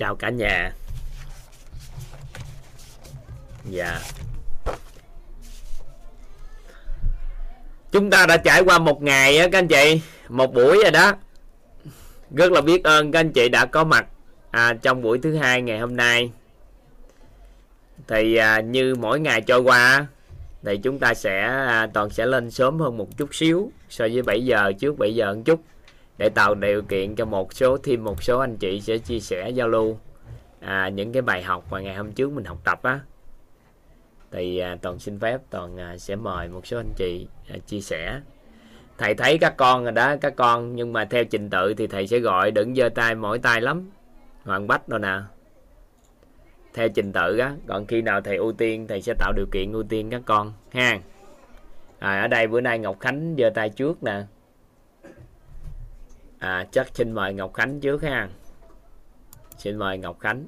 chào cả nhà. Dạ. Chúng ta đã trải qua một ngày á các anh chị một buổi rồi đó. Rất là biết ơn các anh chị đã có mặt à, trong buổi thứ hai ngày hôm nay. Thì à, như mỗi ngày trôi qua thì chúng ta sẽ à, toàn sẽ lên sớm hơn một chút xíu so với 7 giờ trước 7 giờ một chút để tạo điều kiện cho một số thêm một số anh chị sẽ chia sẻ giao lưu à, những cái bài học mà ngày hôm trước mình học tập á. Thì à, toàn xin phép toàn à, sẽ mời một số anh chị à, chia sẻ. Thầy thấy các con rồi đó các con nhưng mà theo trình tự thì thầy sẽ gọi đừng giơ tay mỗi tay lắm. Hoàng bách đâu nè? Theo trình tự á còn khi nào thầy ưu tiên thầy sẽ tạo điều kiện ưu tiên các con ha. À, ở đây bữa nay ngọc khánh giơ tay trước nè à chắc xin mời ngọc khánh trước ha xin mời ngọc khánh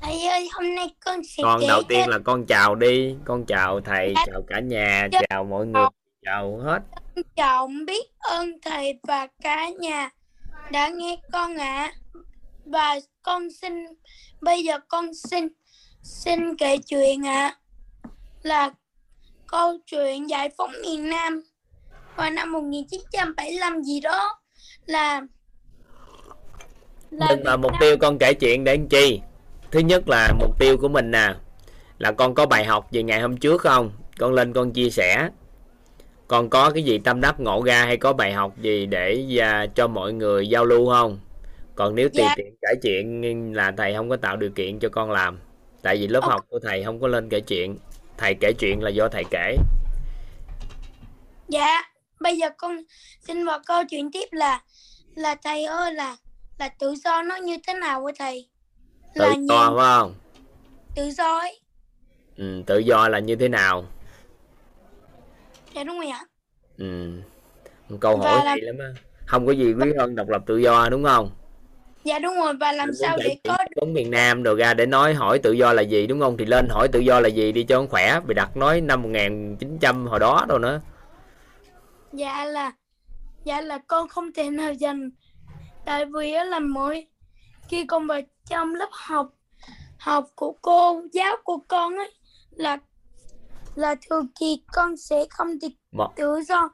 Thầy ơi, hôm nay con sẽ con đầu tiên là con chào đi con chào thầy chào cả nhà Dạ. chào mọi người chào hết con trọng biết ơn thầy và cả nhà đã nghe con ạ. Và con xin bây giờ con xin xin kể chuyện ạ. Là câu chuyện giải phóng miền Nam vào năm 1975 gì đó là là nhưng mà mục tiêu con kể chuyện để làm chi? Thứ nhất là mục tiêu của mình nè là con có bài học về ngày hôm trước không? Con lên con chia sẻ. Con có cái gì tâm đắc ngộ ra hay có bài học gì để à, cho mọi người giao lưu không? Còn nếu tùy Dạ. tiện kể chuyện là thầy không có tạo điều kiện cho con làm. Tại vì lớp Ồ. học của thầy không có lên kể chuyện. Thầy kể chuyện là do thầy kể. Dạ, bây giờ con xin vào câu chuyện tiếp là là thầy ơi là là tự do nó như thế nào vậy thầy? tự Là do nhìn phải không tự do ấy. ừ, tự do là như thế nào Dạ đúng rồi ạ. ừ. câu hỏi hay lắm á không có gì quý hơn độc lập tự do đúng không Dạ đúng rồi và làm Mình sao để có giống miền Nam đồ ra để nói hỏi tự do là gì đúng không thì lên hỏi tự do là gì đi cho nó khỏe bị đặt nói năm 1900 hồi đó đâu nữa dạ là dạ là con không thể nào dành tại vì là mỗi khi con vào trong lớp học học của cô giáo của con ấy là là thường thì con sẽ không được Một- tự do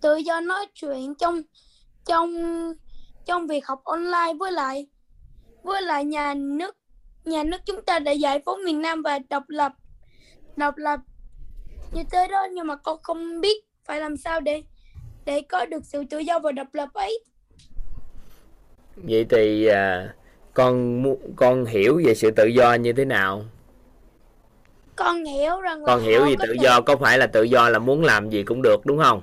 tự do nói chuyện trong trong trong việc học online. Với lại với lại nhà nước nhà nước chúng ta đã giải phóng miền Nam và độc lập độc lập như thế đó nhưng mà con không biết phải làm sao để để có được sự tự do và độc lập ấy. Vậy thì à, con mu- con hiểu về sự tự do như thế nào? Con hiểu rằng là con hiểu có tự thể do có phải là tự do là muốn làm gì cũng được đúng không?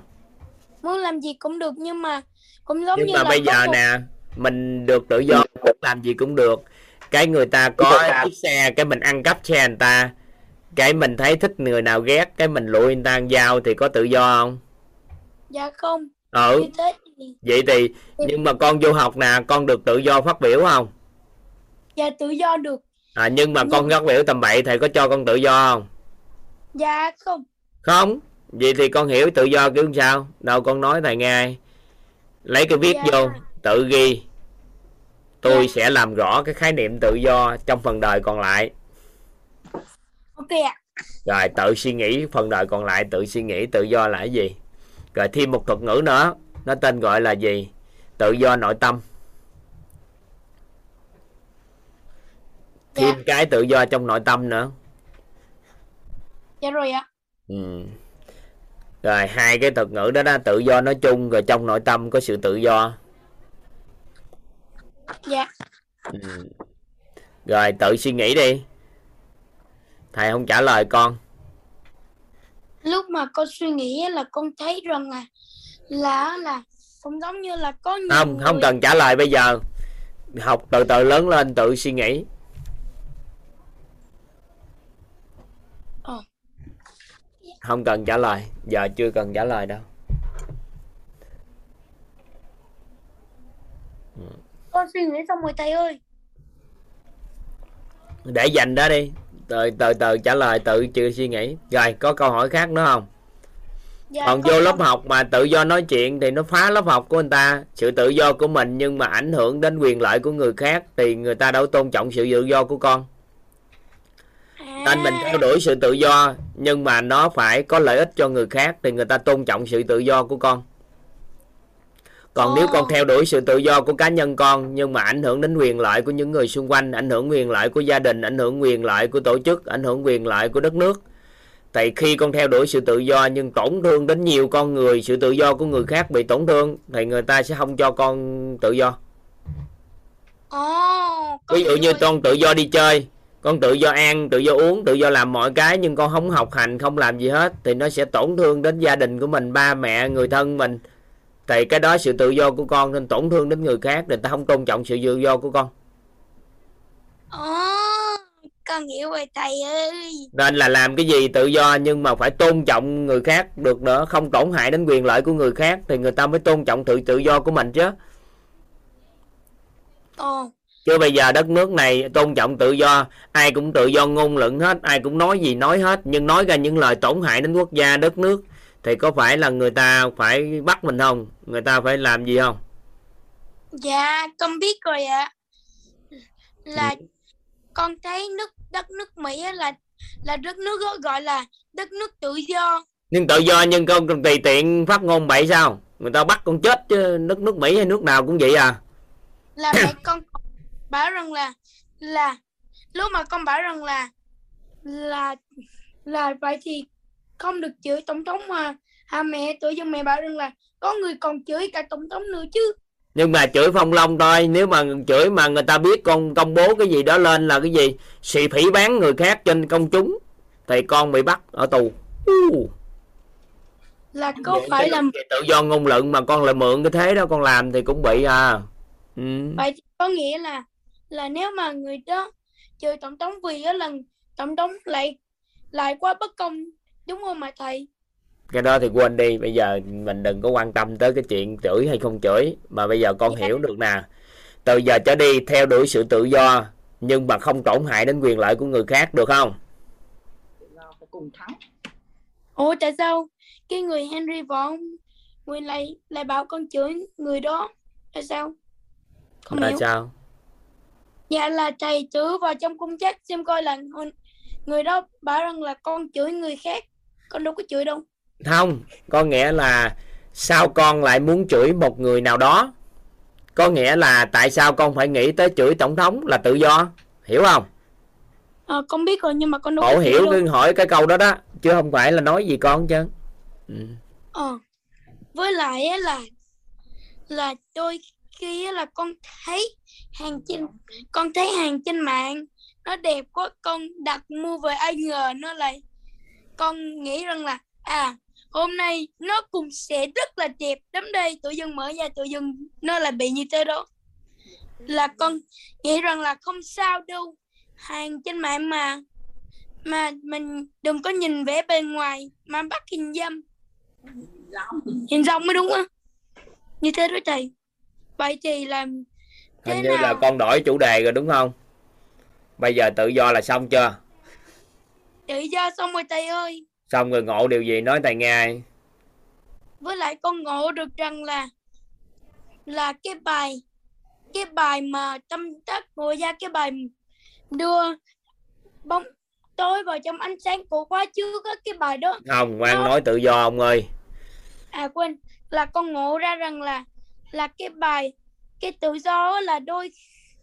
Muốn làm gì cũng được nhưng mà cũng giống nhưng như mà là bây giờ một- nè mình được tự do muốn làm gì cũng được. Cái người ta có chiếc xe cái mình ăn cắp xe người ta cái mình thấy thích người nào ghét cái mình lụi người ta ăn dao thì có tự do không dạ không. Ừ. Như thế thì vậy thì nhưng mà con vô học nè con được tự do phát biểu không? Dạ tự do được. À, nhưng mà con phát biểu tầm bậy thầy có cho con tự do không? Dạ không. Không? Vậy thì con hiểu tự do kiểu sao? Đâu con nói thầy nghe lấy cái viết Dạ. vô tự ghi. Tôi Dạ. sẽ làm rõ cái khái niệm tự do trong phần đời còn lại. Ok ạ. Rồi tự suy nghĩ phần đời còn lại tự suy nghĩ tự do là cái gì rồi thêm một thuật ngữ nữa nó tên gọi là gì? Tự do nội tâm. Thêm Dạ. cái tự do trong nội tâm nữa. Dạ rồi ạ. Ừ. rồi hai cái thuật ngữ đó đó tự do nói chung rồi trong nội tâm có sự tự do. Dạ. Ừ. rồi tự suy nghĩ đi. Thầy không trả lời con lúc mà con suy nghĩ là con thấy rằng là là là cũng giống như là có nhiều không không người- cần trả lời bây giờ. Học từ từ lớn lên tự suy nghĩ. Ờ. không cần trả lời giờ chưa cần trả lời đâu. Con suy nghĩ xong rồi thầy ơi. Để dành đó đi từ từ từ trả lời tự chưa suy nghĩ. Rồi có câu hỏi khác nữa không? Dạ, còn vô không- lớp học mà tự do nói chuyện thì nó phá lớp học của người ta. Sự tự do của mình nhưng mà ảnh hưởng đến quyền lợi của người khác thì người ta đâu tôn trọng sự tự do của con. À, nên mình theo đuổi sự tự do nhưng mà nó phải có lợi ích cho người khác thì người ta tôn trọng sự tự do của con còn nếu con theo đuổi sự tự do của cá nhân con nhưng mà ảnh hưởng đến quyền lợi của những người xung quanh ảnh hưởng quyền lợi của gia đình ảnh hưởng quyền lợi của tổ chức ảnh hưởng quyền lợi của đất nước. Thì khi con theo đuổi sự tự do nhưng tổn thương đến nhiều con người sự tự do của người khác bị tổn thương thì người ta sẽ không cho con tự do. Ví dụ như con tự do đi chơi con tự do ăn tự do uống tự do làm mọi cái nhưng con không học hành không làm gì hết thì nó sẽ tổn thương đến gia đình của mình ba mẹ người thân mình thì cái đó sự tự do của con nên tổn thương đến người khác người ta không tôn trọng sự tự do của con. Ồ, con hiểu rồi thầy ơi. nên là làm cái gì tự do nhưng mà phải tôn trọng người khác được nữa không tổn hại đến quyền lợi của người khác thì người ta mới tôn trọng tự tự do của mình chứ. Ồ, chứ bây giờ đất nước này tôn trọng tự do ai cũng tự do ngôn luận hết ai cũng nói gì nói hết nhưng nói ra những lời tổn hại đến quốc gia đất nước thì có phải là người ta phải bắt mình không người ta phải làm gì không dạ con biết rồi ạ. Là Ừ. con thấy nước đất nước Mỹ á là là đất nước gọi là đất nước tự do. nhưng tự do nhưng con còn tùy tiện phát ngôn bậy sao người ta bắt con chết chứ nước nước mỹ hay nước nào cũng vậy à Là mẹ con bảo rằng là là lúc mà con bảo rằng là là là vậy thì không được chửi tổng thống mà hà mẹ tự dưng mẹ bảo rằng là có người còn chửi cả tổng thống nữa chứ nhưng mà chửi phong long thôi nếu mà chửi mà người ta biết con công bố cái gì đó lên là cái gì xì phỉ bán người khác trên công chúng thì con bị bắt ở tù uh. là có phải là tự do ngôn luận mà con lại mượn cái thế đó con làm thì cũng bị à ừ. vậy có nghĩa là là nếu mà người đó chửi tổng thống vì á lần tổng thống lại lại quá bất công đúng không mà thầy? Cái đó thì quên đi bây giờ mình đừng có quan tâm tới cái chuyện chửi hay không chửi mà bây giờ con Dạ. hiểu được nè. Từ giờ trở đi theo đuổi sự tự do nhưng mà không tổn hại đến quyền lợi của người khác được không? Cùng thắng ủa tại sao cái người Henry Vaughn người lại lại bảo con chửi người đó? Tại sao? Không là hiểu. sao? Dạ là thầy chửi vào trong cung chat xem coi là người đó bảo rằng là con chửi người khác con đâu có chửi đâu. Không có nghĩa là sao con lại muốn chửi một người nào đó? Có nghĩa là tại sao con phải nghĩ tới chửi tổng thống là tự do? Hiểu không? Ờ, con biết rồi nhưng mà con đâu chửi hiểu cái hỏi cái câu đó đó chứ không phải là nói gì con chứ. Ừ. Ờ. Với lại là là đôi khi là con thấy hàng trên con thấy hàng trên mạng nó đẹp quá con đặt mua về ai ngờ nó lại con nghĩ rằng là à hôm nay nó cũng sẽ rất là đẹp lắm đây tự dưng mở ra tự dưng nó lại bị như thế đó. Là con nghĩ rằng là không sao đâu hàng trên mạng mà mà mình đừng có nhìn vẻ bên ngoài mà bắt hình dâm. Hình dong mới đúng á. Như thế đó thầy. Vậy thì làm thế hình như nào? là con đổi chủ đề rồi đúng không? Bây giờ tự do là xong chưa tự do xong rồi thầy ơi. Xong rồi ngộ điều gì nói thầy nghe với lại con ngộ được rằng là là cái bài cái bài mà tâm tác ngồi ra cái bài đưa bóng tối vào trong ánh sáng của khóa trước á cái bài đó. Không ngoan nói tự do ông ơi. À quên là con ngộ ra rằng là là cái bài cái tự do là đôi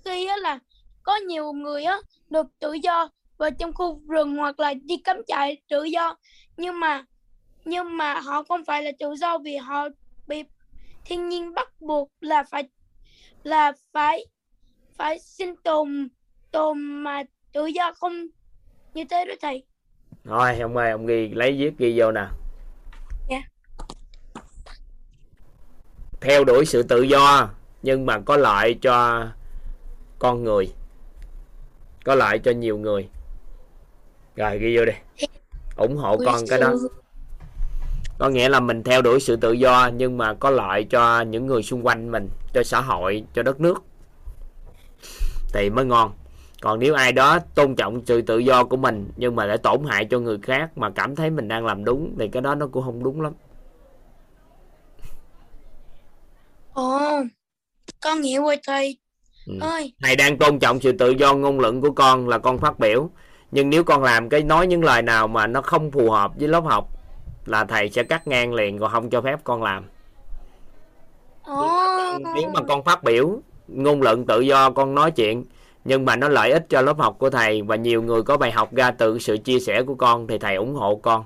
khi á là có nhiều người á được tự do vào trong khu rừng hoặc là đi cắm trại tự do. Nhưng mà nhưng mà họ không phải là tự do vì họ bị thiên nhiên bắt buộc là phải là phải phải sinh tồn tồn mà tự do không như thế đó thầy. Thôi ông ơi ông ghi lấy viết ghi vô nè. Dạ. theo đuổi sự tự do nhưng mà có lợi cho con người có lợi cho nhiều người rồi ghi vô đi. Ủng hộ con cái đó. có nghĩa là mình theo đuổi sự tự do nhưng mà có lợi cho những người xung quanh mình cho xã hội cho đất nước. Thì mới ngon. Còn nếu ai đó tôn trọng sự tự do của mình nhưng mà lại tổn hại cho người khác mà cảm thấy mình đang làm đúng thì cái đó nó cũng không đúng lắm. Ồ con hiểu rồi thầy ừ. ơi. Thầy đang tôn trọng sự tự do ngôn luận của con là con phát biểu nhưng nếu con làm cái nói những lời nào mà nó không phù hợp với lớp học là thầy sẽ cắt ngang liền còn không cho phép con làm nếu mà con phát biểu ngôn luận tự do con nói chuyện nhưng mà nó lợi ích cho lớp học của thầy và nhiều người có bài học ra từ sự chia sẻ của con thì thầy ủng hộ con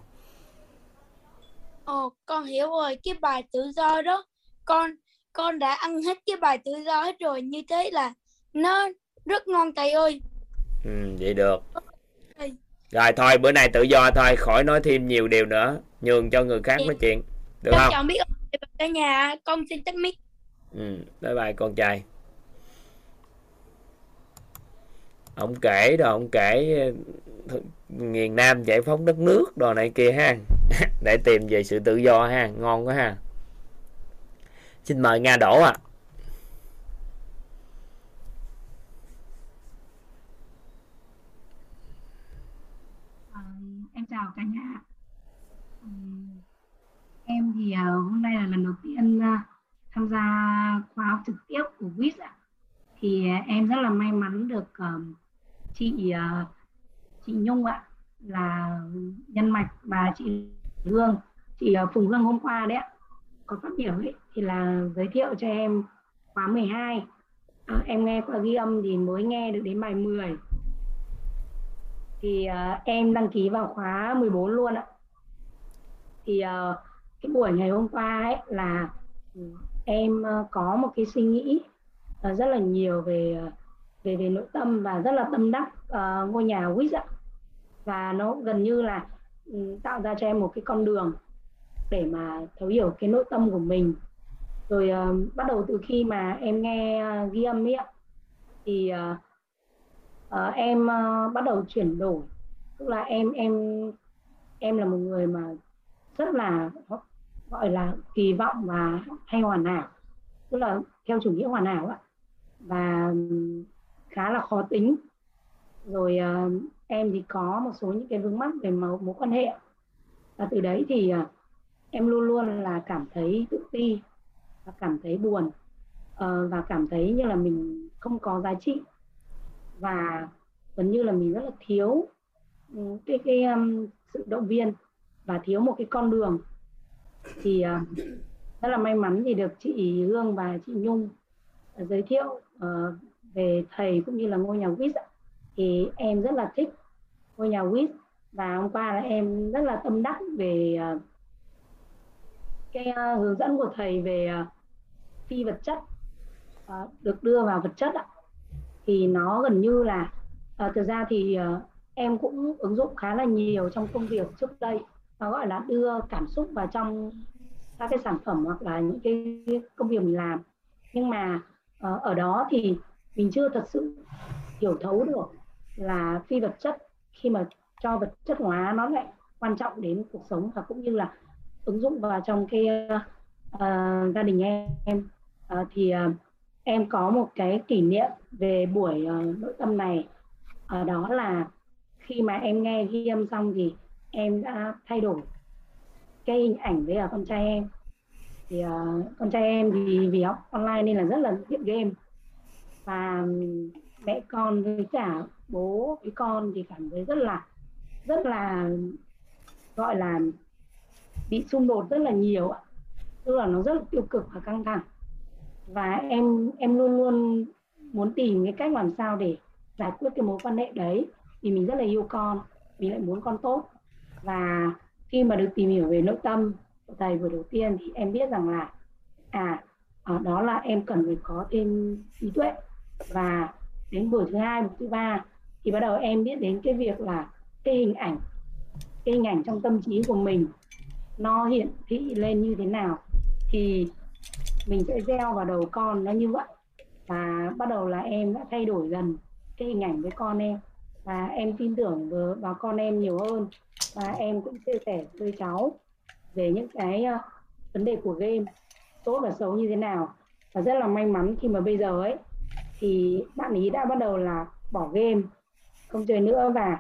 Ồ, con hiểu rồi, cái bài tự do đó, con con đã ăn hết cái bài tự do hết rồi, như thế là nó rất ngon thầy ơi. ừ, vậy được. Rồi thôi bữa nay tự do thôi khỏi nói thêm nhiều điều nữa. Nhường cho người khác nói chuyện được Con không? chào biết cả nhà, con xin tắt mic. ừ, bye bye con trai. Ông kể rồi ông kể miền Nam giải phóng đất nước đồ này kia ha. Để tìm về sự tự do ha ngon quá ha. Xin mời Nga Đỗ ạ. Ờ, em chào cả nhà. Ừm, em thì ờ, hôm nay là lần đầu tiên ờ, tham gia khóa học trực tiếp của WIS ạ. Thì à, em rất là may mắn được uh, chị uh, chị Nhung ạ là nhân mạch và chị Hương, chị uh, Phùng Hương hôm qua đấy ạ. Có phát biểu ấy thì là giới thiệu cho em khóa 12. Ờ, em nghe qua ghi âm thì mới nghe được đến bài 10 thì uh, em đăng ký vào khóa 14 luôn ạ thì uh, cái buổi ngày hôm qua ấy là em uh, có một cái suy nghĩ uh, rất là nhiều về về về nội tâm và rất là tâm đắc uh, ngôi nhà quý ạ. Và nó gần như là um, tạo ra cho em một cái con đường để mà thấu hiểu cái nội tâm của mình. Rồi uh, bắt đầu từ khi mà em nghe uh, ghi âm ấy ạ thì uh, uh, em uh, bắt đầu chuyển đổi. Tức là em em em là một người mà rất là gọi là kỳ vọng và hay hoàn hảo. Tức là theo chủ nghĩa hoàn hảo ạ và khá là khó tính. Rồi uh, em thì có một số những cái vướng mắc về mối mối quan hệ. Và từ đấy thì uh, em luôn luôn là cảm thấy tự ti và cảm thấy buồn uh, và cảm thấy như là mình không có giá trị. Và gần như là mình rất là thiếu cái cái um, sự động viên và thiếu một cái con đường. Thì uh, rất là may mắn thì được chị Hương và chị Nhung giới thiệu uh, về thầy cũng như là ngôi nhà WIS thì em rất là thích ngôi nhà WIS và hôm qua là em rất là tâm đắc về uh, cái uh, hướng dẫn của thầy về uh, phi vật chất uh, được đưa vào vật chất ạ. Thì nó gần như là uh, thực ra thì uh, em cũng ứng dụng khá là nhiều trong công việc trước đây. Nó gọi là đưa cảm xúc vào trong các cái sản phẩm hoặc là những cái công việc mình làm. Nhưng mà Ờ, ở đó thì mình chưa thật sự hiểu thấu được là phi vật chất khi mà cho vật chất hóa nó lại quan trọng đến cuộc sống và cũng như là ứng dụng vào trong cái uh, gia đình em. Uh, thì uh, em có một cái kỷ niệm về buổi uh, nội tâm này. Uh, đó là khi mà em nghe ghi âm xong thì em đã thay đổi cái hình ảnh với con trai em thì uh, con trai em thì vì học online nên là rất là nghiện game. Và mẹ con với cả bố với con thì cảm thấy rất là rất là gọi là bị xung đột rất là nhiều ạ. Tức là nó rất là tiêu cực và căng thẳng. Và em em luôn luôn muốn tìm cái cách làm sao để giải quyết cái mối quan hệ đấy. Vì mình rất là yêu con mình lại muốn con tốt. Và khi mà được tìm hiểu về nội tâm của thầy vừa đầu tiên thì em biết rằng là à ở đó là em cần phải có thêm trí tuệ. Và đến buổi thứ hai, buổi thứ ba thì bắt đầu em biết đến cái việc là cái hình ảnh, cái hình ảnh trong tâm trí của mình nó hiện thị lên như thế nào thì mình sẽ gieo vào đầu con nó như vậy. Và bắt đầu là em đã thay đổi dần cái hình ảnh với con em. Và em tin tưởng vào con em nhiều hơn. Và em cũng chia sẻ với cháu về những cái uh, vấn đề của game tốt và xấu như thế nào. Và rất là may mắn khi mà bây giờ ấy thì bạn ý đã bắt đầu là bỏ game không chơi nữa và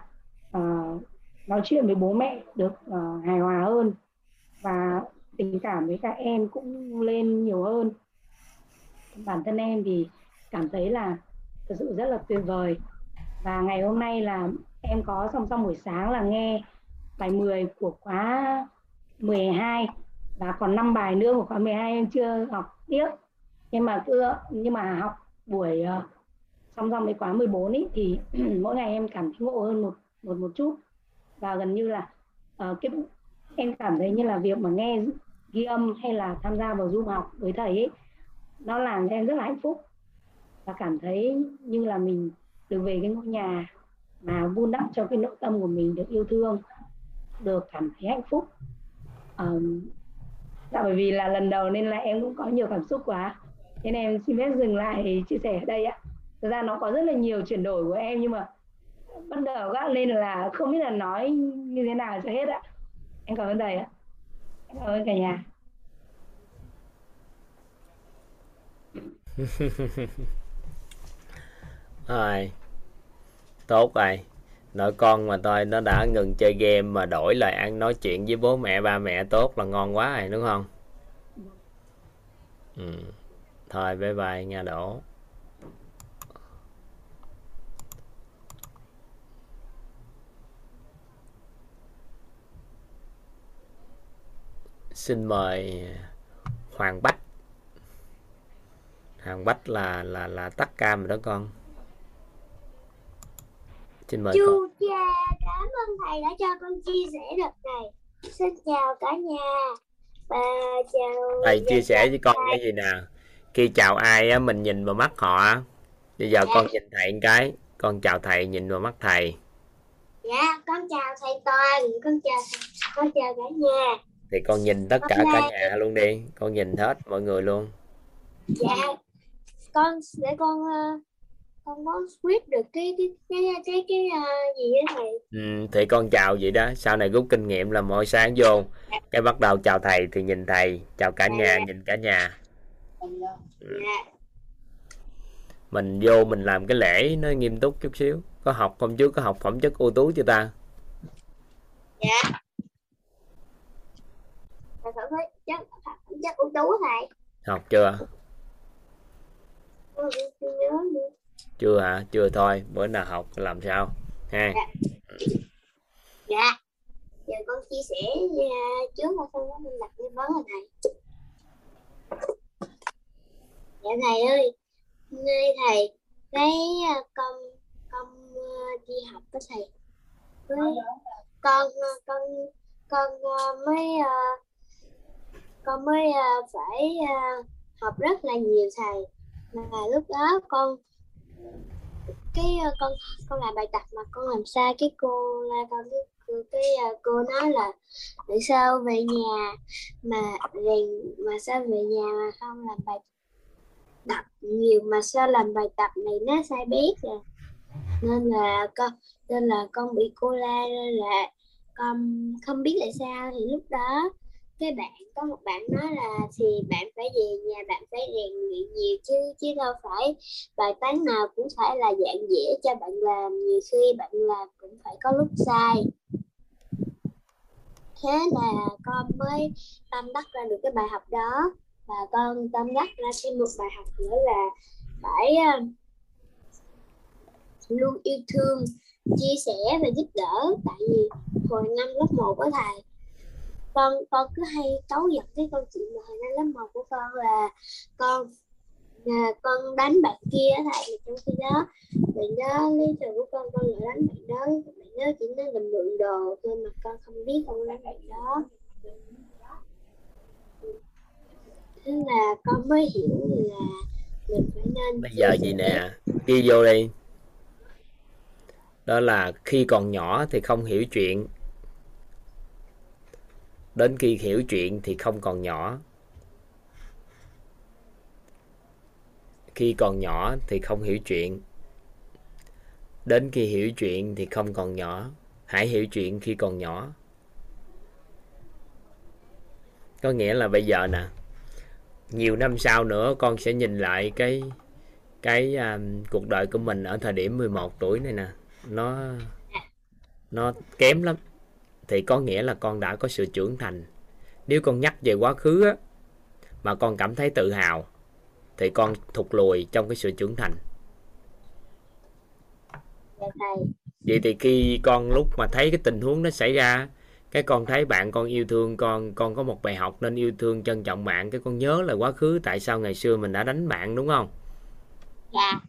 uh, nói chuyện với bố mẹ được uh, hài hòa hơn. Và tình cảm với các em cũng lên nhiều hơn. Bản thân em thì cảm thấy là thực sự rất là tuyệt vời. Và ngày hôm nay là em có song song buổi sáng là nghe bài 10 của khóa 12 và còn 5 bài nữa của khóa 12 em chưa học tiếp. Nhưng mà cứ nhưng mà học buổi ờ, uh, song song với khóa 14 ý, thì mỗi ngày em cảm thấy ngộ hơn một một một chút. Và gần như là uh, cái em cảm thấy như là việc mà nghe ghi âm hay là tham gia vào Zoom học với thầy ấy nó làm cho em rất là hạnh phúc. Và cảm thấy như là mình được về cái ngôi nhà mà vun đắp cho cái nội tâm của mình được yêu thương được cảm thấy hạnh phúc um, tại bởi vì là lần đầu nên là em cũng có nhiều cảm xúc quá. Nên em xin phép dừng lại chia sẻ ở đây ạ. Thực ra nó có rất là nhiều chuyển đổi của em nhưng mà bắt đầu gác lên là không biết là nói như thế nào cho hết ạ. Em cảm ơn thầy ạ. Em cảm ơn cả nhà. Rồi. Tốt rồi nội con mà tôi nó đã ngừng chơi game mà đổi lời ăn nói chuyện với bố mẹ, ba mẹ tốt là ngon quá rồi, đúng không? Ừ. thôi, bye bye nha đổ xin mời Hoàng Bách. Hoàng Bách là là là tắt cam rồi đó con xin mời Chú con cha cảm ơn thầy đã cho con chia sẻ đợt này. Xin chào cả nhà. Và chào thầy chia sẻ với con cái gì nè? Khi chào ai á mình nhìn vào mắt họ bây giờ con nhìn thầy một cái. Con chào thầy nhìn vào mắt thầy. Dạ con chào thầy toàn con chào con chào cả nhà. Thì con nhìn tất cả cả nhà luôn đi. Con nhìn hết mọi người luôn. Dạ. Con để con ờ, con có quyết được cái cái cái cái cái ờ, gì đó thầy? Ừ, thì con chào vậy đó. Sau này rút kinh nghiệm là mỗi sáng vô. Cái bắt đầu chào thầy thì nhìn thầy chào cả nhà nhìn cả nhà. Dạ mình vô mình làm cái lễ nó nghiêm túc chút xíu. Có học hôm trước có học phẩm chất ưu tú chưa ta? Dạ. Thầy thấy chắc chắc ưu tú thầy. Học chưa? Chưa nhớ nữa chưa hả? Chưa thôi. Bữa nào học làm sao? Ha. Dạ. Giờ con chia sẻ uh, trước mà xong đó mình đặt nghi vấn rồi thầy dạ thầy ơi nay thầy cái uh, con con uh, đi học với thầy. Với con uh, con con uh, mới uh, con mới uh, phải uh, học rất là nhiều thầy. Mà lúc đó con cái uh, con con làm bài tập mà con làm sai cái cô la con cái cô, cái uh, cô nói là tại sao về nhà mà rèn mà sao về nhà mà không làm bài tập nhiều mà sao làm bài tập này nó sai biết rồi nên là con nên là con bị cô la nên là con không biết tại sao thì lúc đó cái bạn, có một bạn nói là thì bạn phải về nhà, bạn phải rèn luyện nhiều chứ chứ đâu phải bài toán nào cũng phải là dạng dễ cho bạn làm, nhiều khi bạn làm cũng phải có lúc sai. Thế là con mới tâm đắc ra được cái bài học đó, và con tâm đắc ra thêm một bài học nữa là phải ờ, luôn yêu thương, chia sẻ và giúp đỡ. Tại vì hồi năm lớp 1 của thầy con con cứ hay cáu giận cái câu chuyện mà hồi năm lớp 1 của con là con à, con đánh bạn kia thầy. Trong khi đó bạn đó lý từ của con con lại đánh bạn đó. Bạn đó chỉ nói là mượn đồ thôi mà con không biết con đánh bạn đó. Thế là con mới hiểu là mình phải nên bây giờ gì nè? ghi vô đi. Đó là khi còn nhỏ thì không hiểu chuyện đến khi hiểu chuyện thì không còn nhỏ. Khi còn nhỏ thì không hiểu chuyện. Đến khi hiểu chuyện thì không còn nhỏ. Hãy hiểu chuyện khi còn nhỏ. Có nghĩa là bây giờ nè nhiều năm sau nữa con sẽ nhìn lại cái cái um, cuộc đời của mình ở thời điểm 11 tuổi này nè. Nó nó kém lắm thì có nghĩa là con đã có sự trưởng thành. Nếu con nhắc về quá khứ á, mà con cảm thấy tự hào thì con thụt lùi trong cái sự trưởng thành. Vậy thì khi con lúc mà thấy cái tình huống nó xảy ra cái con thấy bạn con yêu thương con con có một bài học nên yêu thương trân trọng bạn cái con nhớ là quá khứ tại sao ngày xưa mình đã đánh bạn đúng không? Dạ.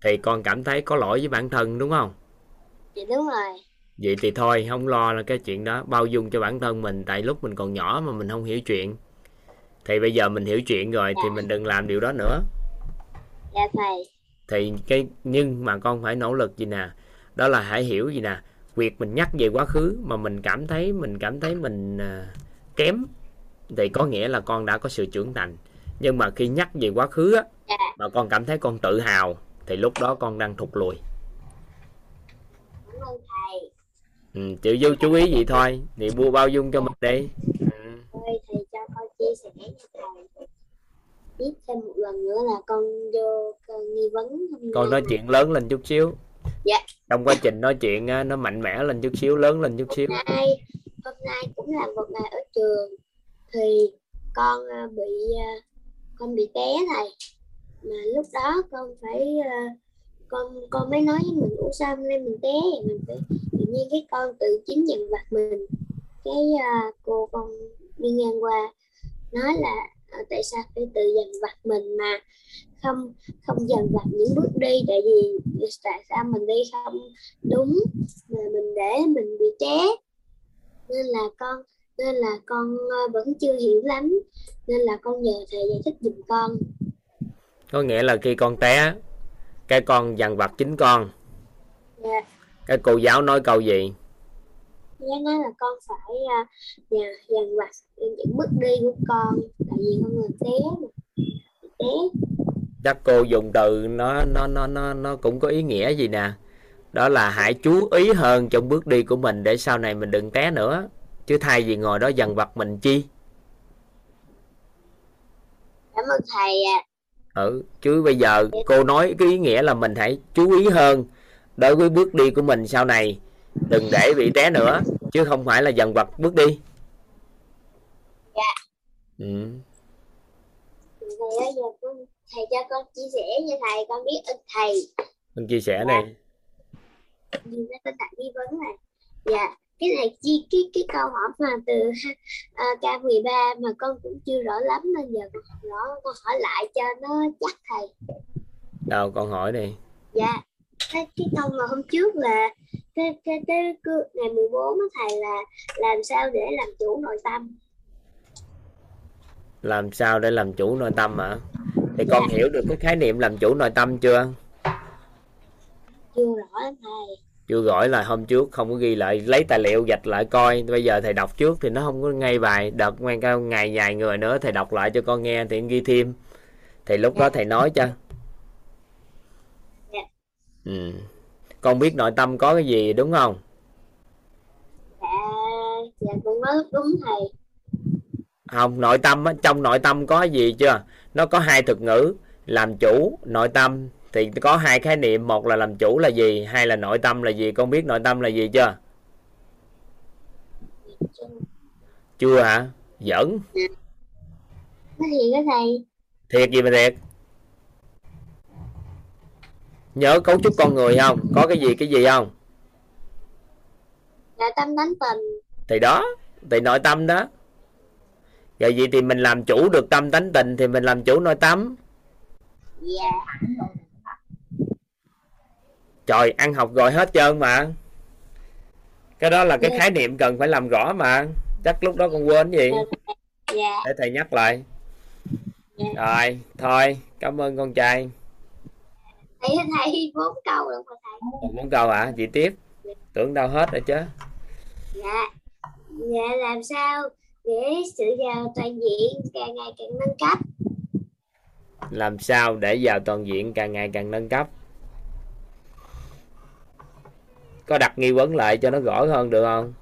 Thì con cảm thấy có lỗi với bản thân đúng không? Dạ đúng rồi vậy thì thôi không lo là cái chuyện đó. Bao dung cho bản thân mình tại lúc mình còn nhỏ mà mình không hiểu chuyện. Thì bây giờ mình hiểu chuyện rồi thì mình đừng làm điều đó nữa. Dạ thầy. Thì cái nhưng mà con phải nỗ lực gì nè? Đó là hãy hiểu gì nè? Việc mình nhắc về quá khứ mà mình cảm thấy mình cảm thấy mình à, kém thì có nghĩa là con đã có sự trưởng thành. Nhưng mà khi nhắc về quá khứ á dạ. mà con cảm thấy con tự hào thì lúc đó con đang thụt lùi cảm ơn thầy ừ, chịu vô chú ý vậy thôi. Thì mua bao dung cho mình đi. Ừ. thầy cho con chia sẻ nha thầy. Biết thêm một lần nữa là con vô con nghi vấn con nói chuyện lớn lên chút xíu. Dạ. trong quá trình nói chuyện á, nó mạnh mẽ lên chút xíu lớn lên chút xíu. hôm nay hôm nay cũng là một ngày ở trường. Thì con à, bị à, con bị té thầy. Mà lúc đó con phải à, con con mới nói với mình sao hôm nay mình té mình phải nhiên cái con tự chính dần vặt mình. Cái à, cô con đi ngang qua nói là à, tại sao phải tự dần vặt mình mà không không dần vặt những bước đi? Tại vì tại sao mình đi không đúng mà mình để mình bị té? Nên là con nên là con ờ, vẫn chưa hiểu lắm nên là con nhờ thầy giải thích giùm con. Có nghĩa là khi con té cái con dằn vặt chính con. Dạ. cái cô giáo nói câu gì? Giá nói là con phải uh, dần dần vặt những bước đi của con. Tại vì con người té té. Chắc cô dùng từ nó nó nó nó nó cũng có ý nghĩa gì nè. Đó là hãy chú ý hơn trong bước đi của mình để sau này mình đừng té nữa. Chứ thay vì ngồi đó dằn vặt mình chi? Cảm ơn thầy ạ. Ừ chứ bây giờ cô nói cái ý nghĩa là mình hãy chú ý hơn đối với bước đi của mình sau này đừng để bị té nữa chứ không phải là dần vặt bước đi. Dạ. ừ. thầy ơi giờ con thầy cho con chia sẻ nha thầy con biết ơn thầy. Con chia sẻ này. Vì nó có đặt nghi vấn này. Dạ. Cái này chi cái cái câu hỏi mà từ à, K13 mà con cũng chưa rõ lắm nên giờ con rõ. Con hỏi lại cho nó chắc thầy. Đâu con hỏi đi. Dạ cái, cái câu mà hôm trước là cái cái cái, cái ngày 14 á thầy là làm sao để làm chủ nội tâm? Làm sao để làm chủ nội tâm hả? Thì con hiểu được cái khái niệm làm chủ nội tâm chưa? Chưa rõ lắm thầy. Chưa gọi là hôm trước không có ghi lại. Lấy tài liệu gạch lại coi. Bây giờ thầy đọc trước thì nó không có ngay bài. Đợt ngay cao ngày dài người nữa thầy đọc lại cho con nghe thì ghi thêm. Thì lúc đó thầy nói cho. Dạ. Ừ. con biết nội tâm có cái gì đúng không? Dạ dạ con nói đúng thầy. Không nội tâm á, trong nội tâm có gì chưa? Nó có hai thuật ngữ làm chủ nội tâm. Thì có hai khái niệm một là làm chủ là gì hai là nội tâm là gì? Con biết nội tâm là gì chưa? Chưa hả? Giỡn. Nói thiệt á thầy. Thiệt gì mà thiệt nhớ cấu trúc con người không? Có cái gì cái gì không? Là tâm tánh tình. Thì đó thì nội tâm đó. Vậy vậy thì mình làm chủ được tâm tánh tình thì mình làm chủ nội tâm. Dạ trời ăn học rồi hết trơn mà. Cái đó là cái Dạ. khái niệm cần phải làm rõ mà. Chắc lúc đó con quên gì? Dạ. Để thầy nhắc lại. Dạ. rồi thôi cảm ơn con trai thầy thầy bốn câu được rồi thầy. Muốn câu hả? Chị tiếp. Tưởng đâu hết rồi chứ. Dạ. Dạ làm sao để sự giàu toàn diện càng ngày càng nâng cấp? Làm sao để vào toàn diện càng ngày càng nâng cấp? Có đặt nghi vấn lại cho nó rõ hơn được không?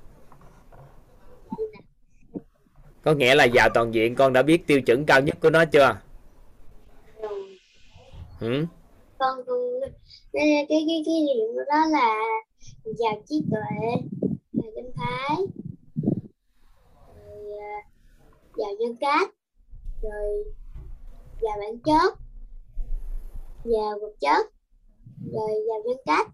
Có nghĩa là vào toàn diện con đã biết tiêu chuẩn cao nhất của nó chưa? Ừ? Con con cái cái cái điểm đó là giàu trí tuệ giàu tâm thái. Rồi à, giàu nhân cách. Rồi giàu bản chất. Vào vật chất. Rồi vào nhân cách.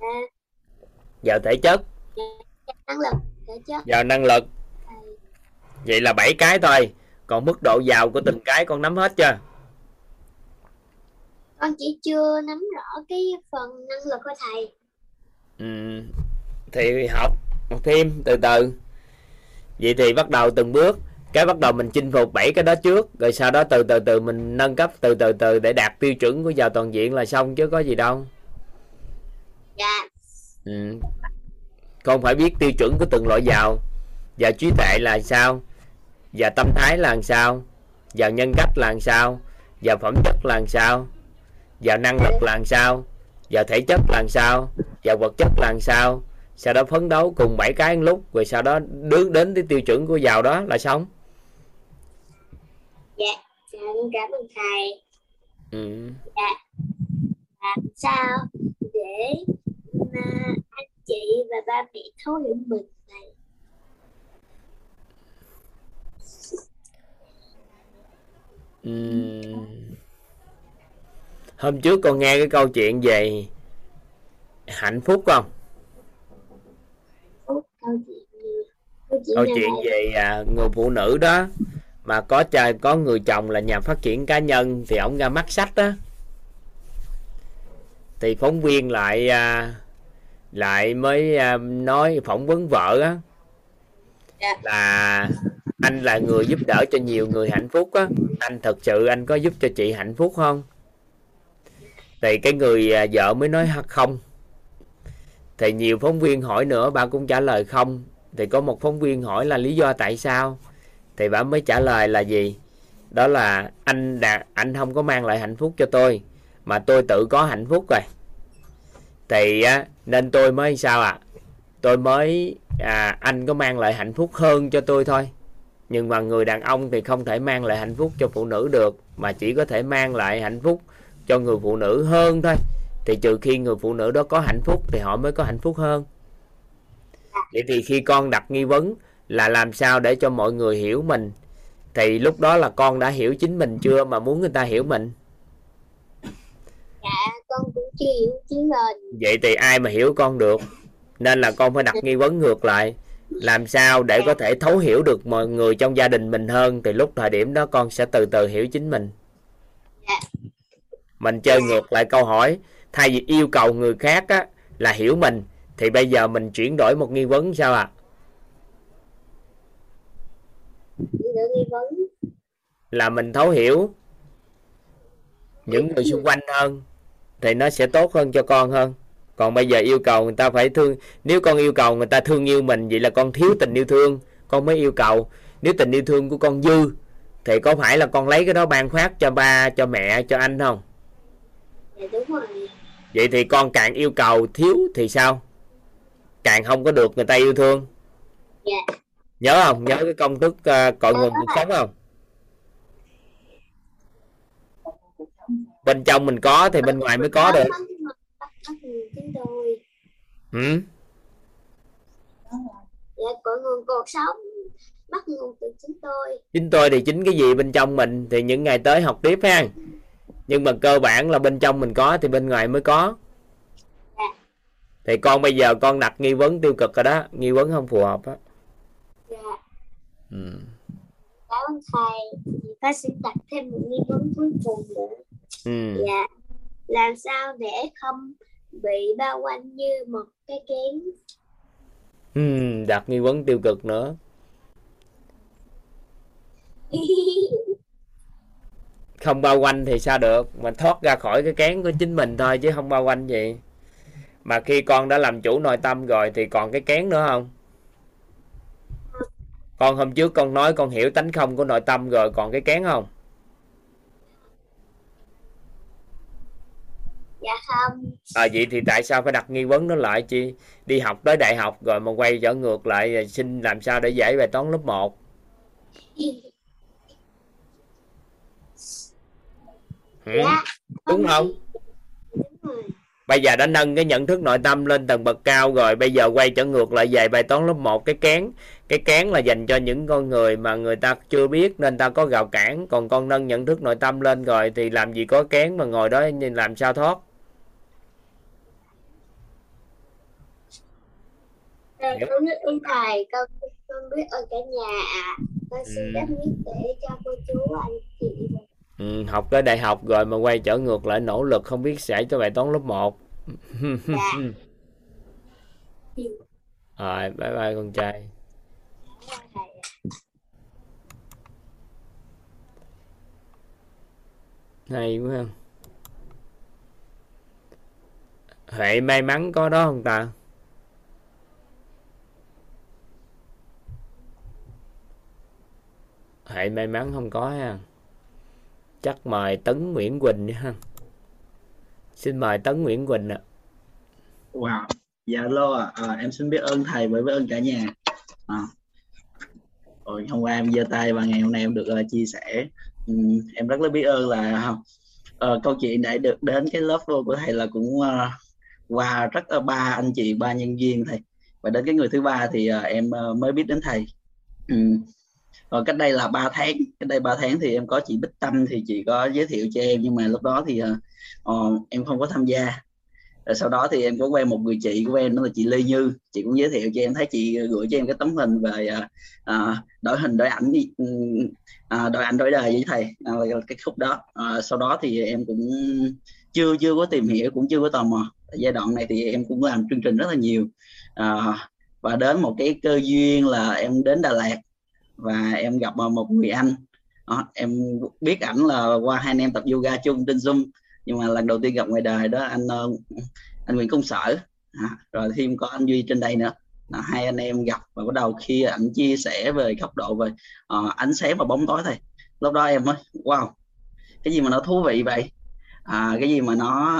À, vào thể chất. Năng lực thể chất. Vào năng lực. Vậy là bảy cái thôi còn mức độ giàu của từng cái con nắm hết chưa? Con chỉ chưa nắm rõ cái phần năng lực của thầy. Ừ. thì học thêm từ từ. Vậy thì bắt đầu từng bước. Cái bắt đầu mình chinh phục bảy cái đó trước rồi sau đó từ từ từ mình nâng cấp từ từ từ để đạt tiêu chuẩn của giàu toàn diện là xong chứ có gì đâu. Dạ. Ừ. con phải biết tiêu chuẩn của từng loại giàu. Và trí tuệ là sao và tâm thái là làm sao? Và nhân cách là làm sao? Và phẩm chất là làm sao? Và năng lực là làm sao? Và thể chất là làm sao? Và vật chất là làm sao? Sau đó phấn đấu cùng bảy cái lúc rồi sau đó đứng đến cái tiêu chuẩn của giàu đó là xong dạ dạ con cảm ơn thầy. Ừ. làm sao để mà anh chị và ba mẹ thấu hiểu mình này Hôm trước con nghe cái câu chuyện về hạnh phúc không câu chuyện gì câu chuyện câu nào chuyện thầy? về à, người phụ nữ đó mà có cha có người chồng là nhà phát triển cá nhân thì ổng ra mắt sách đó thì phóng viên lại à, lại mới à, nói phỏng vấn vợ á Dạ. là anh là người giúp đỡ cho nhiều người hạnh phúc á. Anh thật sự anh có giúp cho chị hạnh phúc không? Thì cái người à, vợ mới nói không. Thì nhiều phóng viên hỏi nữa bà cũng trả lời không. Thì có một phóng viên hỏi là lý do tại sao? Thì bà mới trả lời là gì? Đó là anh đã anh không có mang lại hạnh phúc cho tôi mà tôi tự có hạnh phúc rồi. Thì á, nên tôi mới sao ạ? Tôi mới à, anh có mang lại hạnh phúc hơn cho tôi thôi nhưng mà người đàn ông thì không thể mang lại hạnh phúc cho phụ nữ được mà chỉ có thể mang lại hạnh phúc cho người phụ nữ hơn thôi. Thì trừ khi người phụ nữ đó có hạnh phúc thì họ mới có hạnh phúc hơn. Vậy thì khi con đặt nghi vấn là làm sao để cho mọi người hiểu mình thì lúc đó là con đã hiểu chính mình chưa mà muốn người ta hiểu mình? Dạ con cũng chưa hiểu chính mình. Vậy thì ai mà hiểu con được? Nên là con phải đặt nghi vấn ngược lại làm sao để có thể thấu hiểu được mọi người trong gia đình mình hơn thì lúc thời điểm đó con sẽ từ từ hiểu chính mình. Dạ. mình chơi ngược lại câu hỏi thay vì yêu cầu người khác á, là hiểu mình thì bây giờ mình chuyển đổi một nghi vấn sao ạ? Vấn. Là mình thấu hiểu những người xung quanh hơn thì nó sẽ tốt hơn cho con hơn còn bây giờ yêu cầu người ta phải thương nếu con yêu cầu người ta thương yêu mình vậy là con thiếu tình yêu thương. Con mới yêu cầu nếu tình yêu thương của con dư thì có phải là con lấy cái đó ban phát cho ba cho mẹ cho anh không? Dạ đúng rồi. Vậy thì con càng yêu cầu thiếu thì sao? Càng không có được người ta yêu thương. Dạ. Nhớ không? Nhớ cái công thức uh, cội nguồn cuộc sống không? Bên trong mình có thì bên ngoài mới có được nguồn chúng tôi. Ừ? dạ cội nguồn cuộc sống bắt nguồn từ chúng tôi. Chính tôi thì chính cái gì bên trong mình thì những ngày tới học tiếp ha. Nhưng mà cơ bản là bên trong mình có thì bên ngoài mới có. Thì con bây giờ con đặt nghi vấn tiêu cực rồi đó nghi vấn không phù hợp á. Dạ. Ừ. cảm ơn thầy. Thì ta sẽ đặt thêm một nghi vấn cuối cùng nữa. Ừ. dạ. Làm sao để không bị bao quanh như một cái kén. Ừ. đặt nghi vấn tiêu cực nữa. Không bao quanh thì sao được? Mình thoát ra khỏi cái kén của chính mình thôi chứ không bao quanh gì. Mà khi con đã làm chủ nội tâm rồi thì còn cái kén nữa không. Con hôm trước con nói con hiểu tánh không của nội tâm rồi còn cái kén không dạ không. À vậy thì tại sao phải đặt nghi vấn nó lại chi? Đi học tới đại học rồi mà quay trở ngược lại xin làm sao để giải bài toán lớp 1 ừ? dạ đúng không? Đúng bây giờ đã nâng cái nhận thức nội tâm lên tầng bậc cao rồi bây giờ quay trở ngược lại về bài toán lớp 1 cái kén cái kén là dành cho những con người mà người ta chưa biết nên ta có gào cản. Còn con nâng nhận thức nội tâm lên rồi thì làm gì có kén mà ngồi đó làm sao thoát con biết ơn thầy, con con biết ơn cả nhà ạ. Con xin Ừ. đất biết để cho cô chú anh chị ừ, học tới đại học rồi mà quay trở ngược lại nỗ lực không biết giải cho bài toán lớp 1 Dạ. rồi bye bye con trai hay quá ha. Huệ may mắn có đó không ta hệ may mắn không có ha chắc mời Tấn Nguyễn Quỳnh đi ha xin mời Tấn Nguyễn Quỳnh ạ Wow, dạ lô à. à, em xin biết ơn thầy với biết ơn cả nhà. À. Rồi hôm qua em giơ tay và ngày hôm nay em được uh, chia sẻ. um, em rất là biết ơn là uh, câu chuyện đã được đến cái lớp vô của thầy là cũng uh, qua rất là ba anh chị ba nhân viên thầy và đến cái người thứ ba thì uh, em uh, mới biết đến thầy. um, còn cách đây là 3 tháng, cách đây 3 tháng thì em có chị Bích Tâm thì chị có giới thiệu cho em nhưng mà lúc đó thì uh, em không có tham gia. Rồi sau đó thì em có quen một người chị của em đó là chị Lê Như. Chị cũng giới thiệu cho em thấy chị gửi cho em cái tấm hình về uh, đổi hình đổi ảnh uh, đổi ảnh đổi đời với thầy uh, cái khúc đó. Uh, sau đó thì em cũng chưa chưa có tìm hiểu cũng chưa có tò mò. Giai đoạn này thì em cũng làm chương trình rất là nhiều. Uh, và đến một cái cơ duyên là em đến Đà Lạt và em gặp ờ, một người anh. Đó, em biết ảnh là qua hai anh em tập yoga chung trên Zoom. Nhưng mà lần đầu tiên gặp ngoài đời đó anh ờ, anh Nguyễn Công Sở. À, rồi thêm có anh Duy trên đây nữa. Là hai anh em gặp và bắt đầu khi ảnh chia sẻ về góc độ về uh, ánh sáng và bóng tối thôi. Lúc đó em mới wow cái gì mà nó thú vị vậy? À, cái gì mà nó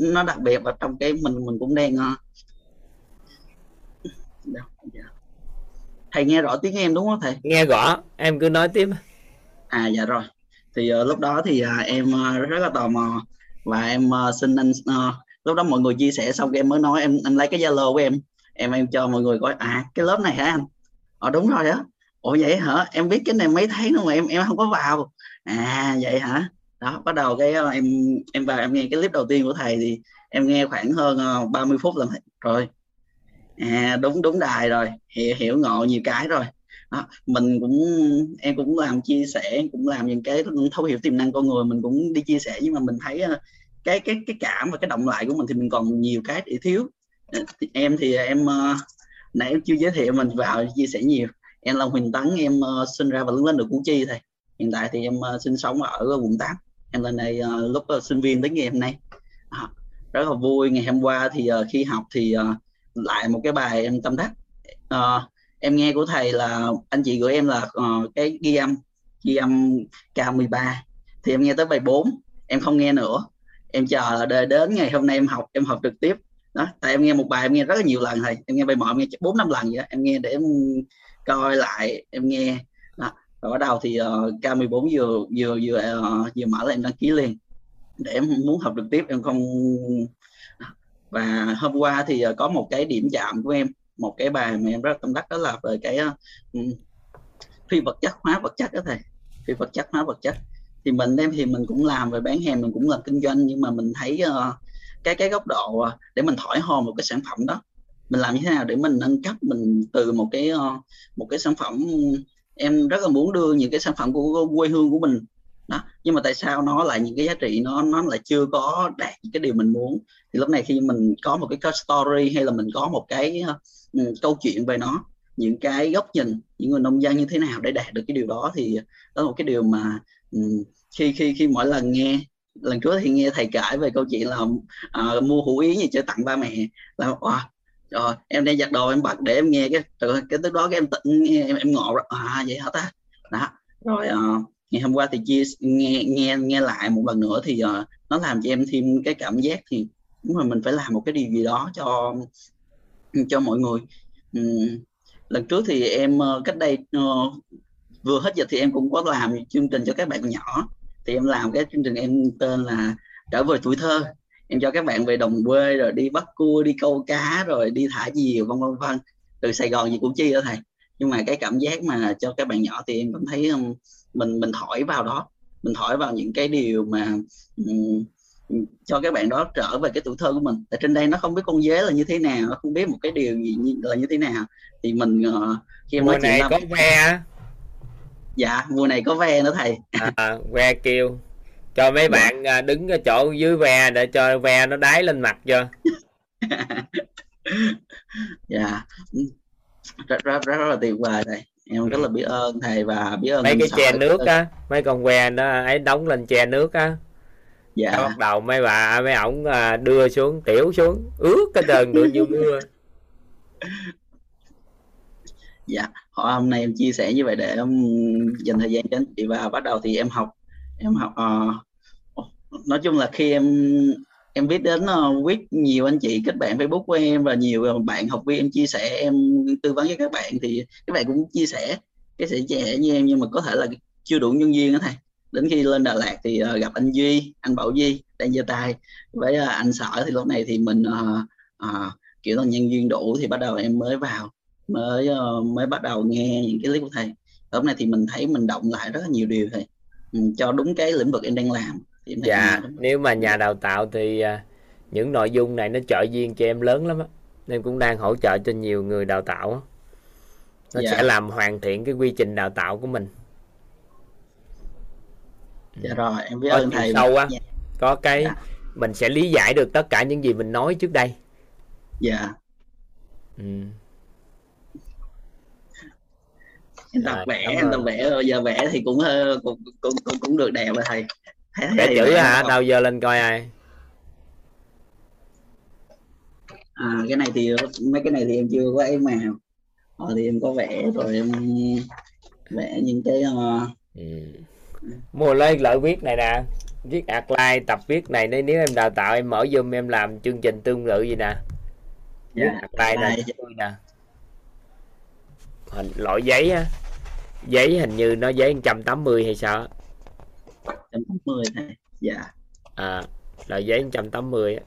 nó đặc biệt và trong cái mình mình cũng đang uh thầy nghe rõ tiếng em đúng không thầy? Nghe rõ. Em cứ nói tiếp. À dạ rồi. Thì uh, lúc đó thì uh, em uh, rất là tò mò. Và em uh, xin anh uh, lúc đó mọi người chia sẻ xong em mới nói em em lấy cái zalo của em. Em em cho mọi người coi. À cái lớp này hả anh? Ờ đúng rồi á. Ủa vậy hả? Em biết cái này mấy tháng rồi mà em em không có vào. À vậy hả? Đó bắt đầu cái em em vào em nghe cái clip đầu tiên của thầy thì em nghe khoảng hơn uh, 30 phút là rồi à đúng đúng đài rồi. Hiểu hiểu ngộ nhiều cái rồi. Đó, mình cũng em cũng làm chia sẻ cũng làm những cái thấu hiểu tiềm năng con người mình cũng đi chia sẻ nhưng mà mình thấy ờ, cái cái cái cảm và cái động lại của mình thì mình còn nhiều cái để thiếu. Ờ, em thì em ờ, nãy em chưa giới thiệu mình vào chia sẻ nhiều. Em là Huỳnh Tấn em sinh ra và lớn lên ở Củ Chi thầy hiện tại thì em sinh sống ở quận 8 em lên đây lúc sinh viên đến ngày hôm nay. Rất là vui. Ngày hôm qua thì khi học thì uh, lại một cái bài em tâm đắc. Uh, em nghe của thầy là anh chị gửi em là uh, cái ghi âm ghi âm K13 thì em nghe tới bài 4 em không nghe nữa. Em chờ đợi đến ngày hôm nay em học em học trực tiếp. Đó tại em nghe một bài em nghe rất là nhiều lần thầy. Em nghe bài một em nghe bốn năm lần vậy đó. em nghe để em coi lại em nghe. Đó. rồi bắt đầu thì ờ, uh, K14 vừa vừa vừa uh, vừa mở là em đăng ký liền. Để em muốn học trực tiếp em không và hôm qua thì ờ, có một cái điểm chạm của em một cái bài mà em rất tâm đắc đó là về cái uh, phi vật chất hóa vật chất đó thầy phi vật chất hóa vật chất. Thì mình em thì mình cũng làm về bán hàng mình cũng làm kinh doanh nhưng mà mình thấy uh, cái cái góc độ uh, để mình thổi hồn một cái sản phẩm đó mình làm như thế nào để mình nâng cấp mình từ một cái uh, một cái sản phẩm em rất là muốn đưa những cái sản phẩm của quê hương của mình đó nhưng mà tại sao nó lại những cái giá trị nó nó lại chưa có đạt cái điều mình muốn thì lúc này khi mình có một cái story hay là mình có một cái uh, câu chuyện về nó những cái góc nhìn những người nông dân như thế nào để đạt được cái điều đó thì đó là một cái điều mà um, khi khi khi mỗi lần nghe lần trước thì nghe thầy kể về câu chuyện là uh, mua hủ yến gì cho tặng ba mẹ là wow, rồi em đang giặt đồ em bật để em nghe cái từ cái tức đó cái em tận em em ngộ rồi à vậy hả ta đó rồi uh, ngày hôm qua thì chia nghe nghe nghe lại một lần nữa thì uh, nó làm cho em thêm cái cảm giác thì đúng là mình phải làm một cái điều gì đó cho cho mọi người. Um, lần trước thì em uh, cách đây uh, vừa hết dịch thì em cũng có làm chương trình cho các bạn nhỏ. Thì em làm cái chương trình em tên là trở về tuổi thơ. Em cho các bạn về đồng quê rồi đi bắt cua đi câu cá rồi đi thả diều vân vân vân. Từ Sài Gòn gì cũng chi đó thầy. Nhưng mà cái cảm giác mà cho các bạn nhỏ thì em cảm thấy um, mình mình thổi vào đó. Mình thổi vào những cái điều mà um, cho các bạn đó trở về cái tuổi thơ của mình. Tại trên đây nó không biết con dế là như thế nào nó không biết một cái điều gì như, là như thế nào. Thì mình uh, khi em nói chuyện này có ve dạ mùa này có ve nữa thầy. À, ve kêu. Cho mấy dạ. bạn à, đứng ở chỗ dưới ve để cho ve nó đáy lên mặt cho. Dạ. Rất, rất rất rất là tuyệt vời thầy em rất là biết ơn thầy và biết ơn mấy cái che nước á mấy con que đó ấy đóng lên che nước á. Dạ. Bắt đầu mấy bà mấy ổng à, đưa xuống tiểu xuống ướt cái trơn được như mưa. Dạ hôm nay em chia sẻ như vậy để em dành thời gian cho anh chị và bắt đầu thì em học em học uh, nói chung là khi em em biết đến ờ, uh, quyết nhiều anh chị kết bạn Facebook của em và nhiều ờ, bạn học viên em chia sẻ em tư vấn với các bạn thì các bạn cũng chia sẻ cái sự chia sẻ như em nhưng mà có thể là chưa đủ nhân viên đó thầy. Đến khi lên Đà Lạt thì uh, gặp anh Duy anh Bảo Duy đang giơ tay với uh, anh Sở thì lúc này thì mình uh, uh, kiểu là nhân viên đủ thì bắt đầu em mới vào mới uh, mới bắt đầu nghe những cái clip của thầy. Lúc này thì mình thấy mình động lại rất là nhiều điều thầy ừ, cho đúng cái lĩnh vực em đang làm dạ nếu mà nhà đào tạo thì uh, những nội dung này nó trợ duyên cho em lớn lắm á nên cũng đang hỗ trợ cho nhiều người đào tạo á. Nó dạ. sẽ làm hoàn thiện cái quy trình đào tạo của mình. Dạ rồi em biết ơn thầy sâu á có cái dạ. mình sẽ lý giải được tất cả những gì mình nói trước đây. Dạ. Ừ. em tập vẽ em tập vẽ rồi giờ vẽ thì cũng cũng cũng cũng, cũng được đẹp rồi thầy vẽ chữ hả? đâu giờ lên coi ai. À cái này thì mấy cái này thì em chưa có ấy màu ờ, thì em có vẽ rồi em vẽ những cái uh... ừ. Mua lấy lợi viết này nè. Viết apply tập viết này. Nếu nếu em đào tạo em mở zoom em làm chương trình tương tự gì nè. Viết yeah, apply. nè nè. Hình loại giấy á. Giấy hình như nó giấy 180 hay sao 180 này. Dạ. À loại giấy 180 á.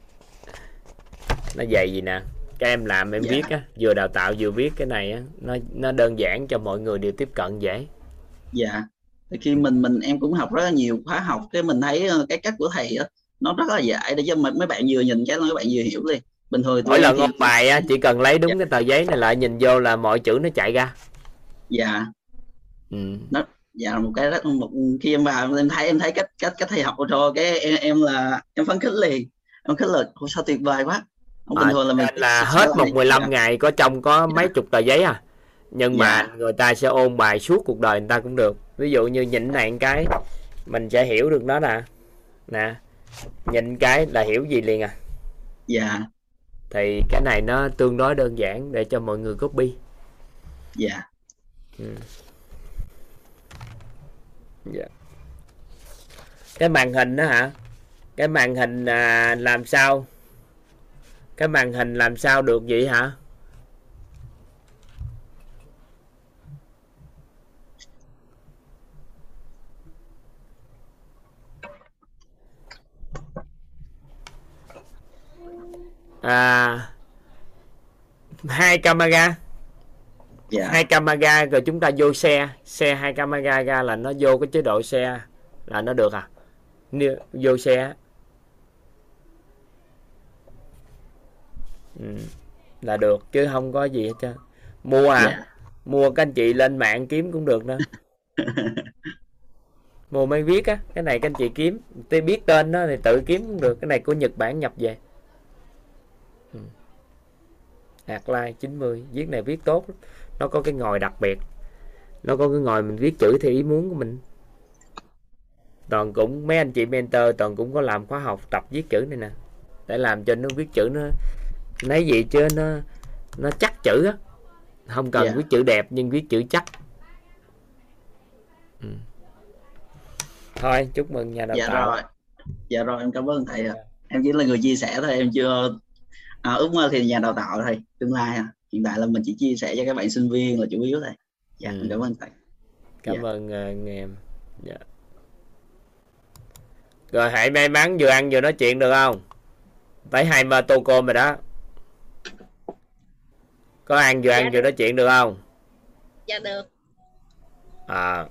Nó dày gì nè? Các em làm em dạ. viết á vừa đào tạo vừa viết cái này á nó nó đơn giản cho mọi người đều tiếp cận dễ. Dạ. Thì khi mình mình em cũng học rất là nhiều khóa học cái mình thấy ờ, cái cách của thầy á nó rất là dễ để cho mấy bạn vừa nhìn cái mấy bạn vừa hiểu liền. Bình thường mỗi lần ôn bài á chỉ cần lấy đúng dạ. cái tờ giấy này lại nhìn vô là mọi chữ nó chạy ra. Dạ. Ừ. nó dạ một cái rất một khi em vào em thấy em thấy cách cách cách thầy học rồi cái em, em là em phấn khích liền. Em khích là sao tuyệt vời quá? Bình à, thường là mình là hết một 15 dạ. ngày có trong có mấy chục tờ giấy à. Nhưng dạ. mà người ta sẽ ôn bài suốt cuộc đời người ta cũng được. Ví dụ như nhịn này cái mình sẽ hiểu được nó nè. Nè nhìn cái là hiểu gì liền à? Dạ. Thì cái này nó tương đối đơn giản để cho mọi người copy. Dạ. Ừ dạ. Cái màn hình đó hả? Cái màn hình à, làm sao? Cái màn hình làm sao được vậy hả? À, hai camera dạ. hai camera rồi chúng ta vô xe. Xe hai camera ra là nó vô cái chế độ xe là nó được à? Nếu, vô xe. Ừ, là được chứ không có gì hết trơn. Mua à? Dạ. mua các anh chị lên mạng kiếm cũng được nữa. Mua mấy viết á cái này các anh chị kiếm. Tôi biết tên đó thì tự kiếm cũng được cái này của nhật bản nhập về. Hạt like 90 viết này viết tốt nó có cái ngòi đặc biệt nó có cái ngòi mình viết chữ theo ý muốn của mình toàn cũng mấy anh chị mentor toàn cũng có làm khóa học tập viết chữ này nè để làm cho nó viết chữ nó lấy gì chứ nó nó chắc chữ á không cần yeah. Dạ. viết chữ đẹp nhưng viết chữ chắc ừ. thôi chúc mừng nhà đào dạ tạo rồi dạ rồi em cảm ơn thầy ạ em chỉ là người chia sẻ thôi em chưa à, ước mơ thì nhà đào tạo thôi tương lai à. Hiện tại là mình chỉ chia sẻ cho các bạn sinh viên là chủ yếu thôi. Dạ ừ. cảm ơn thầy. Cảm dạ. ơn uh, em. Dạ. rồi hãy may mắn vừa ăn vừa nói chuyện được không? Thấy hai ba tô cơm rồi đó. Có ăn vừa ăn Dạ vừa nói chuyện được không? Dạ được. À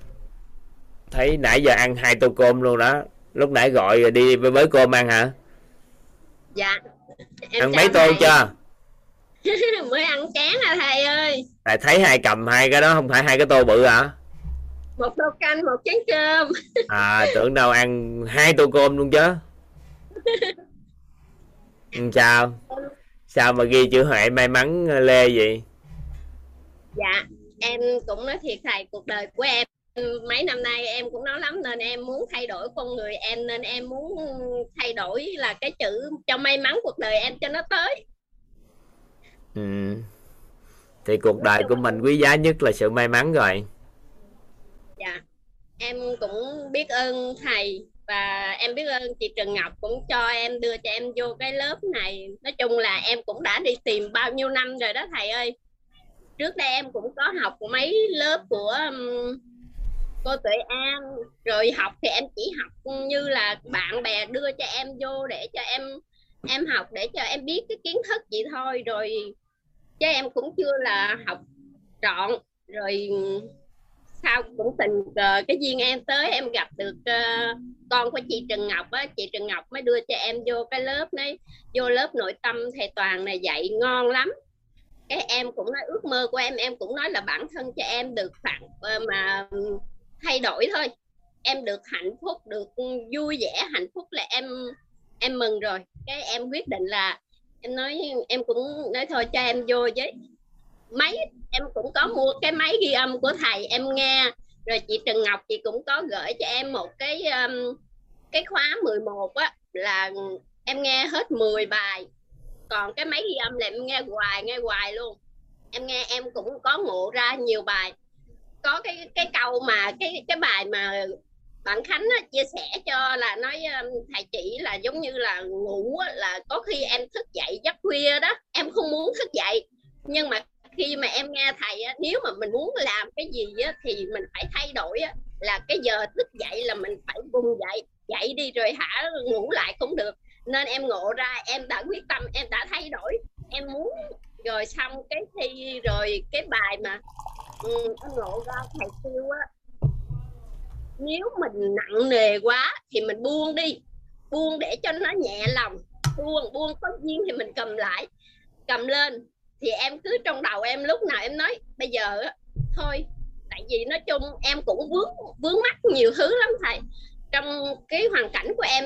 Thấy nãy giờ ăn hai tô cơm luôn đó. Lúc nãy gọi rồi đi với với cơm ăn hả? Dạ. Em Ăn mấy tô chưa mới ăn chán à thầy ơi. Tại thấy hai cầm hai cái đó không phải hai cái tô bự hả? Một tô canh một chén cơm. À tưởng đâu ăn hai tô cơm luôn chứ. Ừ, Sao? Sao mà ghi chữ Huệ may mắn ờ, Lê vậy? Dạ em cũng nói thiệt thầy cuộc đời của em mấy năm nay em cũng nói lắm nên em muốn thay đổi con người em nên em muốn thay đổi là cái chữ cho may mắn cuộc đời em cho nó tới ừ. Thì cuộc đời của mình quý giá nhất là sự may mắn rồi. Dạ. Em cũng biết ơn thầy và em biết ơn chị Trần Ngọc cũng cho em đưa cho em vô cái lớp này. Nói chung là em cũng đã đi tìm bao nhiêu năm rồi đó thầy ơi. Trước đây em cũng có học mấy lớp của um, cô Tuệ An rồi học thì em chỉ học như là bạn bè đưa cho em vô để cho em em học để cho em biết cái kiến thức gì thôi. Rồi chứ em cũng chưa là học trọn rồi sau cũng tình cờ cái duyên em tới em gặp được uh, con của chị Trần Ngọc á chị Trần Ngọc mới đưa cho em vô cái lớp đấy vô lớp nội tâm thầy toàn này dạy ngon lắm. Cái em cũng nói ước mơ của em em cũng nói là bản thân cho em được phản ờ, mà thay đổi thôi. Em được hạnh phúc được vui vẻ hạnh phúc là em em mừng rồi. Cái em quyết định là em nói em cũng nói thôi cho em vô với. Máy em cũng có mua cái máy ghi âm của thầy em nghe. Rồi chị Trần Ngọc chị cũng có gửi cho em một cái um, cái khóa 11 á là em nghe hết 10 bài. Còn cái máy ghi âm là em nghe hoài nghe hoài luôn. Em nghe em cũng có ngộ ra nhiều bài. Có cái cái câu mà cái cái bài mà bạn Khánh á, chia sẻ cho là nói um, thầy chỉ là giống như là ngủ á, là có khi em thức dậy giấc khuya đó em không muốn thức dậy. Nhưng mà khi mà em nghe thầy á, nếu mà mình muốn làm cái gì á, thì mình phải thay đổi á, là cái giờ thức dậy là mình phải vùng dậy dậy đi rồi hả ngủ lại cũng được. Nên em ngộ ra em đã quyết tâm em đã thay đổi. Em muốn rồi xong cái thi rồi cái bài mà ừ, em ngộ ra thầy kêu á nếu mình nặng nề quá thì mình buông đi. Buông để cho nó nhẹ lòng. Buông buông có duyên thì mình cầm lại, cầm lên. Thì em cứ trong đầu em lúc nào em nói, bây giờ thôi, tại vì nói chung em cũng vướng vướng mắc nhiều thứ lắm thầy. Trong cái hoàn cảnh của em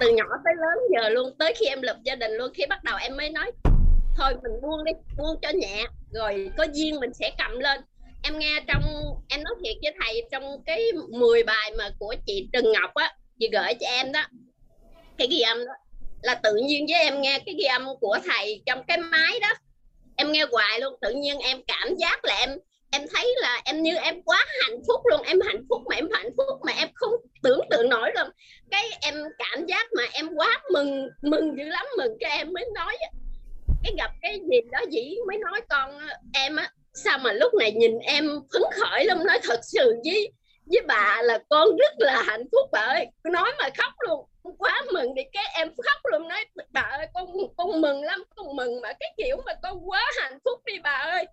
từ nhỏ tới lớn giờ luôn, tới khi em lập gia đình luôn, khi bắt đầu em mới nói, thôi mình buông đi, buông cho nhẹ, rồi có duyên mình sẽ cầm lên em nghe trong, em nói thiệt với thầy, trong cái 10 bài mà của chị Trần Ngọc á, chị gửi cho em đó, cái ghi âm đó, là tự nhiên với em nghe cái ghi âm của thầy trong cái máy đó. Em nghe hoài luôn, tự nhiên em cảm giác là em em thấy là em như em quá hạnh phúc luôn, em hạnh phúc mà em hạnh phúc mà em không tưởng tượng nổi luôn. Cái em cảm giác mà em quá mừng mừng dữ lắm, mừng cho em mới nói cái gặp cái gì đó dĩ mới nói con em á sao mà lúc này nhìn em phấn khởi lắm, nói thật sự với với bà là con rất là hạnh phúc bà ơi. Nói mà khóc luôn quá mừng thì cái em khóc luôn, nói bà ơi, con con mừng lắm, con mừng mà cái kiểu mà con quá hạnh phúc đi bà ơi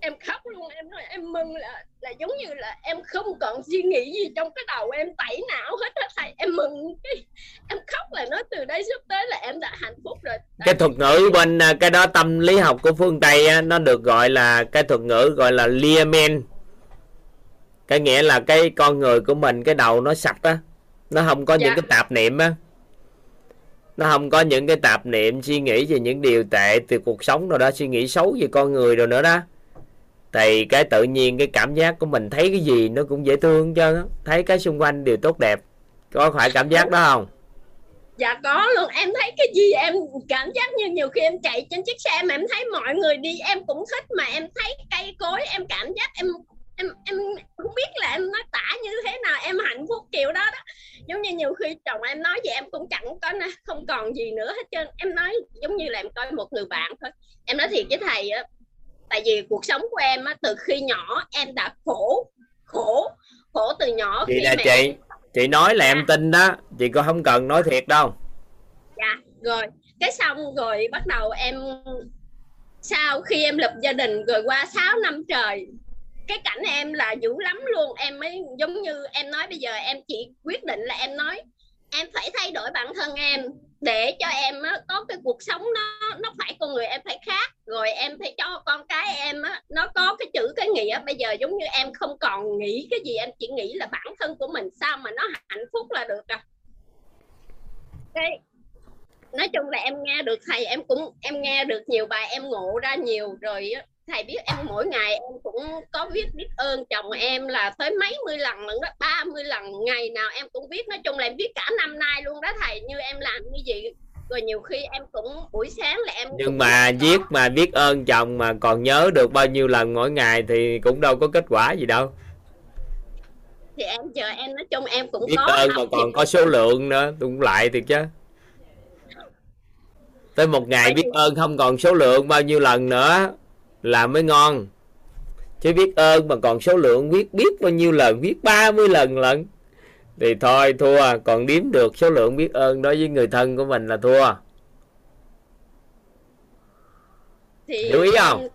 em khóc luôn em nói em mừng là là giống như là em không còn suy nghĩ gì trong cái đầu em tẩy não hết á thầy em mừng. Cái em khóc là nói từ đây sắp tới là em đã hạnh phúc rồi. Cái thuật ngữ bên à, cái đó tâm lý học của phương tây á, nó được gọi là cái thuật ngữ gọi là liamen cái nghĩa là cái con người của mình cái đầu nó sạch á nó không có những Dạ. cái tạp niệm á. Nó không có những cái tạp niệm suy nghĩ về những điều tệ từ cuộc sống rồi đó suy nghĩ xấu về con người rồi nữa đó thì cái tự nhiên cái cảm giác của mình thấy cái gì nó cũng dễ thương chứ thấy cái xung quanh đều tốt đẹp. Có phải cảm giác đó không? Dạ có luôn. Em thấy cái gì em cảm giác như nhiều khi em chạy trên chiếc xe mà em thấy mọi người đi, em cũng thích mà em thấy cây cối, em cảm giác em em em không biết là em nói tả như thế nào, em hạnh phúc kiểu đó đó. Giống như nhiều khi chồng em nói gì em cũng chẳng có không còn gì nữa hết trơn. Em nói giống như là em coi một người bạn thôi. Em nói thiệt với thầy á tại vì cuộc sống của em á từ khi nhỏ em đã khổ khổ khổ từ nhỏ chị khi nè mà chị chị nói là em tin đó. Chị có không cần nói thiệt đâu. Dạ rồi. Cái xong rồi bắt đầu em sau khi em lập gia đình rồi qua 6 năm trời cái cảnh em là dữ lắm luôn. Em mới giống như em nói bây giờ em chỉ quyết định là em nói em phải thay đổi bản thân em để cho em á, có cái cuộc sống nó nó phải con người em phải khác. Rồi em phải cho con cái em á, nó có cái chữ cái nghĩa. Bây giờ giống như em không còn nghĩ cái gì em chỉ nghĩ là bản thân của mình sao mà nó hạnh phúc là được à. Cái nói chung là em nghe được thầy em cũng em nghe được nhiều bài em ngộ ra nhiều rồi á, thầy biết em mỗi ngày em cũng có viết biết ơn chồng em là tới mấy mươi lần lần đó 30 lần ngày nào em cũng viết. Nói chung là em viết cả năm nay luôn đó thầy như em làm như vậy. Rồi nhiều khi em cũng buổi sáng là em nhưng mà viết mà biết ơn chồng mà còn nhớ được bao nhiêu lần mỗi ngày thì cũng đâu có kết quả gì đâu. Thì em chờ em nói chung em cũng biết có ơn mà còn có số lượng nữa cũng lại thiệt chứ. Tới một ngày biết ơn không còn số lượng bao nhiêu lần nữa là mới ngon. Chứ biết ơn mà còn số lượng biết biết bao nhiêu lần biết 30 lần lận. Thì thôi thua. Còn đếm được số lượng biết ơn đối với người thân của mình là thua. Thì hiểu ý không?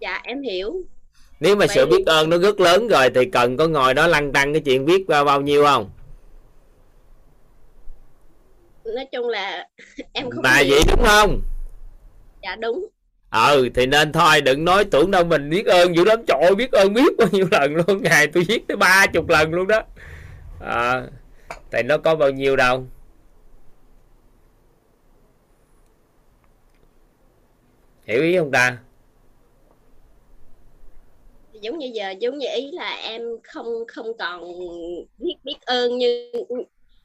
dạ em hiểu. Nếu mà Vậy sự biết ơn nó rất lớn rồi thì cần có ngồi đó lăn tăng cái chuyện biết bao bao nhiêu không? Nói chung là em không hiểu. vậy đúng không? Dạ đúng ừ thì nên thôi đừng nói tưởng đâu mình biết ơn dữ lắm. Trời ơi, biết ơn biết bao nhiêu lần luôn. Ngày tôi viết tới ba chục lần luôn đó. À, thì nó có bao nhiêu đâu? Hiểu ý không ta? Giống như giờ giống như ý là em không không còn biết biết ơn như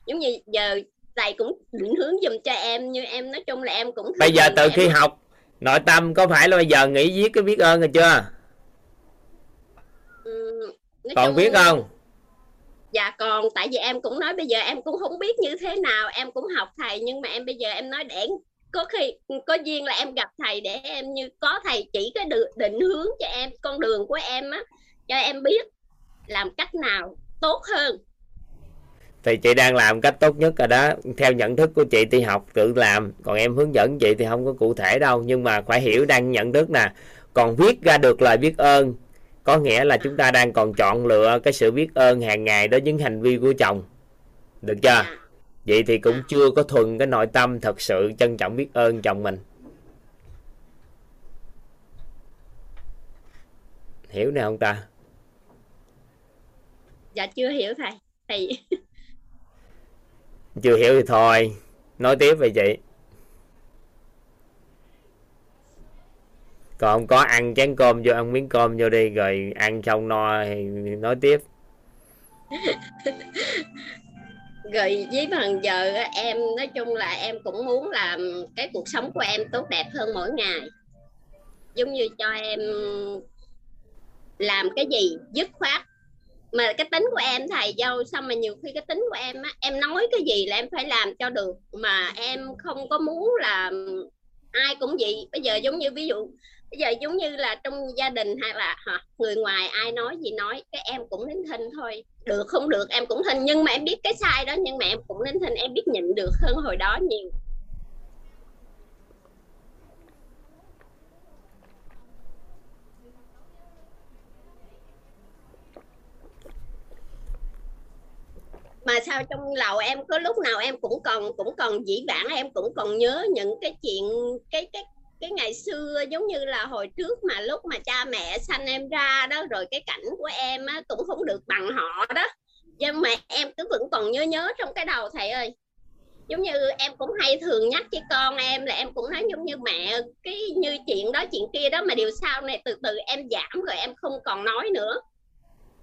giống như giờ thầy cũng định hướng giùm cho em như em nói chung là em cũng bây giờ từ em- khi học nội tâm có phải là bây giờ nghĩ viết cái biết ơn rồi chưa? Nói còn biết không? Dạ còn tại vì em cũng nói bây giờ em cũng không biết như thế nào em cũng học thầy nhưng mà em bây giờ em nói để có khi có duyên là em gặp thầy để em như có thầy chỉ cái định, định hướng cho em con đường của em á cho em biết làm cách nào tốt hơn thì chị đang làm cách tốt nhất rồi đó. Theo nhận thức của chị thì học tự làm. Còn em hướng dẫn chị thì không có cụ thể đâu. Nhưng mà phải hiểu đang nhận thức nè. Còn viết ra được lời biết ơn có nghĩa là chúng ta đang còn chọn lựa cái sự biết ơn hàng ngày đối với những hành vi của chồng. Được chưa? Dạ. vậy thì cũng chưa có thuần cái nội tâm thật sự trân trọng biết ơn chồng mình. Hiểu nè không ta. Dạ chưa hiểu thầy. Thầy chưa hiểu thì thôi. Nói tiếp về chị. Còn có ăn chén cơm vô, ăn miếng cơm vô đi, rồi ăn xong no thì nói tiếp. Rồi với bằng giờ em, nói chung là em cũng muốn làm cái cuộc sống của em tốt đẹp hơn mỗi ngày. Giống như cho em làm cái gì, dứt khoát mà cái tính của em thầy dâu xong mà nhiều khi cái tính của em á em nói cái gì là em phải làm cho được mà em không có muốn là ai cũng vậy. Bây giờ giống như ví dụ bây giờ giống như là trong gia đình hay là hả, người ngoài ai nói gì nói cái em cũng nín thinh thôi. Được không được em cũng thinh. Nhưng mà em biết cái sai đó nhưng mà em cũng nín thinh em biết nhịn được hơn hồi đó nhiều. Mà sao trong đầu em có lúc nào em cũng còn cũng còn dĩ vãng em cũng còn nhớ những cái chuyện cái cái cái ngày xưa giống như là hồi trước mà lúc mà cha mẹ sanh em ra đó rồi cái cảnh của em á, cũng không được bằng họ đó. Nhưng mà em cứ vẫn còn nhớ nhớ trong cái đầu thầy ơi. Giống như em cũng hay thường nhắc với con em là em cũng nói giống như mẹ cái như chuyện đó chuyện kia đó mà điều sau này từ từ em giảm rồi em không còn nói nữa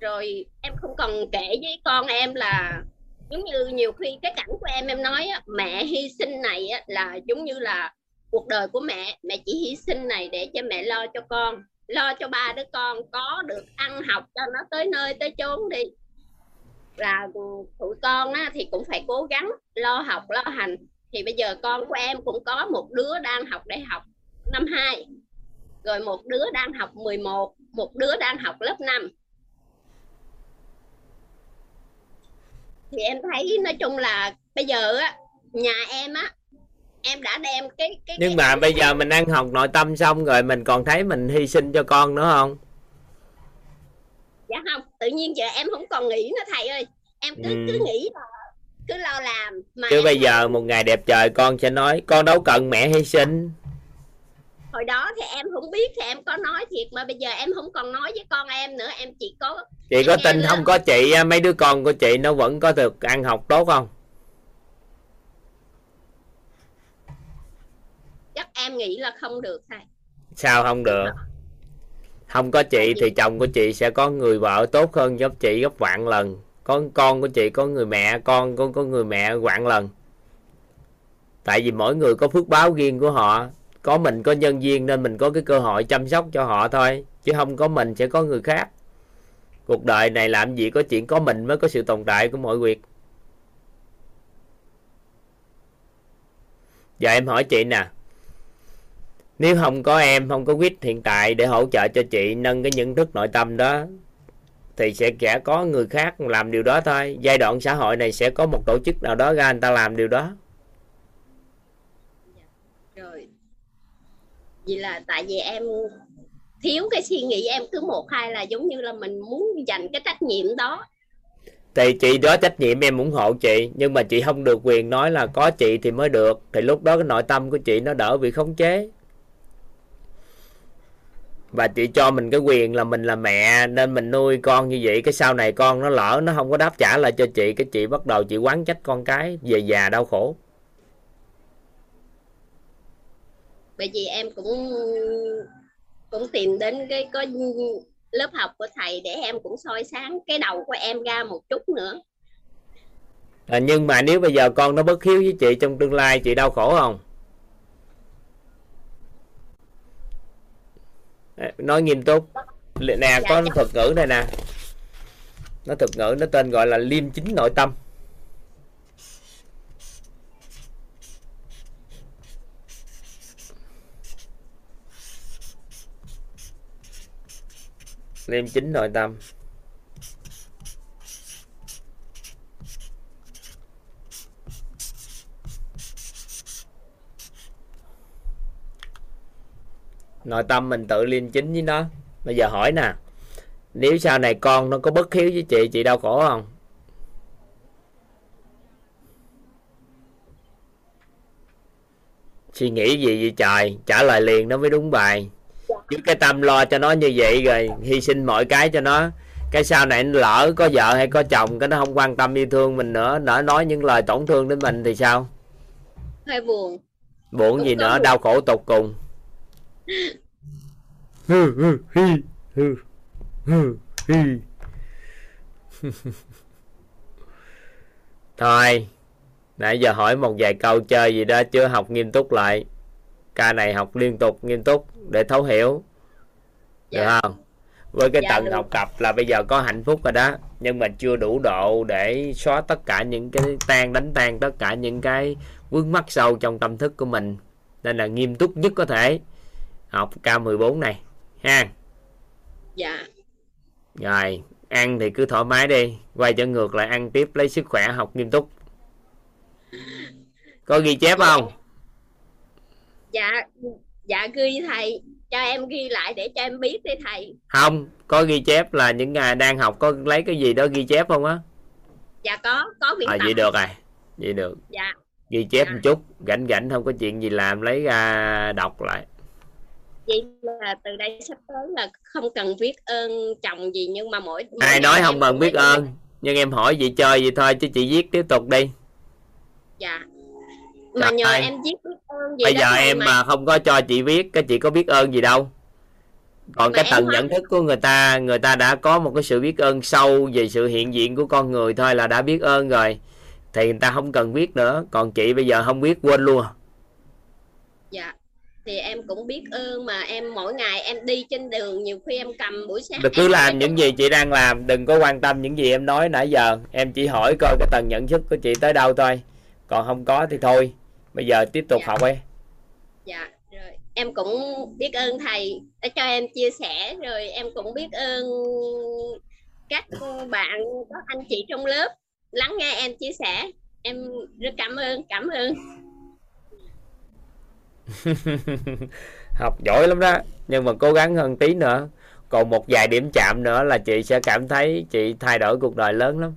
rồi em không còn kể với con em là giống như nhiều khi cái cảnh của em em nói á, mẹ hy sinh này á, là giống như là cuộc đời của mẹ. Mẹ chỉ hy sinh này để cho mẹ lo cho con lo cho ba đứa con có được ăn học cho nó tới nơi tới chốn đi. Là tụi con á, thì cũng phải cố gắng lo học lo hành. Thì bây giờ con của em cũng có một đứa đang học đại học năm 2 rồi một đứa đang học 11 một đứa đang học lớp 5 thì em thấy nói chung là bây giờ á nhà em á em đã đem cái cái nhưng cái mà bây giờ mình ăn học nội tâm xong rồi mình còn thấy mình hy sinh cho con nữa không? Dạ không tự nhiên giờ em không còn nghĩ nữa thầy ơi. Em cứ Ừ. cứ nghĩ là cứ lo làm mà chứ bây giờ một ngày đẹp trời con sẽ nói con đâu cần mẹ hy sinh hồi đó thì em không biết thì em có nói thiệt mà bây giờ em không còn nói với con em nữa em chỉ có chị có tin không? Có chị á, mấy đứa con của chị nó vẫn có được ăn học tốt không? Chắc em nghĩ là không được thầy. Sao không được? Không có chị thì chồng của chị sẽ có người vợ tốt hơn giúp chị gấp vạn lần. Có con của chị có người mẹ con có có người mẹ vạn lần. Tại vì mỗi người có phước báo riêng của họ có mình có nhân viên nên mình có cái cơ hội chăm sóc cho họ thôi, chứ không có mình sẽ có người khác. Cuộc đời này làm gì có chuyện có mình mới có sự tồn tại của mọi việc. Giờ em hỏi chị nè, nếu không có em, không có quýt hiện tại để hỗ trợ cho chị nâng cái nhận thức nội tâm đó, thì sẽ sẽ có người khác làm điều đó thôi. Giai đoạn xã hội này sẽ có một tổ chức nào đó ra người ta làm điều đó rồi vì là tại vì em thiếu cái suy nghĩ em cứ một hai là giống như là mình muốn dành cái trách nhiệm đó. Thì chị đó trách nhiệm em ủng hộ chị, nhưng mà chị không được quyền nói là có chị thì mới được. Thì lúc đó cái nội tâm của chị nó đỡ bị khống chế. Và chị cho mình cái quyền là mình là mẹ, nên mình nuôi con như vậy. Cái sau này con nó lỡ, nó không có đáp trả lại cho chị, cái chị bắt đầu chị quán trách con cái về già đau khổ. Bởi vì em cũng cũng tìm đến cái có lớp học của thầy để em cũng soi sáng cái đầu của em ra một chút nữa. À, nhưng mà nếu bây giờ con nó bất hiếu với chị trong tương lai chị đau khổ không? Nói nghiêm túc. Nè có Dạ. thuật ngữ này nè. Nó thuật ngữ nó tên gọi là liêm chính nội tâm liêm chính nội tâm. Nội tâm mình tự liêm chính với nó. Bây giờ hỏi nè, nếu sau này con nó có bất hiếu với chị chị đau khổ không? Suy nghĩ gì vậy trời? Trả lời liền nó mới đúng bài chứ cái tâm lo cho nó như vậy rồi hy sinh mọi cái cho nó. Cái sau này nó lỡ có vợ hay có chồng cái nó không quan tâm yêu thương mình nữa nỡ nói những lời tổn thương đến mình thì sao? Hơi buồn. Buồn gì nữa đau khổ tột cùng. Thôi nãy giờ hỏi một vài câu chơi gì đó chưa học nghiêm túc lại. Ca này học liên tục nghiêm túc để thấu hiểu. Được Dạ. không? Với cái Dạ, tầng được. học tập là bây giờ có hạnh phúc rồi đó nhưng mà chưa đủ độ để xóa tất cả những cái tan đánh tan tất cả những cái vướng mắc sâu trong tâm thức của mình. Nên là nghiêm túc nhất có thể học K14 này ha. Dạ. Rồi ăn thì cứ thoải mái đi quay trở ngược lại ăn tiếp lấy sức khỏe học nghiêm túc. Có ghi chép không? Dạ dạ ghi thầy. Cho em ghi lại để cho em biết đi thầy. Không có ghi chép là những ngày đang học có lấy cái gì đó ghi chép không á? Dạ có có biên à tập vậy được rồi vậy được. Dạ. Ghi chép Dạ. một chút rảnh rảnh không có chuyện gì làm lấy ra đọc lại. Vậy là từ đây sắp tới là không cần biết ơn chồng gì nhưng mà mỗi, mỗi ai nói không cần biết ơn nhưng em hỏi vậy chơi vậy thôi chứ chị viết tiếp tục đi. Dạ mà nhờ Rồi. em viết biết ơn gì bây giờ em mà. không có cho chị viết cái chị có biết ơn gì đâu. Còn Mà cái tầng nhận thức của người ta người ta đã có một cái sự biết ơn sâu về sự hiện diện của con người thôi là đã biết ơn rồi. Thì người ta không cần biết nữa. Còn chị bây giờ không biết quên luôn. Dạ. Thì em cũng biết ơn mà em mỗi ngày em đi trên đường nhiều khi em cầm buổi sáng Được cứ làm những gì chị đang làm. Đừng có quan tâm những gì em nói nãy giờ. Em chỉ hỏi coi cái tầng nhận thức của chị tới đâu thôi. Còn không có thì thôi bây giờ tiếp tục Dạ. học đi. Dạ rồi. Em cũng biết ơn thầy đã cho em chia sẻ rồi em cũng biết ơn các bạn các anh chị trong lớp lắng nghe em chia sẻ. Em rất cảm ơn cảm ơn. Học giỏi lắm đó. Nhưng mà cố gắng hơn tí nữa. Còn một vài điểm chạm nữa là chị sẽ cảm thấy chị thay đổi cuộc đời lớn lắm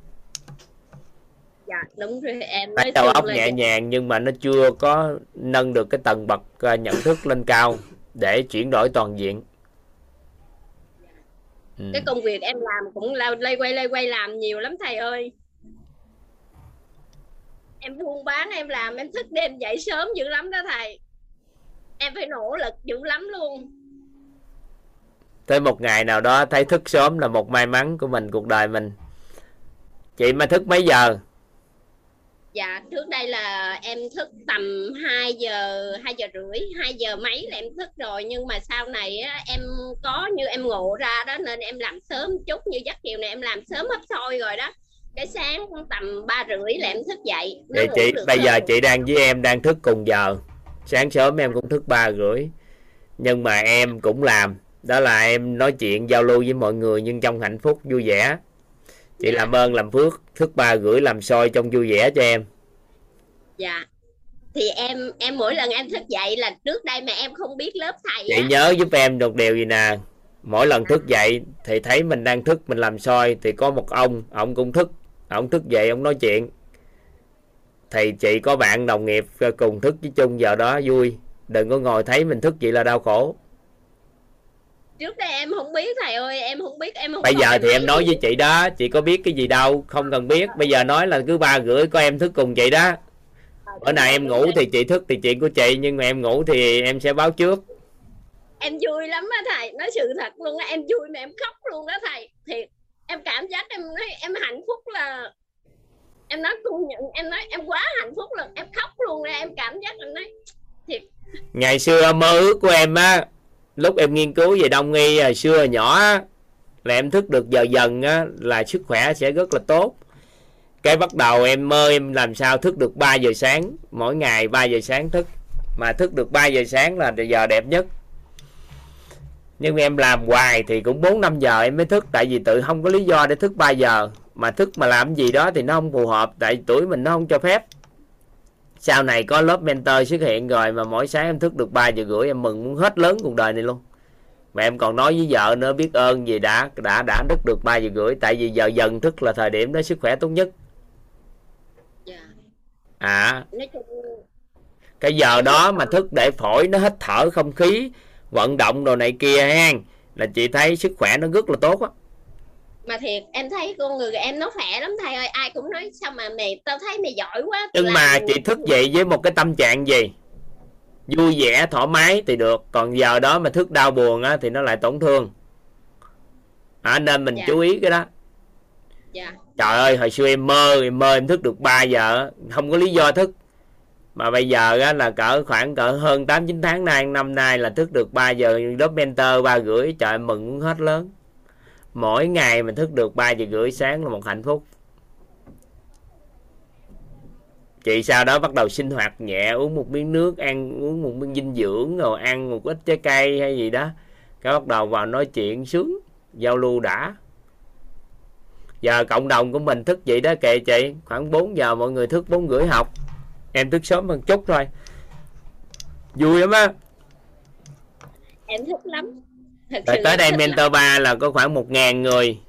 dạ đúng rồi em nói đầu óc là nhẹ nhàng nhưng mà nó chưa có nâng được cái tầng bậc ờ, nhận thức lên cao để chuyển đổi toàn diện. Ừ. cái công việc em làm cũng lao lay quay lay quay làm nhiều lắm thầy ơi. Em buôn bán em làm em thức đêm dậy sớm dữ lắm đó thầy. Em phải nỗ lực dữ lắm luôn. Tới một ngày nào đó thấy thức sớm là một may mắn của mình cuộc đời mình. Chị mà thức mấy giờ dạ trước đây là em thức tầm 2 giờ 2 giờ rưỡi 2 giờ mấy là em thức rồi. Nhưng mà sau này á, em có như em ngộ ra đó nên em làm sớm chút. Như giấc chiều này em làm sớm hấp xôi rồi đó. Cái sáng tầm ba rưỡi là em thức dậy. Nó vậy chị bây giờ hơn. chị đang với em đang thức cùng giờ. Sáng sớm em cũng thức ba rưỡi. Nhưng mà em cũng làm. Đó là em nói chuyện giao lưu với mọi người nhưng trong hạnh phúc vui vẻ chị Dạ. làm ơn làm phước thức ba rưỡi làm soi trong vui vẻ cho em. Dạ. Thì em em mỗi lần em thức dậy là trước đây mà em không biết lớp thầy chị á. nhớ giúp em một điều gì nè. Mỗi lần thức dậy thì thấy mình đang thức mình làm soi thì có một ông ông cũng thức. Ông thức dậy ông nói chuyện. Thì chị có bạn đồng nghiệp cùng thức với chung giờ đó vui. Đừng có ngồi thấy mình thức vậy là đau khổ trước đây em không biết thầy ơi em không biết em không bây giờ thì em nói với chị đó chị có biết cái gì đâu không cần biết. Bây giờ nói là cứ ba rưỡi có em thức cùng chị đó. Bữa nào em ngủ thì chị thức thì chuyện của chị nhưng mà em ngủ thì em sẽ báo trước. Em vui lắm á thầy nói sự thật luôn á em vui mà em khóc luôn đó thầy. Thiệt em cảm giác em nói em hạnh phúc là em nói công nhận em nói em quá hạnh phúc luôn em khóc luôn ra em cảm giác em nói thiệt. Ngày xưa mơ ước của em á lúc em nghiên cứu về đông y, hồi xưa nhỏ là em thức được giờ dần á, là sức khỏe sẽ rất là tốt. Cái bắt đầu em mơ em làm sao thức được 3 giờ sáng, mỗi ngày 3 giờ sáng thức. Mà thức được 3 giờ sáng là giờ đẹp nhất. Nhưng em làm hoài thì cũng 4 5 giờ em mới thức, tại vì tự không có lý do để thức 3 giờ. Mà thức mà làm gì đó thì nó không phù hợp, tại tuổi mình nó không cho phép sau này có lớp mentor xuất hiện rồi mà mỗi sáng em thức được 3 giờ rưỡi em mừng muốn hết lớn cuộc đời này luôn. Mà em còn nói với vợ nữa biết ơn gì đã đã đã thức được 3 giờ rưỡi. Tại vì giờ dần thức là thời điểm đó sức khỏe tốt nhất. Dạ. À. Cái giờ đó mà thức để phổi nó hít thở không khí vận động đồ này kia ha là chị thấy sức khỏe nó rất là tốt á mà thiệt em thấy con người em nó khỏe lắm thầy ơi ai cũng nói sao mà mày tao thấy mày giỏi quá nhưng mà chị thức dậy với một cái tâm trạng gì? Vui vẻ thoải mái thì được còn giờ đó mà thức đau buồn á thì nó lại tổn thương. À, nên mình Dạ. chú ý cái đó. Dạ. Trời ơi hồi xưa em mơ em mơ em thức được 3 giờ không có lý do thức. Mà bây giờ á, là cỡ khoảng cỡ hơn 8 9 tháng nay năm nay là thức được 3 giờ lớp mentor ba rưỡi trời mừng muốn hết lớn mỗi ngày mình thức được 3 giờ rưỡi sáng là một hạnh phúc. Chị sau đó bắt đầu sinh hoạt nhẹ, uống một miếng nước, ăn, uống một miếng dinh dưỡng rồi ăn một ít trái cây hay gì đó. Cái bắt đầu vào nói chuyện, sướng, giao lưu đã. Giờ cộng đồng của mình thức vậy đó kệ chị. Khoảng 4 giờ mọi người thức bốn rưỡi học. Em thức sớm hơn chút thôi. Vui lắm á. Em thích lắm tới đây mentor 3 là có khoảng 1.000 người.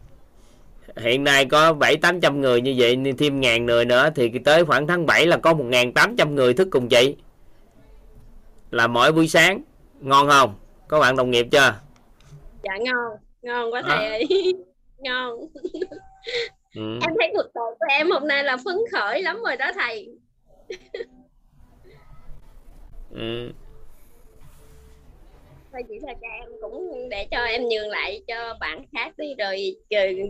Hiện nay có 7 800 người như vậy nên thêm ngàn người nữa thì tới khoảng tháng 7 là có 1.800 người thức cùng chị. Là mỗi buổi sáng. Ngon không? Có bạn đồng nghiệp chưa? Dạ ngon. Ngon quá À. thầy. Ơi ngon. Ừ. em thấy cuộc đời của em hôm nay là phấn khởi lắm rồi đó thầy. Ừ. thôi chỉ là cho em cũng để cho em nhường lại cho bạn khác đi rồi rồi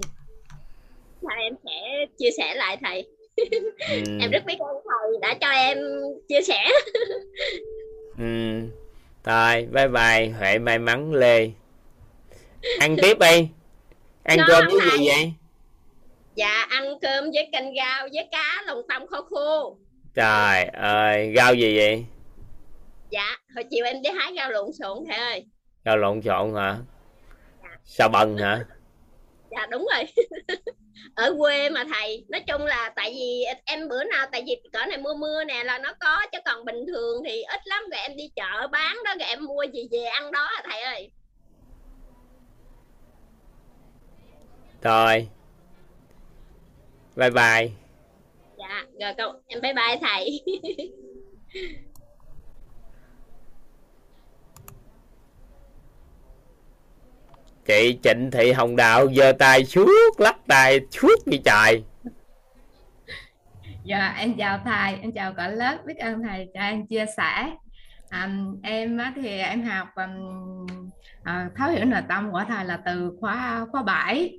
em sẽ chia sẻ lại thầy Ừ. em rất biết ơn thầy đã cho em chia sẻ Ừ. Thôi, bye bye, Huệ may mắn Lê. Ăn tiếp đi. Ăn Ngon cơm với gì vậy? dạ ăn cơm với canh rau với cá lòng tông kho khô Trời ơi, rau gì vậy? Dạ hồi chiều em đi hái rau lộn xộn thầy ơi. Rau lộn xộn hả? Sao bần hả? dạ đúng rồi. Ở quê mà thầy nói chung là tại vì em bữa nào tại vì cỡ này mưa mưa nè là nó có chứ còn bình thường thì ít lắm. Rồi em đi chợ bán đó rồi em mua gì về ăn đó thầy ơi? Rồi bye bye. Dạ rồi câu em bye bye thầy chị Trịnh Thị Hồng Đạo giơ tay suốt lắc tay suốt như trời dạ em chào thầy em chào cả lớp biết ơn thầy cho em chia sẻ. À, em á, thì em học um, à, thấu hiểu nội tâm của thầy là từ khóa khóa 7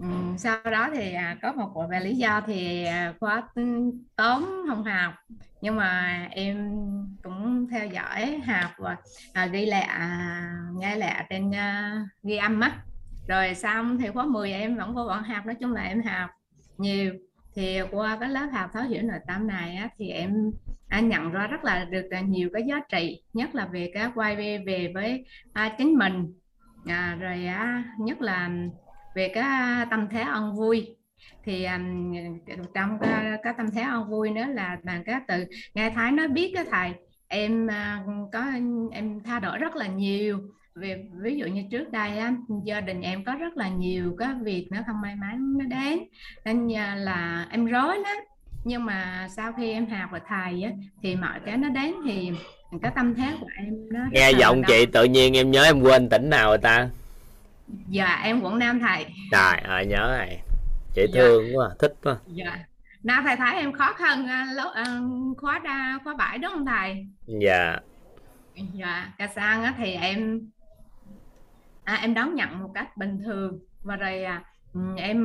ừ, sau đó thì à, có một bộ về lý do thì à, khóa tóm không học nhưng mà em cũng theo dõi học và à, ghi lẹ à, nghe lẹ trên uh, ghi âm á. Rồi xong thì khóa 10 em vẫn vô bọn học nói chung là em học nhiều. Thì qua cái lớp học thấu hiểu nội tâm này á, thì em anh nhận ra rất là được nhiều cái giá trị nhất là về cái quay về, về với à, chính mình. À, rồi à, nhất là về cái tâm thế ân vui thì um, trong cái, cái tâm thế ân vui nữa là bằng cái từ nghe thái nói biết cái thầy em uh, có em thay đổi rất là nhiều. Về ví dụ như trước đây á, gia đình em có rất là nhiều cái việc nó không may mắn nó đến. Nên là em rối lắm. Nhưng mà sau khi em học với thầy á, thì mọi cái nó đến thì cái tâm thế của em nó nghe giọng chị tự nhiên em nhớ em quên tỉnh nào rồi ta? Dạ em quận nam thầy. Trời ơi nhớ chị dạ. thương quá thích quá dạ. Nam thầy thấy em khó khăn lúc uh, khóa đa khóa bảy đúng không thầy dạ. Dạ ca sang á thì em à, em đón nhận một cách bình thường. Và rồi à, em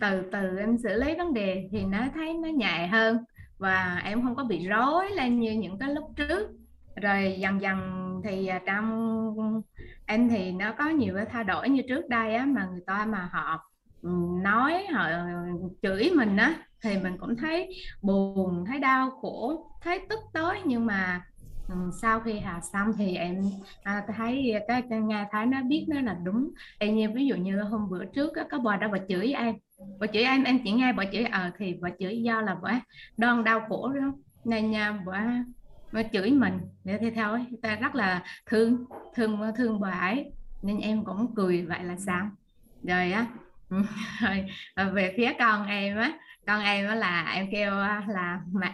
từ từ em xử lý vấn đề thì nó thấy nó nhẹ hơn. Và em không có bị rối lên như những cái lúc trước. Rồi dần dần thì à, trong em thì nó có nhiều cái thay đổi như trước đây á mà người ta mà họ Ừ, nói họ chửi mình á thì mình cũng thấy buồn thấy đau khổ thấy tức tối. Nhưng mà ừ, sau khi hà xong thì em à, thấy cái, cái nghe thấy nó biết nó là đúng. Em như ví dụ như hôm bữa trước á, có bà đó bà chửi em. Bà chửi em em chỉ nghe bà chửi ờ à, thì bà chửi do là bà đoan đau khổ đó. Nên nha bà mà chửi mình. Để thì thôi ta rất là thương thương thương bà ấy. Nên em cũng cười vậy là sao. Rồi á rồi ờ, về phía con em á con em á là em kêu là mẹ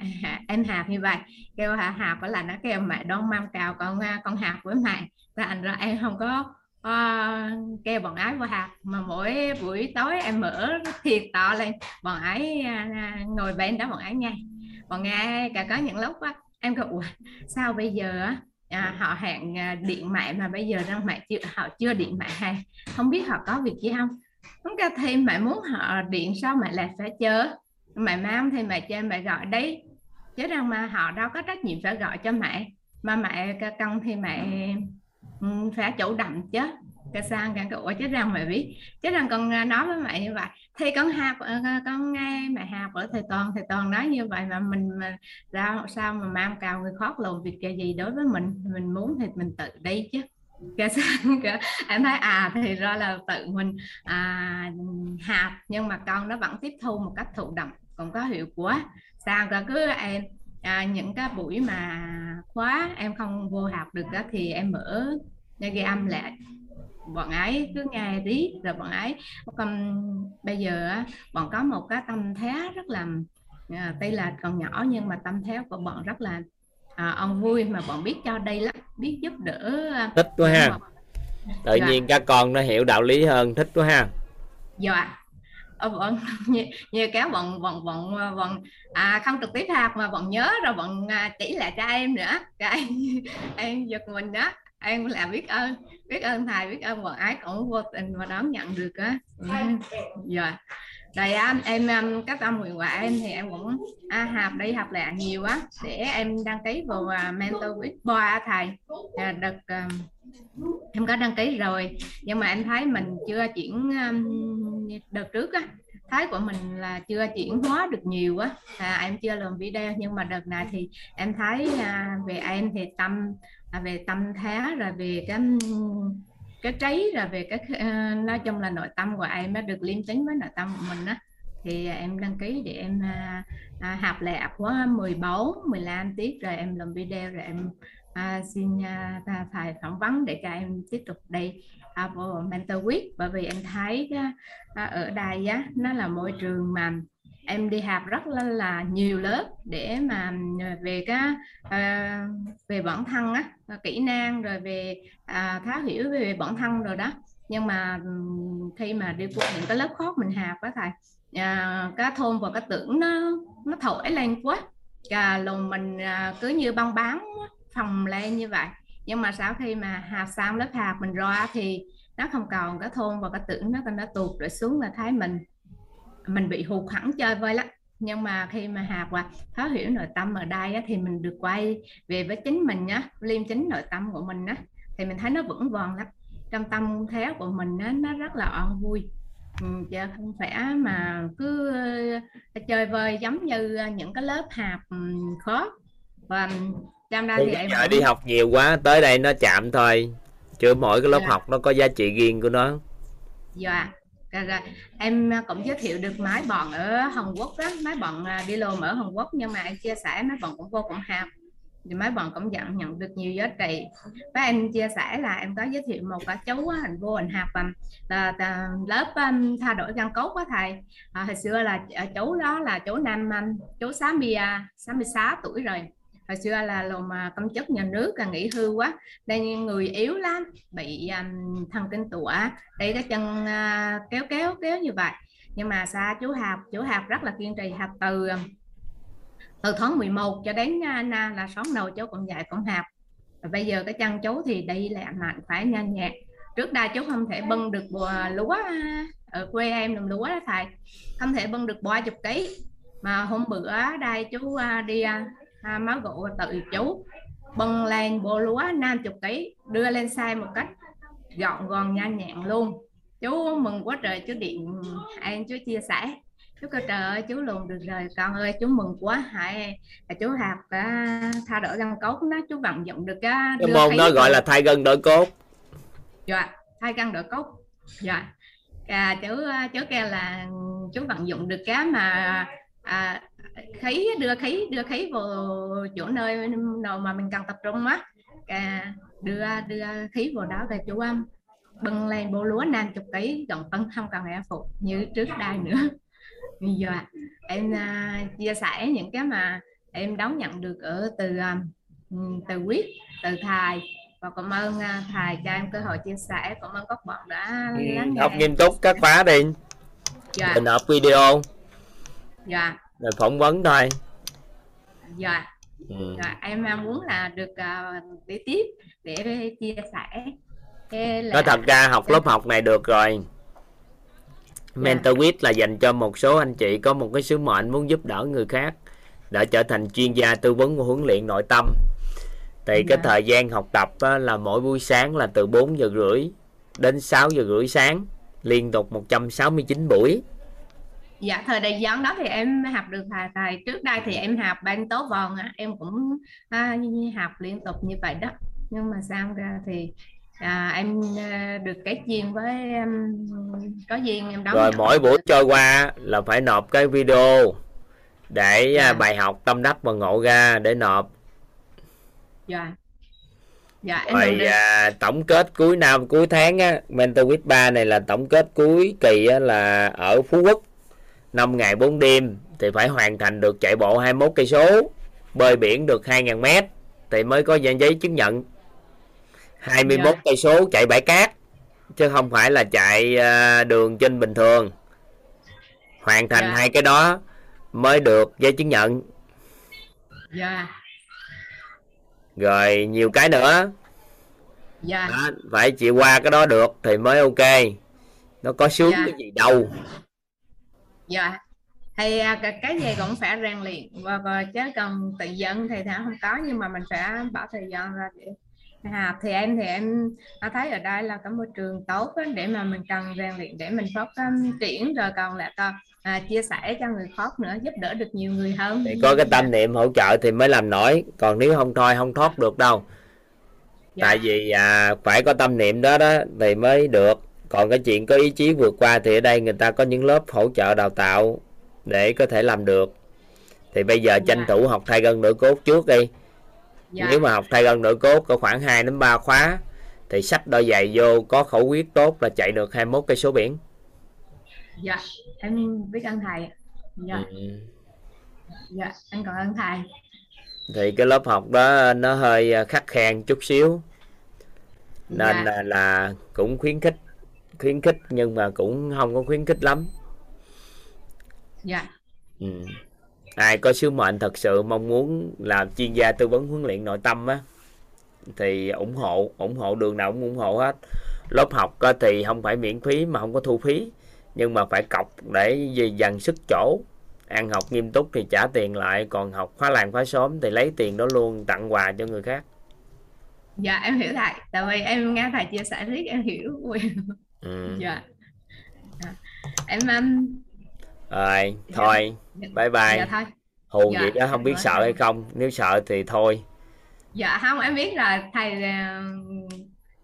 em hạp như vậy kêu hả hạp là nó kêu mẹ đón mâm cào con con hạp với mẹ. Và anh ra em không có uh, kêu bọn ái vào hạp mà mỗi buổi tối em mở thiệt to lên bọn ái uh, ngồi bên đó bọn ái nghe. Bọn nghe cả có những lúc á em kêu sao bây giờ á à, họ hẹn à, điện mẹ mà bây giờ đang mẹ chưa họ chưa điện mẹ hay? Không biết họ có việc gì không? Không cả thêm mẹ muốn họ điện sao mẹ lại phải chờ. Mẹ mang thì mẹ cho mẹ gọi đấy. Chứ rằng mà họ đâu có trách nhiệm phải gọi cho mẹ. Mà mẹ cần thì mẹ phải chủ động chứ. Cái sang cái ủa chứ rằng mẹ biết. Chứ rằng con à, nói với mẹ như vậy. Thì con học ờ, con nghe mẹ học ở thầy toàn thầy toàn nói như vậy mà mình, mà ra sao mà mang cào người khó làm việc cái gì đối với mình? Mình muốn thì mình tự đi chứ. cái em thấy à thì ra là tự mình à, học nhưng mà con nó vẫn tiếp thu một cách thụ động còn có hiệu quả. Sao cả cứ em à, những cái buổi mà khóa em không vô học được đó thì em mở ghi âm lại. Bọn ấy cứ nghe tí rồi bọn ấy còn bây giờ bọn có một cái tâm thế rất là à, tuy là còn nhỏ nhưng mà tâm thế của bọn rất là à, ông vui mà bọn biết cho đây lắm biết giúp đỡ à, thích quá ha. tự dạ. nhiên các con nó hiểu đạo lý hơn thích quá ha. Dạ. Ờ, bọn như, như kéo bọn bọn bọn bọn à, không trực tiếp học mà bọn nhớ rồi bọn à, chỉ lại cho em nữa. Cái em giật mình đó. Em là biết ơn biết ơn thầy biết ơn bọn ái cũng vô tình mà đón nhận được á. Dạ rồi á em um, các tâm nguyện của em thì em cũng à, học đi học lại nhiều á. Để em đăng ký vào uh, mentor with boy thầy. À, được uh, à, em có đăng ký rồi. Nhưng mà em thấy mình chưa chuyển um, đợt trước á thái của mình là chưa chuyển hóa được nhiều á. À, em chưa làm video nhưng mà đợt này thì em thấy à, về em thì tâm à, về tâm thế rồi về cái um, cái trái là về cái uh, nói chung là nội tâm của em nó được liêm tính với nội tâm của mình á. Thì ờ, em đăng ký để em ờ, à, à, học lại khóa 14 15 tiết rồi em làm video rồi em à, xin à, thầy phỏng vấn để cho em tiếp tục đi. À, mentor week bởi vì em thấy à, ở đây á nó là môi trường mà em đi học rất là, là nhiều lớp để mà ờ, về cái à, về bản thân á ờ, kỹ năng rồi về à, tháo hiểu về bản thân rồi đó. Nhưng mà khi mà đi qua những cái lớp khó mình học á thầy à, cái thôn và cái tưởng nó nó thổi lên quá. Cả lòng mình à, cứ như băng bán phòng lên như vậy. Nhưng mà sau khi mà học xong lớp học mình ra thì nó không còn cái thôn và cái tưởng nó nó tụt rồi xuống là thấy mình mình bị hụt hẳn chơi vơi lắm. Nhưng mà khi mà học và thấu hiểu nội tâm ở đây á, thì mình được quay về với chính mình nhá liêm chính nội tâm của mình á thì mình thấy nó vững vàng lắm. Trong tâm thế của mình á, nó rất là an vui. Ừ, chứ không phải mà cứ ờ, chơi vơi giống như những cái lớp học ừ, khó. Và trong đây thì em đi học nhiều quá tới đây nó chạm thôi. Chứ mỗi cái lớp dạ. học nó có giá trị riêng của nó. Dạ rồi, rồi. em à, cũng giới thiệu được máy bọn ở Hàn Quốc đó. Máy bọn à, đi lồn ở Hàn Quốc nhưng mà em chia sẻ máy bọn cũng vô cùng học thì mấy bọn cũng nhận nhận được nhiều giá trị. Và em chia sẻ là em có giới thiệu một cái chú hành vô hình học là, là lớp um, thay đổi gân cốt của thầy. À, hồi xưa là chú đó là chú nam chú 60 66 tuổi rồi hồi xưa là lồn công chức nhà nước là nghỉ hưu quá đây người yếu lắm bị um, thần kinh tụa đây cái chân uh, kéo kéo kéo như vậy. Nhưng mà xa chú học chú học rất là kiên trì học từ từ tháng 11 cho đến à, uh, na là sống đầu chú cũng dạy cũng học và bây giờ cái chân chú thì đi lại mạnh phải nhanh nhẹn. Trước đây chú không thể bưng được bùa lúa à, ở quê em làm lúa đó thầy. Không thể bưng được ba chục ký. Mà hôm bữa đây chú đi à, máu gụ tự chú. Bưng lên bộ lúa 50 kg đưa lên xe một cách gọn gòn nhanh nhẹn luôn. Chú mừng quá trời chú điện anh chú chia sẻ. Chú cơ trời ơi chú luôn được rồi con ơi chú mừng quá hại chú học cả thay đổi gân cốt nó chú vận dụng được cái cái môn nó gọi là thay gân đổi cốt. Dạ thay gân đổi cốt. Dạ. À, chú chú kêu là chú vận dụng được cái mà à, khí đưa khí đưa khí vào chỗ nơi nào mà mình cần tập trung á. À, đưa đưa khí vào đó về chú âm bưng lên bộ lúa năm chục ký gần tấn không cần em phục như trước đây nữa. Bây giờ em uh, chia sẻ những cái mà em đón nhận được ở từ um, từ quyết từ thầy. Và cảm ơn uh, thầy cho em cơ hội chia sẻ. Cảm ơn các bạn đã ừ, lắng nghe. học nghiêm túc các khóa đi. Dạ. mình up video. Dạ rồi phỏng vấn thôi dạ ừ. rồi em muốn là được uh, để tiếp để chia sẻ là... nói thật ra học lớp học này được rồi dạ. mentor with là dành cho một số anh chị có một cái sứ mệnh muốn giúp đỡ người khác để trở thành chuyên gia tư vấn và huấn luyện nội tâm thì dạ. cái thời gian học tập á, là mỗi buổi sáng là từ 4 giờ rưỡi đến 6 giờ rưỡi sáng liên tục 169 buổi dạ thời đại gián đó thì em học được thầy thầy trước đây thì em học ban tố vòn em cũng à, học liên tục như vậy đó. Nhưng mà sang ra thì à, em à, được cái duyên với um, có duyên em đóng rồi mỗi buổi trôi qua là phải nộp cái video để à, dạ. bài học tâm đắc và ngộ ra để nộp. Dạ. Dạ em rồi à, tổng kết cuối năm cuối tháng á mentor with 3 này là tổng kết cuối kỳ á, là ở phú quốc 5 ngày 4 đêm thì phải hoàn thành được chạy bộ 21 cây số, bơi biển được 2000 m thì mới có giấy chứng nhận. 21 cây số chạy bãi cát chứ không phải là chạy à, đường trên bình thường. Hoàn thành yeah. Dạ. hai cái đó mới được giấy chứng nhận. Dạ. Rồi nhiều cái nữa. Dạ. Đó, phải chịu qua cái đó được thì mới ok. Nó có sướng yeah. cái gì đâu dạ. Thì à, cái gì cũng phải rèn luyện. Và, và chứ còn tự dân thì thả không có nhưng mà mình phải bỏ thời gian ra để à, thì em thì em thấy ở đây là cái môi trường tốt đó, để mà mình cần rèn luyện để mình phát um, triển. Rồi còn lại còn à, chia sẻ cho người khác nữa giúp đỡ được nhiều người hơn. Thì có cái tâm niệm hỗ trợ thì mới làm nổi. Còn nếu không thôi không thoát được đâu. Dạ. tại vì à, phải có tâm niệm đó đó thì mới được còn cái chuyện có ý chí vượt qua thì ở đây người ta có những lớp hỗ trợ đào tạo để có thể làm được. Thì bây giờ tranh Dạ. thủ học thay gân đổi cốt trước đi. Dạ. Nếu mà học thay gân đổi cốt có khoảng 2 đến 3 khóa thì sách đôi giày vô có khẩu quyết tốt là chạy được 21 cây số biển. Dạ em biết ơn thầy dạ. Ừ. dạ em cảm ơn thầy. Thì cái lớp học đó nó hơi à, khắc khen chút xíu. Nên Dạ. là, là cũng khuyến khích khuyến khích nhưng mà cũng không có khuyến khích lắm. Dạ. Ừ. ai có sứ mệnh thật sự mong muốn làm chuyên gia tư vấn huấn luyện nội tâm á thì ủng hộ ủng hộ đường nào cũng ủng hộ hết. Lớp học thì không phải miễn phí mà không có thu phí nhưng mà phải cọc để dần sức chỗ. Ăn học nghiêm túc thì trả tiền lại còn học khóa làng khóa xóm thì lấy tiền đó luôn tặng quà cho người khác. Dạ em hiểu thầy. Tại vì em nghe thầy chia sẻ riết em hiểu ừ. dạ. Dạ. em um, rồi thôi. Bye bye. Dạ thôi. Hù Dạ, vậy đó không em biết sợ hay không. Nếu sợ thì thôi. Dạ không em biết là thầy à,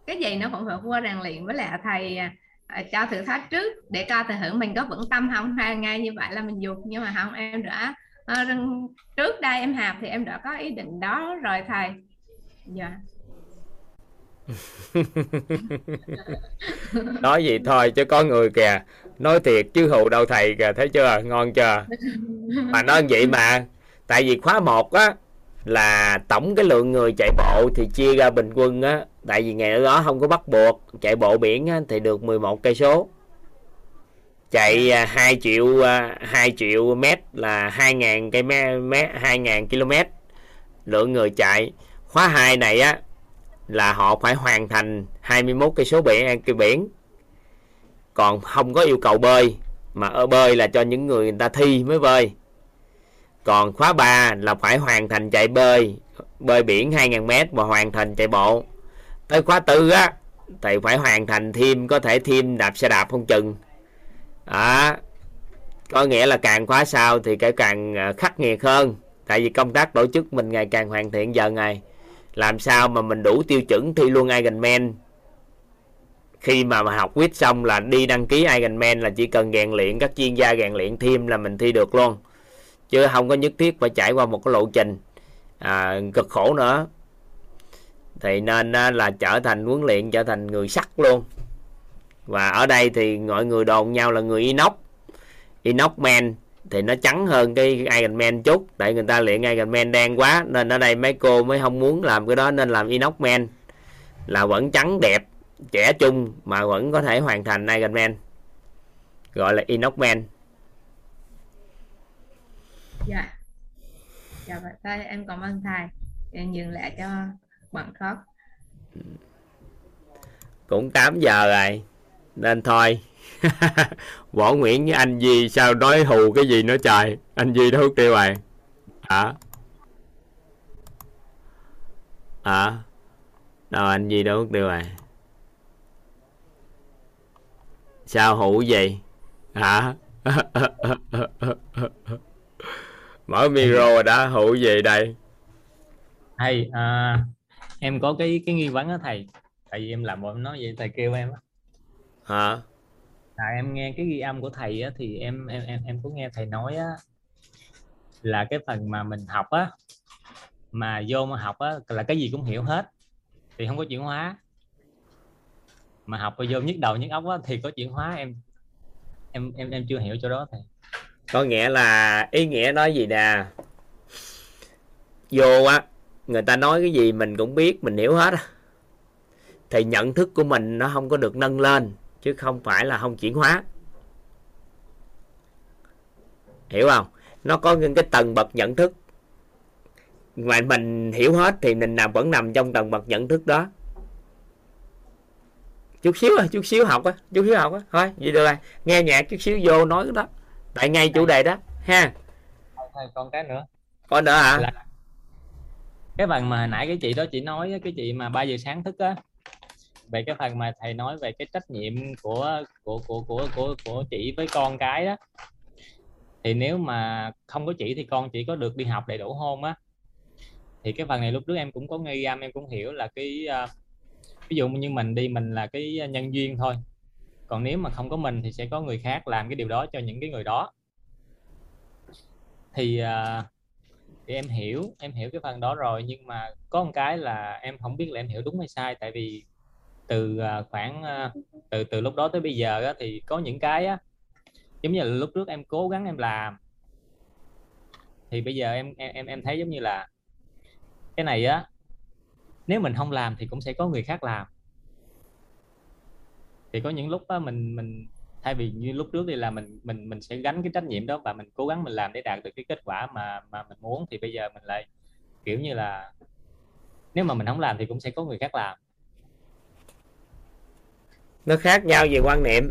cái gì nó cũng phải qua rèn luyện. Với lại thầy à, à, cho thử thách trước để coi thử thử mình có vững tâm không. Hay ngay như vậy là mình dục nhưng mà không em đã à, trước đây em học thì em đã có ý định đó rồi thầy. Dạ nói gì thôi chứ có người kìa. Nói thiệt chứ hù đâu thầy kìa thấy chưa? Ngon chưa? Mà nói vậy mà tại vì khóa 1 á là tổng cái lượng người chạy bộ thì chia ra bình quân á. Tại vì ngày đó không có bắt buộc chạy bộ biển á, thì được 11 cây số. Chạy à, 2 triệu à, 2 triệu mét là 2.000 cây mét 2.000 km lượng người chạy. Khóa 2 này á là họ phải hoàn thành 21 cây số biển cây biển còn không có yêu cầu bơi, mà ở bơi là cho những người người ta thi mới bơi. Còn khóa 3 là phải hoàn thành chạy bơi bơi biển 2.000m và hoàn thành chạy bộ. Tới khóa tư á thì phải hoàn thành thêm, có thể thêm đạp xe đạp không chừng. Đó. Có nghĩa là càng khóa sau thì cái càng à, khắc nghiệt hơn. Tại vì công tác tổ chức mình ngày càng hoàn thiện dần ngày làm sao mà mình đủ tiêu chuẩn thi luôn Ironman? Khi mà, mà học quýt xong là đi đăng ký Ironman là chỉ cần rèn luyện các chuyên gia rèn luyện thêm là mình thi được luôn. Chứ không có nhất thiết phải trải qua một cái lộ trình à, cực khổ nữa. Thì nên là trở thành huấn luyện trở thành người sắt luôn. Và ở đây thì mọi người đồn nhau là người inox. Inox man thì nó trắng hơn cái Iron Man chút. Tại người ta luyện Iron Man đen quá nên ở đây mấy cô mới không muốn làm cái đó nên làm inox man. Là vẫn trắng đẹp trẻ trung mà vẫn có thể hoàn thành Iron Man. Gọi là inox man. Dạ. Dạ vậy thôi em cảm ơn thầy. Em nhường lại cho bạn khác cũng 8 giờ rồi nên thôi võ nguyễn với anh Di sao nói hù cái gì nữa trời? Anh Di đâu tiêu rồi hả? Hả? Đâu anh Di đâu tiêu rồi sao hụ gì hả? Mở micro rồi đã hụ gì đây. Thầy à, em có cái cái nghi vấn á thầy. Tại vì em làm em nói vậy thầy kêu em á. Hả à, em nghe cái ghi âm của thầy á thì em em em em có nghe thầy nói á là cái phần mà mình học á mà vô mà học á là cái gì cũng hiểu hết thì không có chuyển hóa. Mà học vô nhức đầu nhức óc á thì có chuyển hóa em em em em chưa hiểu chỗ đó thầy. Có nghĩa là ý nghĩa nói gì nè? Vô á người ta nói cái gì mình cũng biết mình hiểu hết thì nhận thức của mình nó không có được nâng lên chứ không phải là không chuyển hóa. Hiểu không? Nó có những cái tầng bậc nhận thức. Mà mình hiểu hết thì mình nằm vẫn nằm trong tầng bậc nhận thức đó. Chút xíu à chút xíu học á chút xíu học á. Thôi vậy được rồi. Nghe nhạc chút xíu vô nói cái đó. Tại ngay chủ đề đó ha. Còn cái nữa. Có nữa hả? Là cái phần mà hồi nãy cái chị đó chị nói cái chị mà 3 giờ sáng thức á về cái phần mà thầy nói về cái trách nhiệm của của của của của của chị với con cái đó. Thì nếu mà không có chị thì con chỉ có được đi học đầy đủ hôn á. Thì cái phần này lúc trước em cũng có nghi âm em cũng hiểu là cái uh, ví dụ như mình đi mình là cái nhân duyên thôi. Còn nếu mà không có mình thì sẽ có người khác làm cái điều đó cho những cái người đó. Thì uh, thì em hiểu em hiểu cái phần đó rồi. Nhưng mà có một cái là em không biết là em hiểu đúng hay sai. Tại vì từ à, khoảng à, từ từ lúc đó tới bây giờ á, thì có những cái á, giống như là lúc trước em cố gắng em làm thì bây giờ em em em thấy giống như là cái này á nếu mình không làm thì cũng sẽ có người khác làm. Thì có những lúc á, mình mình thay vì như lúc trước thì là mình mình mình sẽ gánh cái trách nhiệm đó và mình cố gắng mình làm để đạt được cái kết quả mà mà mình muốn thì bây giờ mình lại kiểu như là nếu mà mình không làm thì cũng sẽ có người khác làm nó khác nhau về quan niệm.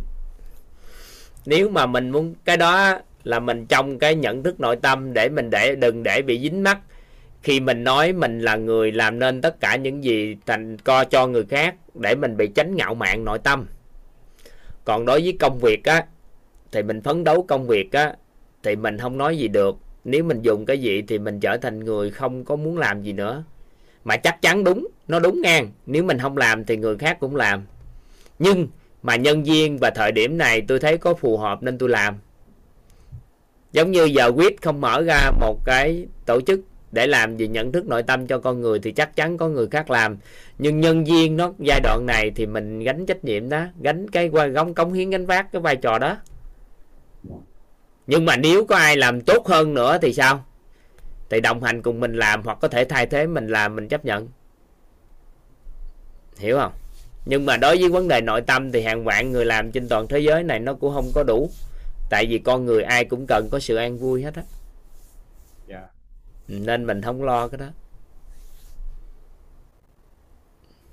Nếu mà mình muốn cái đó là mình trong cái nhận thức nội tâm để mình để, đừng để bị dính mắc. Khi mình nói mình là người làm nên tất cả những gì thành co cho người khác để mình bị tránh ngạo mạn nội tâm. Còn đối với công việc á, thì mình phấn đấu công việc á, thì mình không nói gì được. Nếu mình dùng cái gì thì mình trở thành người không có muốn làm gì nữa. Mà chắc chắn đúng, nó đúng ngang. Nếu mình không làm thì người khác cũng làm nhưng mà nhân viên và thời điểm này tôi thấy có phù hợp nên tôi làm. Giống như giờ quyết không mở ra một cái tổ chức để làm gì nhận thức nội tâm cho con người thì chắc chắn có người khác làm. Nhưng nhân viên nó giai đoạn này thì mình gánh trách nhiệm đó, gánh cái qua góng cống hiến gánh vác cái vai trò đó. Nhưng mà nếu có ai làm tốt hơn nữa thì sao? Thì đồng hành cùng mình làm hoặc có thể thay thế mình làm, mình chấp nhận. Hiểu không? Nhưng mà đối với vấn đề nội tâm thì hàng vạn người làm trên toàn thế giới này nó cũng không có đủ tại vì con người ai cũng cần có sự an vui hết á yeah. nên mình không lo cái đó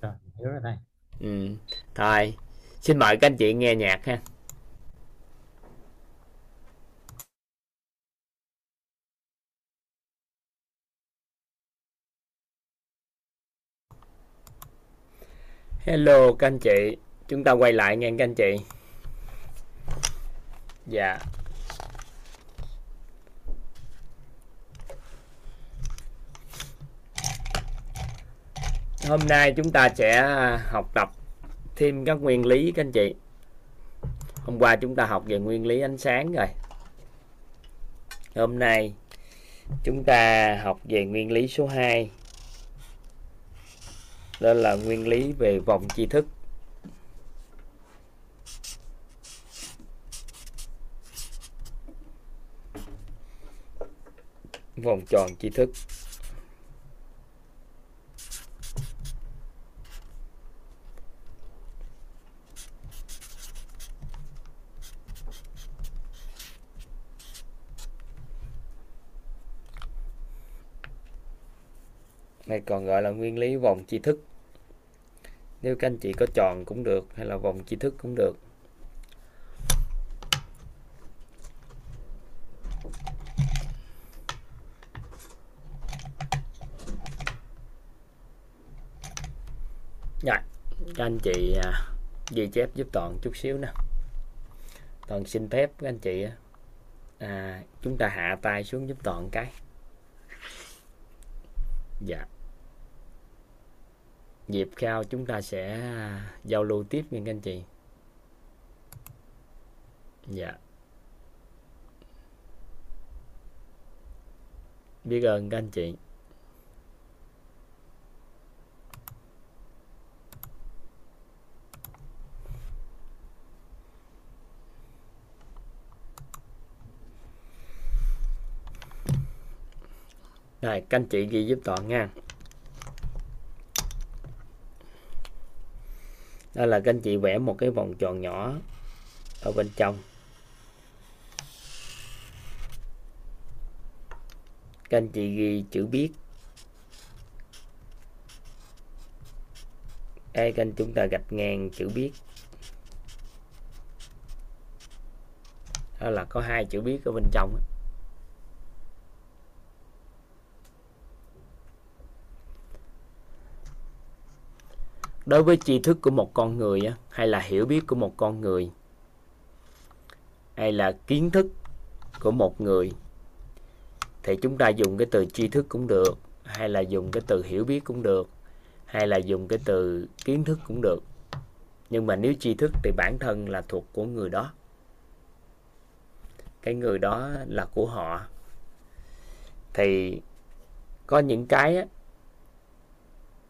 rồi hiểu rồi đây ừ. thôi xin mời các anh chị nghe nhạc ha Hello, các anh chị. Chúng ta quay lại nghe các anh chị. Dạ. Hôm nay chúng ta sẽ à, học tập thêm các nguyên lý các anh chị. Hôm qua chúng ta học về nguyên lý ánh sáng rồi. Hôm nay chúng ta học về nguyên lý số 2 đó là nguyên lý về vòng tri thức. Vòng tròn tri thức. Này còn gọi là nguyên lý vòng tri thức nếu các anh chị có tròn cũng được hay là vòng tri thức cũng được. Rồi, các anh chị à, ghi chép giúp toàn chút xíu nè. Toàn xin phép các anh chị à, chúng ta hạ tay xuống giúp toàn cái. Dạ dịp khao chúng ta sẽ à, giao lưu tiếp nha các anh chị. Dạ. Biết ơn các anh chị. Rồi, các anh chị ghi giúp toàn nha. Đó là các anh chị vẽ một cái vòng tròn nhỏ ở bên trong. Các anh chị ghi chữ biết. Đây các anh chúng ta gạch ngang chữ biết. Đó là có hai chữ biết ở bên trong. Đó. Đối với tri thức của một con người hay là hiểu biết của một con người hay là kiến thức của một người thì chúng ta dùng cái từ tri thức cũng được hay là dùng cái từ hiểu biết cũng được hay là dùng cái từ kiến thức cũng được. Nhưng mà nếu tri thức thì bản thân là thuộc của người đó. Cái người đó là của họ. Thì có những cái á,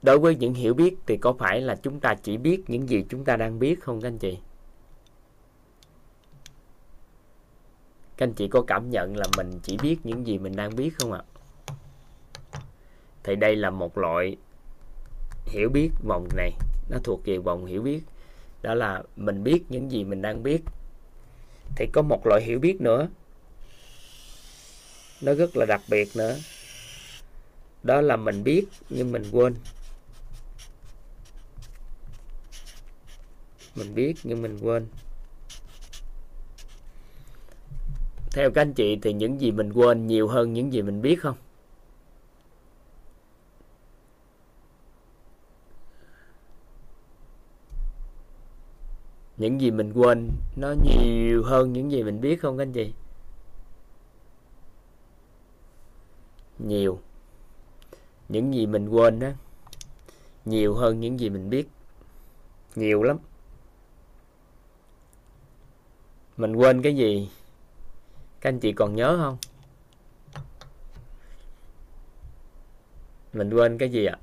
đối với những hiểu biết thì có phải là chúng ta chỉ biết những gì chúng ta đang biết không các anh chị? Các anh chị có cảm nhận là mình chỉ biết những gì mình đang biết không ạ? Thì đây là một loại hiểu biết vòng này. Nó thuộc về vòng hiểu biết. Đó là mình biết những gì mình đang biết. Thì có một loại hiểu biết nữa. Nó rất là đặc biệt nữa. Đó là mình biết nhưng mình quên. Mình biết nhưng mình quên. Theo các anh chị thì những gì mình quên nhiều hơn những gì mình biết không? Những gì mình quên nó nhiều hơn những gì mình biết không các anh chị? Nhiều. Những gì mình quên đó nhiều hơn những gì mình biết. Nhiều lắm mình quên cái gì? Các anh chị còn nhớ không? Mình quên cái gì ạ?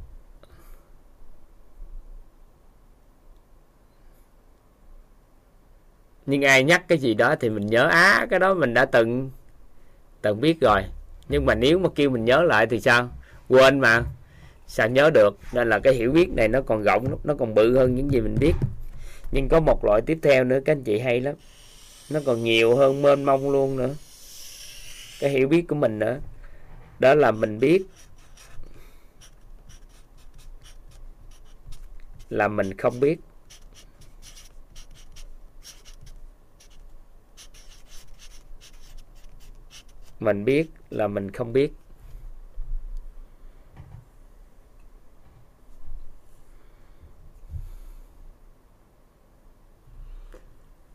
Nhưng ai nhắc cái gì đó thì mình nhớ. Á, cái đó mình đã từng từng biết rồi. Nhưng mà nếu mà kêu mình nhớ lại thì sao? Quên mà. Sao nhớ được? Nên là cái hiểu biết này nó còn rộng, nó còn bự hơn những gì mình biết. Nhưng có một loại tiếp theo nữa, các anh chị hay lắm nó còn nhiều hơn mênh mông luôn nữa. Cái hiểu biết của mình nữa đó là mình biết là mình không biết. Mình biết là mình không biết.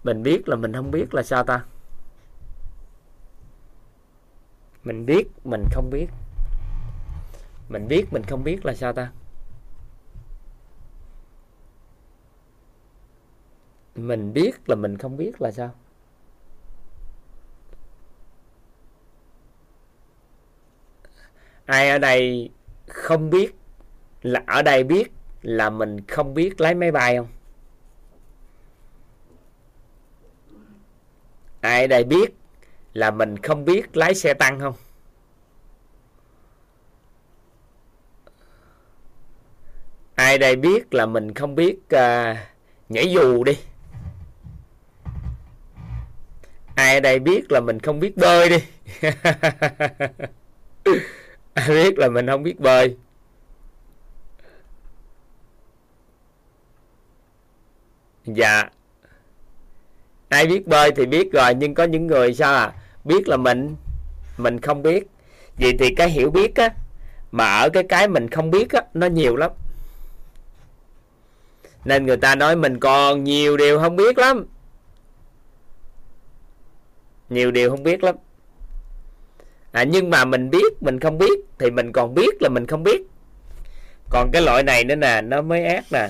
Mình biết là mình không biết là sao ta? Mình biết mình không biết. Mình biết mình không biết là sao ta? Mình biết là mình không biết là sao? Ai ở đây không biết là ở đây biết là mình không biết lái máy bay không? Ai ở đây biết là mình không biết lái xe tăng không? Ai đây biết là mình không biết uh, nhảy dù đi? Ai đây biết là mình không biết bơi đi? Ai biết là mình không biết bơi? Dạ ai biết bơi thì biết rồi nhưng có những người sao à? Biết là mình mình không biết. Vậy thì cái hiểu biết á mà ở cái cái mình không biết á nó nhiều lắm. Nên người ta nói mình còn nhiều điều không biết lắm. Nhiều điều không biết lắm. À, nhưng mà mình biết mình không biết thì mình còn biết là mình không biết. Còn cái loại này nữa nè nó mới ác nè.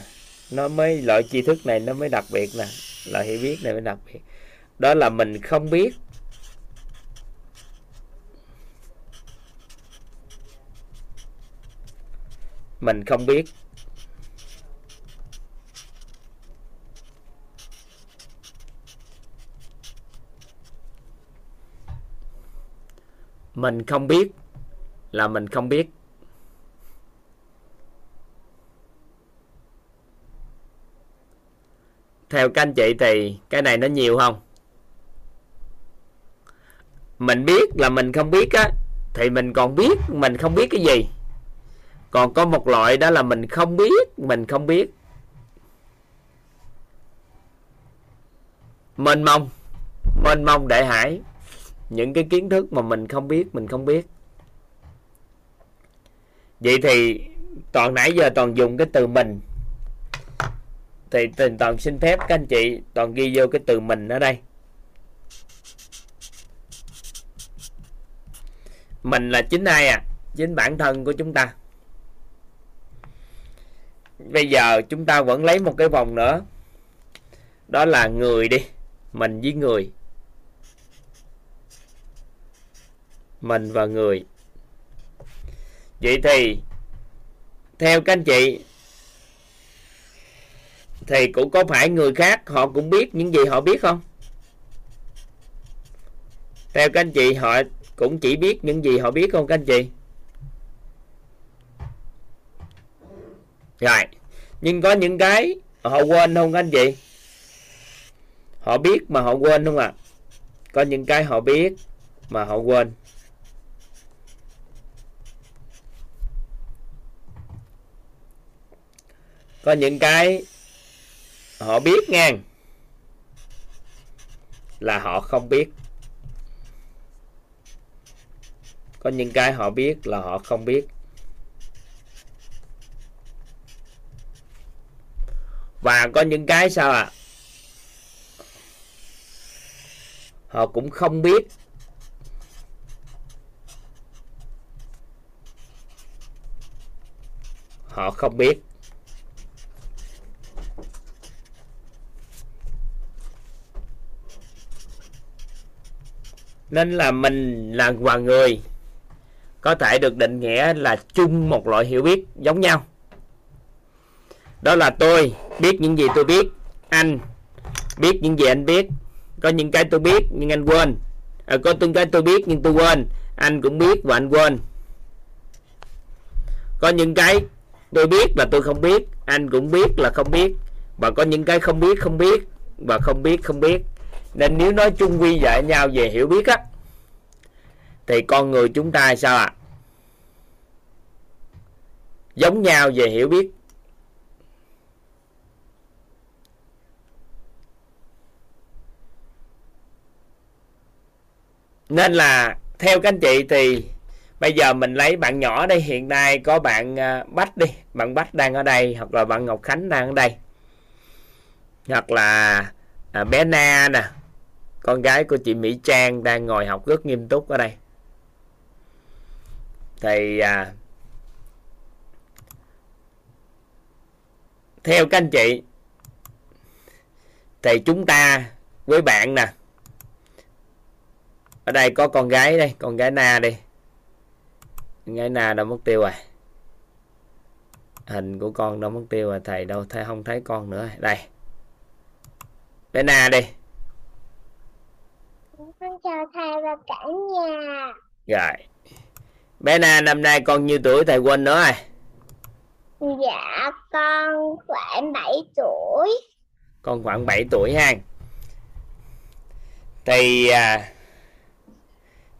Nó mới loại tri thức này nó mới đặc biệt nè loại hiểu biết này mới đặc biệt. Đó là mình không biết. Mình không biết. Mình không biết là mình không biết. Theo các anh chị thì cái này nó nhiều không? Mình biết là mình không biết á, thì mình còn biết mình không biết cái gì. Còn có một loại đó là mình không biết, mình không biết. Mênh mông mênh mông đại hải. Những cái kiến thức mà mình không biết, mình không biết. Vậy thì toàn nãy giờ toàn dùng cái từ mình thì tình toàn xin phép các anh chị toàn ghi vô cái từ mình ở đây. Mình là chính ai à? Chính bản thân của chúng ta. Bây giờ chúng ta vẫn lấy một cái vòng nữa. Đó là người đi. Mình với người. Mình và người. Vậy thì, theo các anh chị thì cũng có phải người khác, họ cũng biết những gì họ biết không? Theo các anh chị, họ cũng chỉ biết những gì họ biết không các anh chị? Rồi, nhưng có những cái họ quên không các anh chị? Họ biết mà họ quên không ạ? À? có những cái họ biết mà họ quên. Có những cái họ biết nha. Là họ không biết. Có những cái họ biết là họ không biết. Và có những cái sao ạ? À? họ cũng không biết. Họ không biết. Nên là mình là và người. Có thể được định nghĩa là chung một loại hiểu biết giống nhau. Đó là tôi biết những gì tôi biết anh biết những gì anh biết. Có những cái tôi biết nhưng anh quên. À, có những cái tôi biết nhưng tôi quên anh cũng biết và anh quên. Có những cái tôi biết là tôi không biết anh cũng biết là không biết. Và có những cái không biết không biết và không biết không biết nên nếu nói chung quy dạy nhau về hiểu biết á thì con người chúng ta sao ạ? À? giống nhau về hiểu biết. Nên là theo các anh chị thì bây giờ mình lấy bạn nhỏ đây hiện nay có bạn à, Bách đi. Bạn Bách đang ở đây hoặc là bạn Ngọc Khánh đang ở đây. Hoặc là à, bé Na nè con gái của chị Mỹ Trang đang ngồi học rất nghiêm túc ở đây. Thì à, theo các anh chị thì chúng ta với bạn nè. Ở đây có con gái đây con gái na đi con gái na đâu mất tiêu rồi. Hình của con đâu mất tiêu rồi thầy đâu thấy không thấy con nữa. Đây. Bé na đi con chào thầy và cả nhà. Rồi. Bé na năm nay con nhiêu tuổi thầy quên nữa rồi dạ con khoảng 7 tuổi. Con khoảng 7 tuổi ha. Thì à,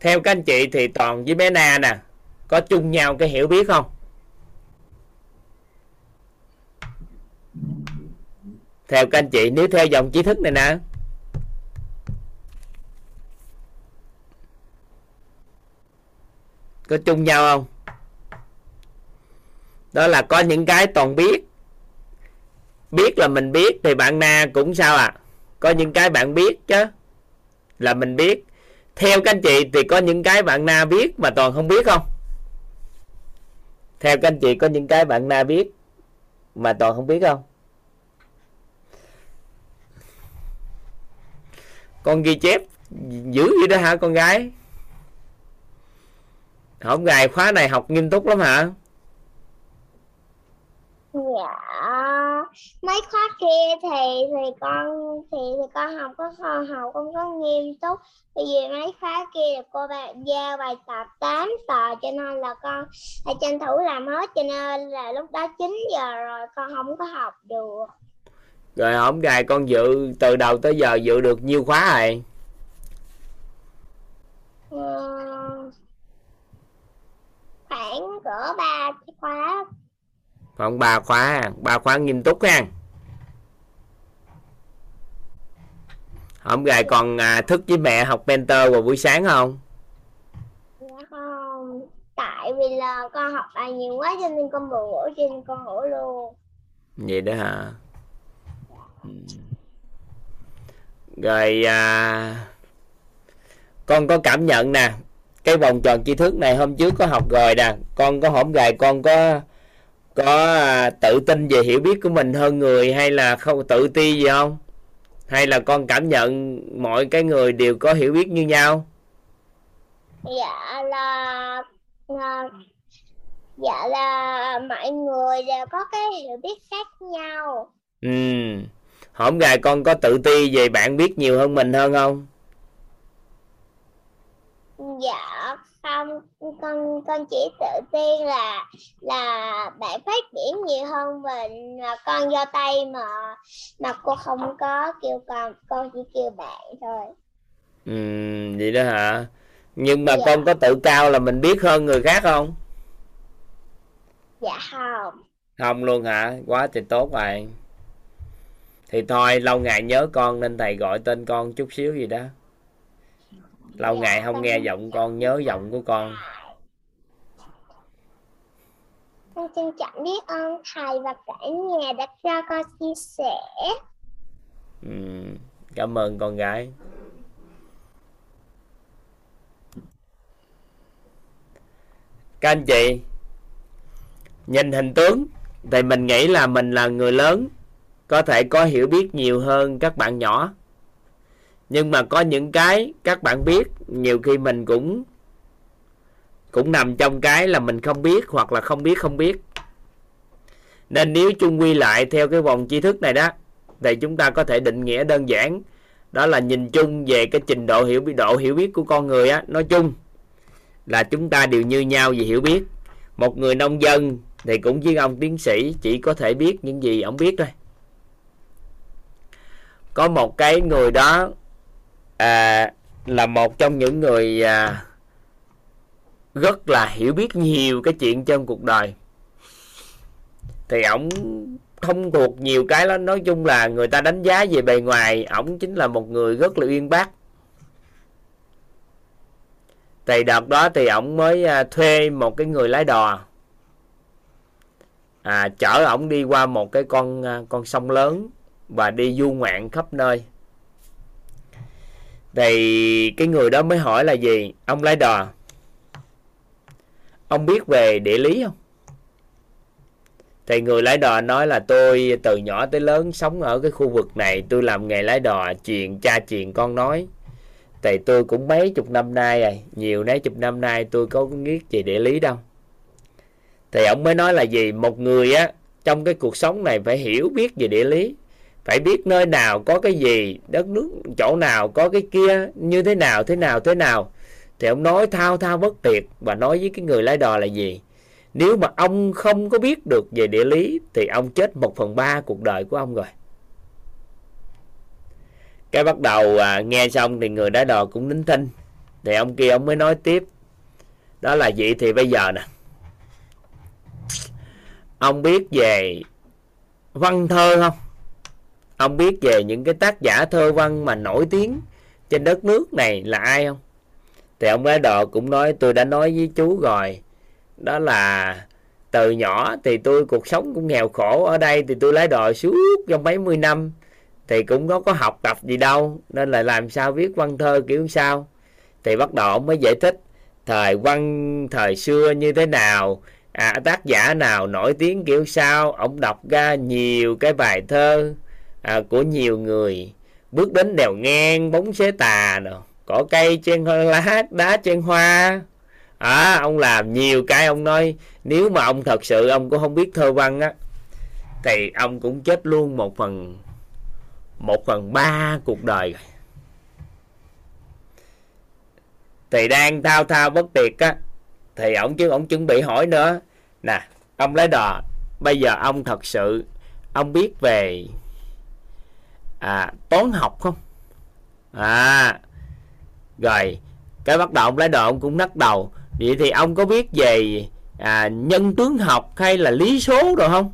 theo các anh chị thì toàn với bé na nè có chung nhau cái hiểu biết không? Theo các anh chị nếu theo dòng trí thức này nè có chung nhau không? Đó là có những cái toàn biết. Biết là mình biết thì bạn na cũng sao à có những cái bạn biết chứ, là mình biết. Theo các anh chị thì có những cái bạn na biết mà toàn không biết không? Theo các anh chị có những cái bạn na biết mà toàn không biết không? Con ghi chép dữ vậy đó hả con gái? Hôm ngày khóa này học nghiêm túc lắm hả? Dạ. Mấy khóa kia thì thì con thì, thì con học có con học con có nghiêm túc. Tại vì mấy khóa kia cô bạn giao bài tập 8 tờ cho nên là con phải tranh thủ làm hết. Cho nên là lúc đó 9 giờ rồi con không có học được. Rồi hôm ngày con dự từ đầu tới giờ dự được nhiêu khóa rồi? Ừ, khoảng cỡ ba khóa khoảng ba khóa ba khóa nghiêm túc ha. Hôm ngày còn à, thức với mẹ học mentor vào buổi sáng không? Dạ không. Tại vì là con học bài nhiều quá cho nên con buồn ngủ cho nên con ngủ luôn. Vậy đó hả? Ừ. rồi à, con có cảm nhận nè cái vòng tròn tri thức này hôm trước có học rồi nè. Con có hổm gài con có có à, tự tin về hiểu biết của mình hơn người hay là không tự ti gì không? Hay là con cảm nhận mọi cái người đều có hiểu biết như nhau? Dạ là, là dạ là mọi người đều có cái hiểu biết khác nhau. Ừ. Hổm gài con có tự ti về bạn biết nhiều hơn mình hơn không dạ không con con chỉ tự tin là là bạn phát triển nhiều hơn mình mà con do tay mà mà cô không có kêu con con chỉ kêu bạn thôi. Ừ vậy đó hả? Nhưng mà Dạ. con có tự cao là mình biết hơn người khác không? Dạ không. Không luôn hả? Quá thì tốt rồi. Thì thôi lâu ngày nhớ con nên thầy gọi tên con chút xíu gì đó lâu ngày không nghe giọng con nhớ giọng của con. Con trân trọng biết ơn thầy và cả nhà đã cho con chia sẻ. Ừ, cảm ơn con gái. Các anh chị nhìn hình tướng thì mình nghĩ là mình là người lớn có thể có hiểu biết nhiều hơn các bạn nhỏ nhưng mà có những cái, các bạn biết, nhiều khi mình cũng cũng nằm trong cái là mình không biết hoặc là không biết không biết. Nên nếu chung quy lại theo cái vòng tri thức này đó, thì chúng ta có thể định nghĩa đơn giản. Đó là nhìn chung về cái trình độ hiểu biết độ hiểu biết của con người á. Nói chung là chúng ta đều như nhau về hiểu biết. Một người nông dân thì cũng với ông tiến sĩ chỉ có thể biết những gì ông biết thôi. Có một cái người đó à, là một trong những người à, rất là hiểu biết nhiều cái chuyện trong cuộc đời. Thì ổng không thuộc nhiều cái lắm nói chung là người ta đánh giá về bề ngoài ổng chính là một người rất là uyên bác. Thì đợt đó thì ổng mới à, thuê một cái người lái đò. À, chở ổng đi qua một cái con à, con sông lớn và đi du ngoạn khắp nơi thì cái người đó mới hỏi là gì? Ông lái đò. Ông biết về địa lý không? Thì người lái đò nói là tôi từ nhỏ tới lớn sống ở cái khu vực này, tôi làm nghề lái đò truyền cha truyền con nói. Thì tôi cũng mấy chục năm nay rồi, nhiều mấy chục năm nay tôi có biết về địa lý đâu. Thì ông mới nói là gì? Một người á, trong cái cuộc sống này phải hiểu biết về địa lý phải biết nơi nào có cái gì đất nước chỗ nào có cái kia như thế nào thế nào thế nào. Thì ông nói thao thao bất tuyệt và nói với cái người lái đò là gì? Nếu mà ông không có biết được về địa lý thì ông chết một phần ba cuộc đời của ông rồi. Cái bắt đầu à, nghe xong thì người lái đò cũng nín thinh. Thì ông kia ông mới nói tiếp. Đó là vậy thì bây giờ nè. Ông biết về văn thơ không? Ông biết về những cái tác giả thơ văn mà nổi tiếng trên đất nước này là ai không? Thì ông lái đò cũng nói tôi đã nói với chú rồi. Đó là từ nhỏ thì tôi cuộc sống cũng nghèo khổ. Ở đây thì tôi lái đò suốt trong mấy mươi năm thì cũng có có học tập gì đâu. Nên là làm sao viết văn thơ kiểu sao? Thì bắt đầu ông mới giải thích thời văn thời xưa như thế nào? À, tác giả nào nổi tiếng kiểu sao? Ông đọc ra nhiều cái bài thơ à, của nhiều người. Bước đến đèo ngang bóng xế tà đồ cỏ cây trên lá đá trên hoa. À, ông làm nhiều cái ông nói nếu mà ông thật sự ông cũng không biết thơ văn á thì ông cũng chết luôn một phần một phần ba cuộc đời. Rồi thì đang thao thao bất tuyệt á thì ổng chứ ổng chuẩn bị hỏi nữa. Nè ông lấy đò bây giờ ông thật sự ông biết về à, toán học không? À rồi cái bắt đầu ông lái đồ ông cũng nắc đầu. Vậy thì ông có biết về à, nhân tướng học hay là lý số rồi không?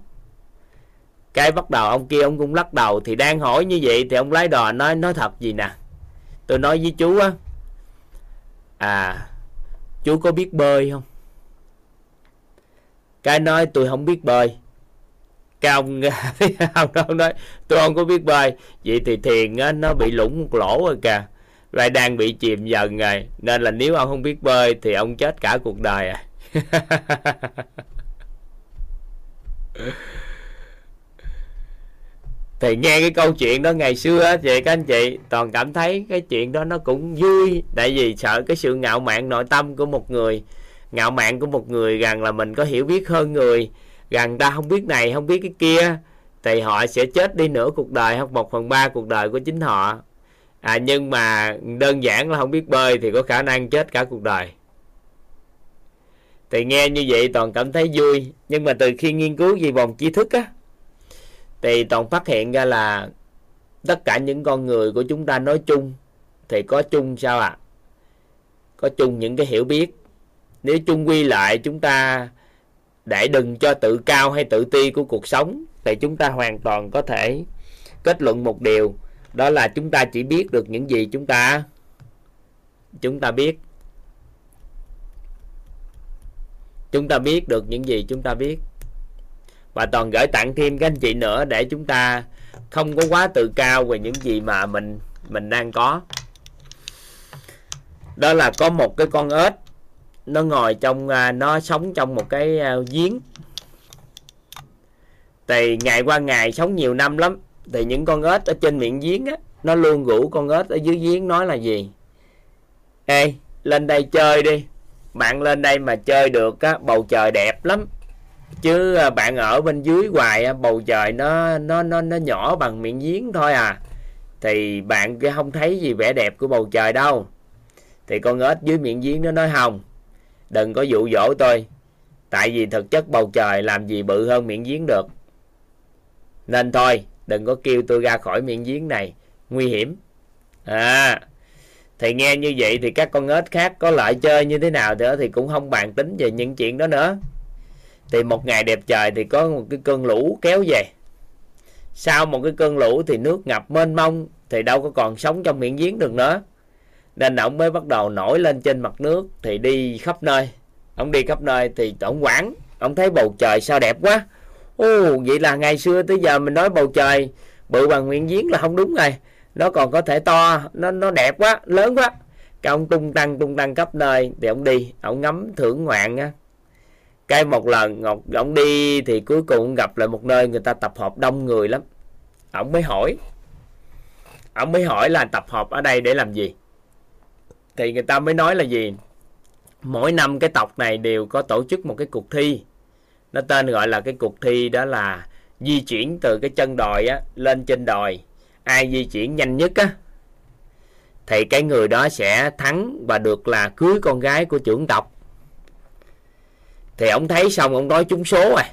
Cái bắt đầu ông kia ông cũng lắc đầu thì đang hỏi như vậy thì ông lái đò nói nói thật gì nè? Tôi nói với chú á. À chú có biết bơi không? Cái nói tôi không biết bơi cái ông ông, ông nói. Tôi không có biết bơi vậy thì thiền á, nó bị lủng một lỗ rồi kìa. Lại đang bị chìm dần rồi. Nên là nếu ông không biết bơi thì ông chết cả cuộc đời à. Thì nghe cái câu chuyện đó ngày xưa á các anh chị toàn cảm thấy cái chuyện đó nó cũng vui. Tại vì sợ cái sự ngạo mạn nội tâm của một người ngạo mạn của một người rằng là mình có hiểu biết hơn người rằng ta không biết này không biết cái kia. Thì họ sẽ chết đi nửa cuộc đời hoặc một phần ba cuộc đời của chính họ. À, nhưng mà đơn giản là không biết bơi thì có khả năng chết cả cuộc đời. Thì nghe như vậy toàn cảm thấy vui. Nhưng mà từ khi nghiên cứu về vòng tri thức á thì toàn phát hiện ra là tất cả những con người của chúng ta nói chung thì có chung sao ạ? À? có chung những cái hiểu biết. Nếu chung quy lại chúng ta để đừng cho tự cao hay tự ti của cuộc sống thì chúng ta hoàn toàn có thể kết luận một điều, đó là chúng ta chỉ biết được những gì chúng ta chúng ta biết. Chúng ta biết được những gì chúng ta biết. Và toàn gửi tặng thêm các anh chị nữa để chúng ta không có quá tự cao về những gì mà mình mình đang có. Đó là có một cái con ếch nó ngồi trong à, nó sống trong một cái à, giếng. Thì ngày qua ngày sống nhiều năm lắm thì những con ếch ở trên miệng giếng á nó luôn rủ con ếch ở dưới giếng nói là gì? Ê lên đây chơi đi. Bạn lên đây mà chơi được á bầu trời đẹp lắm. Chứ à, bạn ở bên dưới hoài á, bầu trời nó nó nó nó nhỏ bằng miệng giếng thôi à. Thì bạn không thấy gì vẻ đẹp của bầu trời đâu. Thì con ếch dưới miệng giếng nó nói hồng đừng có dụ dỗ tôi. Tại vì thực chất bầu trời làm gì bự hơn miệng giếng được. Nên thôi, đừng có kêu tôi ra khỏi miệng giếng này. Nguy hiểm. À thì nghe như vậy thì các con ếch khác có lợi chơi như thế nào nữa thì cũng không bàn tính về những chuyện đó nữa. Thì một ngày đẹp trời thì có một cái cơn lũ kéo về. Sau một cái cơn lũ thì nước ngập mênh mông thì đâu có còn sống trong miệng giếng được nữa nên ông mới bắt đầu nổi lên trên mặt nước thì đi khắp nơi. Ông đi khắp nơi thì ông quản, ông thấy bầu trời sao đẹp quá. Ô vậy là ngày xưa tới giờ mình nói bầu trời, bự bằng miệng giếng là không đúng rồi. Nó còn có thể to, nó nó đẹp quá, lớn quá. Cái ông tung tăng tung tăng khắp nơi thì ông đi, ông ngắm thưởng ngoạn á. Cái một lần ngọc, ông đi thì cuối cùng gặp lại một nơi người ta tập hợp đông người lắm. Ông mới hỏi, ông mới hỏi là tập hợp ở đây để làm gì? Thì người ta mới nói là gì? Mỗi năm cái tộc này đều có tổ chức một cái cuộc thi. Nó tên gọi là cái cuộc thi đó là di chuyển từ cái chân đồi á, lên trên đồi. Ai di chuyển nhanh nhất á, thì cái người đó sẽ thắng và được là cưới con gái của trưởng tộc. Thì ông thấy xong, ông nói trúng số à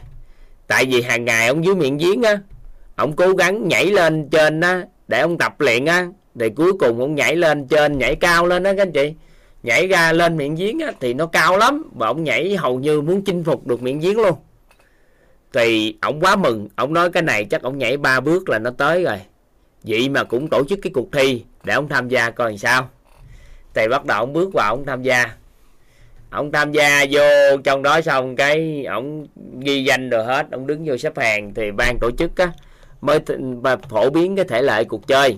tại vì hàng ngày ông dưới miệng giếng á, ông cố gắng nhảy lên trên á để ông tập luyện á thì cuối cùng ông nhảy lên trên nhảy cao lên đó các anh chị. Nhảy ra lên miệng giếng á, thì nó cao lắm và ông nhảy hầu như muốn chinh phục được miệng giếng luôn. Thì ông quá mừng ông nói cái này chắc ông nhảy ba bước là nó tới rồi. Vậy mà cũng tổ chức cái cuộc thi để ông tham gia coi làm sao. Thì bắt đầu ông bước vào ông tham gia. Ông tham gia vô trong đó xong cái ông ghi danh rồi hết ông đứng vô xếp hàng thì ban tổ chức á mới phổ biến cái thể lệ cuộc chơi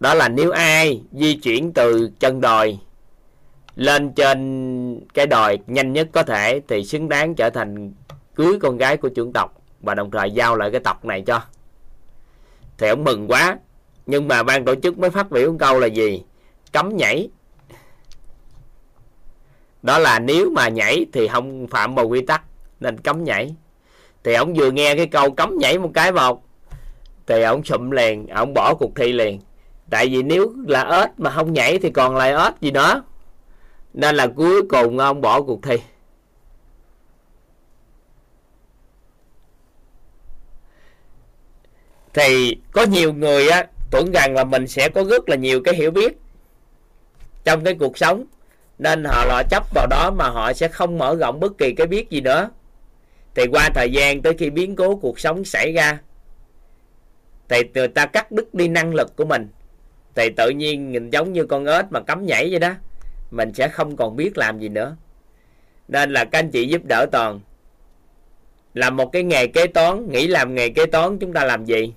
đó là nếu ai di chuyển từ chân đồi lên trên cái đồi nhanh nhất có thể thì xứng đáng trở thành cưới con gái của trưởng tộc và đồng thời giao lại cái tộc này cho. Thì ông mừng quá. Nhưng mà ban tổ chức mới phát biểu một câu là gì? Cấm nhảy. Đó là nếu mà nhảy thì không phạm vào quy tắc, nên cấm nhảy. Thì ông vừa nghe cái câu cấm nhảy một cái một, thì ông sụm liền, ông bỏ cuộc thi liền tại vì nếu là ếch mà không nhảy thì còn lại ếch gì đó. Nên là cuối cùng ông bỏ cuộc thi. Thì có nhiều người á, tưởng rằng là mình sẽ có rất là nhiều cái hiểu biết trong cái cuộc sống. Nên họ lo chấp vào đó mà họ sẽ không mở rộng bất kỳ cái biết gì nữa. Thì qua thời gian tới khi biến cố cuộc sống xảy ra, thì người ta cắt đứt đi năng lực của mình thì tự nhiên mình giống như con ếch mà cấm nhảy vậy đó, mình sẽ không còn biết làm gì nữa. Nên là các anh chị giúp đỡ toàn. Làm một cái nghề kế toán, nghĩ làm nghề kế toán chúng ta làm gì?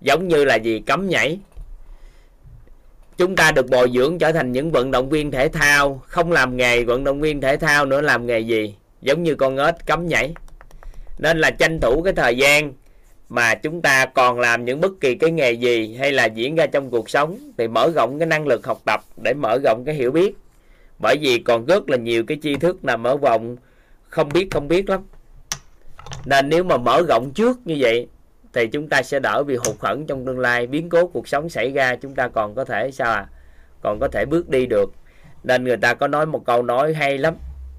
Giống như là gì? Cấm nhảy. Chúng ta được bồi dưỡng trở thành những vận động viên thể thao, không làm nghề vận động viên thể thao nữa, làm nghề gì? Giống như con ếch cấm nhảy. Nên là tranh thủ cái thời gian mà chúng ta còn làm những bất kỳ cái nghề gì hay là diễn ra trong cuộc sống thì mở rộng cái năng lực học tập để mở rộng cái hiểu biết. Bởi vì còn rất là nhiều cái tri thức nằm ở vòng không biết không biết lắm. Nên nếu mà mở rộng trước như vậy thì chúng ta sẽ đỡ bị hụt hẫng trong tương lai biến cố cuộc sống xảy ra chúng ta còn có thể sao à? Còn có thể bước đi được. Nên người ta có nói một câu nói hay lắm.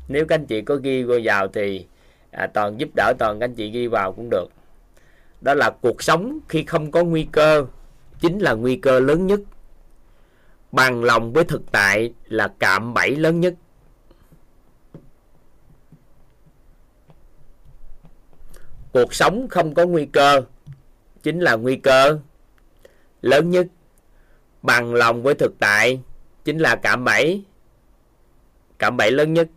Nếu các anh chị có ghi vào thì à, toàn giúp đỡ toàn các anh chị ghi vào cũng được đó là cuộc sống khi không có nguy cơ, chính là nguy cơ lớn nhất. Bằng lòng với thực tại là cạm bẫy lớn nhất. Cuộc sống không có nguy cơ, chính là nguy cơ lớn nhất. Bằng lòng với thực tại, chính là cạm bẫy. Cạm bẫy lớn nhất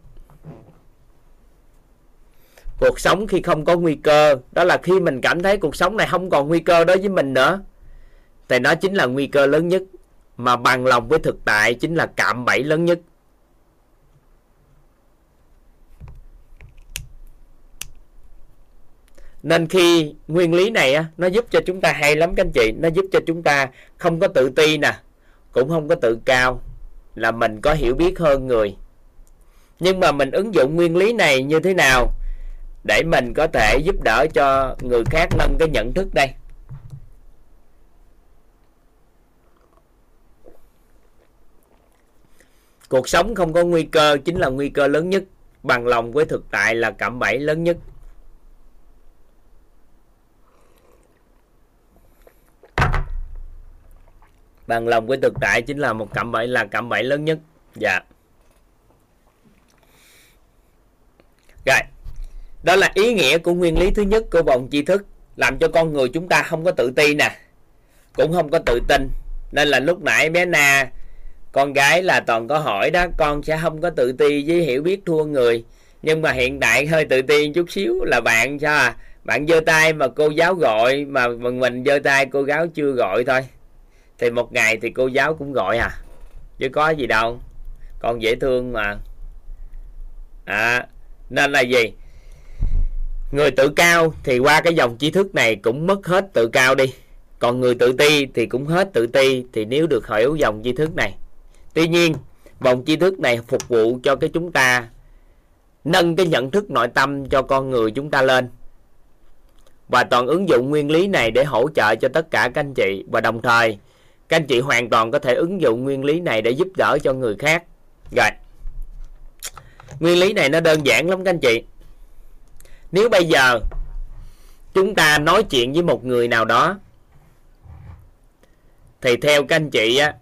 cuộc sống khi không có nguy cơ đó là khi mình cảm thấy cuộc sống này không còn nguy cơ đối với mình nữa. Thì nó chính là nguy cơ lớn nhất mà bằng lòng với thực tại chính là cạm bẫy lớn nhất. Nên khi nguyên lý này á, nó giúp cho chúng ta hay lắm các anh chị nó giúp cho chúng ta không có tự ti nè cũng không có tự cao là mình có hiểu biết hơn người. Nhưng mà mình ứng dụng nguyên lý này như thế nào? Để mình có thể giúp đỡ cho người khác nâng cái nhận thức đây. Cuộc sống không có nguy cơ chính là nguy cơ lớn nhất. Bằng lòng với thực tại là cạm bẫy lớn nhất. Bằng lòng với thực tại chính là một cạm bẫy, là cạm bẫy lớn nhất. Dạ. Rồi đó là ý nghĩa của nguyên lý thứ nhất của vòng tri thức, làm cho con người chúng ta không có tự ti nè, cũng không có tự tin. Nên là lúc nãy bé na, con gái là toàn có hỏi đó, con sẽ không có tự ti với hiểu biết thua người. Nhưng mà hiện tại hơi tự ti chút xíu là bạn sao à bạn giơ tay mà cô giáo gọi, mà mình giơ tay cô giáo chưa gọi thôi. Thì một ngày thì cô giáo cũng gọi à chứ có gì đâu, con dễ thương mà. À nên là gì? Người tự cao thì qua cái dòng trí thức này cũng mất hết tự cao đi. Còn người tự ti thì cũng hết tự ti thì nếu được hiểu dòng tri thức này. Tuy nhiên, vòng tri thức này phục vụ cho cái chúng ta, nâng cái nhận thức nội tâm cho con người chúng ta lên. Và toàn ứng dụng nguyên lý này để hỗ trợ cho tất cả các anh chị. Và đồng thời, các anh chị hoàn toàn có thể ứng dụng nguyên lý này để giúp đỡ cho người khác. Rồi. Nguyên lý này nó đơn giản lắm các anh chị nếu bây giờ chúng ta nói chuyện với một người nào đó, thì theo các anh chị á,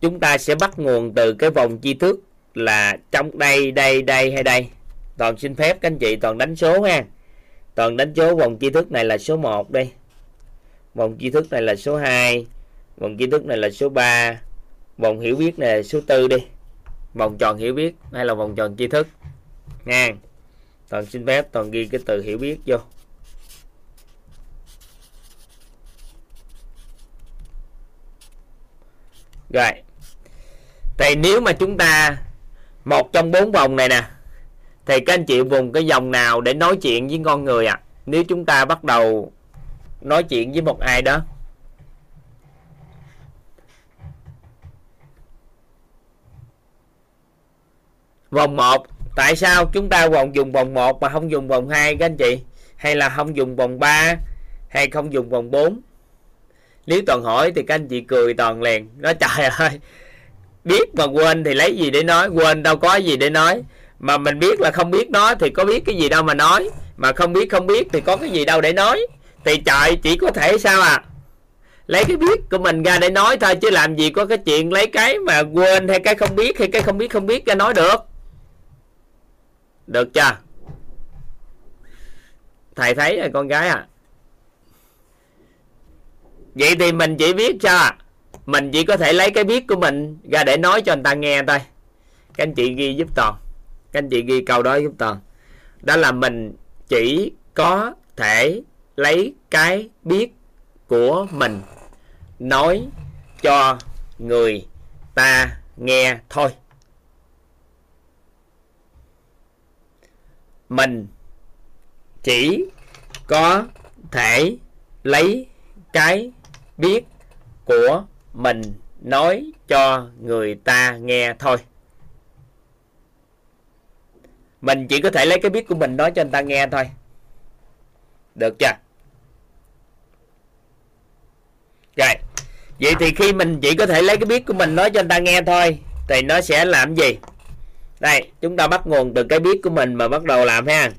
chúng ta sẽ bắt nguồn từ cái vòng chi thức là trong đây đây đây hay đây. Toàn xin phép các anh chị toàn đánh số ha. Toàn đánh số vòng chi thức này là số 1 đi. Vòng chi thức này là số 2 vòng chi thức này là số 3 vòng hiểu biết này là số 4 đi. Vòng tròn hiểu biết hay là vòng tròn tri thức nha toàn xin phép toàn ghi cái từ hiểu biết vô. Rồi. Thì nếu mà chúng ta, một trong bốn vòng này nè, thì các anh chị vùng cái dòng nào để nói chuyện với con người à nếu chúng ta bắt đầu nói chuyện với một ai đó. Vòng 1 tại sao chúng ta còn dùng vòng 1 mà không dùng vòng 2 các anh chị? Hay là không dùng vòng 3 hay không dùng vòng 4 nếu toàn hỏi thì các anh chị cười toàn liền. Nói, trời ơi, biết mà quên thì lấy gì để nói? Quên đâu có gì để nói. Mà mình biết là không biết nó thì có biết cái gì đâu mà nói. Mà không biết không biết thì có cái gì đâu để nói. Thì trời, chỉ có thể sao à? Lấy cái biết của mình ra để nói thôi, chứ làm gì có cái chuyện lấy cái mà quên hay cái không biết hay cái không biết không biết ra nói được được chưa? Thầy thấy rồi, con gái à. Vậy thì mình chỉ biết cho, mình chỉ có thể lấy cái biết của mình ra để nói cho người ta nghe thôi. Các anh chị ghi giúp toàn. Các anh chị ghi câu đó giúp toàn. Đó là mình chỉ có thể lấy cái biết của mình nói cho người ta nghe thôi. Mình chỉ có thể lấy cái biết của mình nói cho người ta nghe thôi. Mình chỉ có thể lấy cái biết của mình nói cho người ta nghe thôi. Được chưa? Rồi, vậy thì khi mình chỉ có thể lấy cái biết của mình nói cho người ta nghe thôi, thì nó sẽ làm gì? Đây, chúng ta bắt nguồn từ cái biết của mình mà bắt đầu làm ha.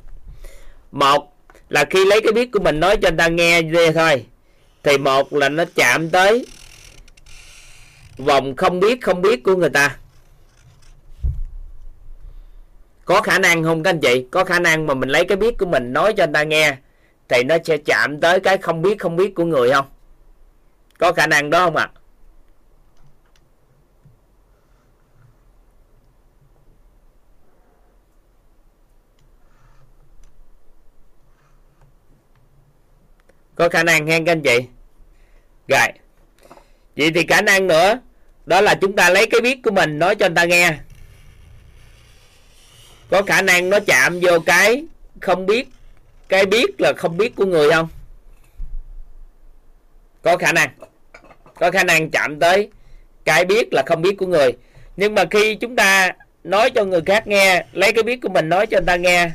Một là khi lấy cái biết của mình nói cho người ta nghe đi thôi, thì một là nó chạm tới vòng không biết không biết của người ta. Có khả năng không các anh chị? Có khả năng mà mình lấy cái biết của mình nói cho người ta nghe, thì nó sẽ chạm tới cái không biết không biết của người không? Có khả năng đó không ạ? à? Có khả năng hen các anh chị rồi. Vậy thì khả năng nữa, đó là chúng ta lấy cái biết của mình nói cho người ta nghe. Có khả năng nó chạm vô cái không biết, cái biết là không biết của người không? Có khả năng. Có khả năng chạm tới cái biết là không biết của người. Nhưng mà khi chúng ta nói cho người khác nghe, lấy cái biết của mình nói cho người ta nghe,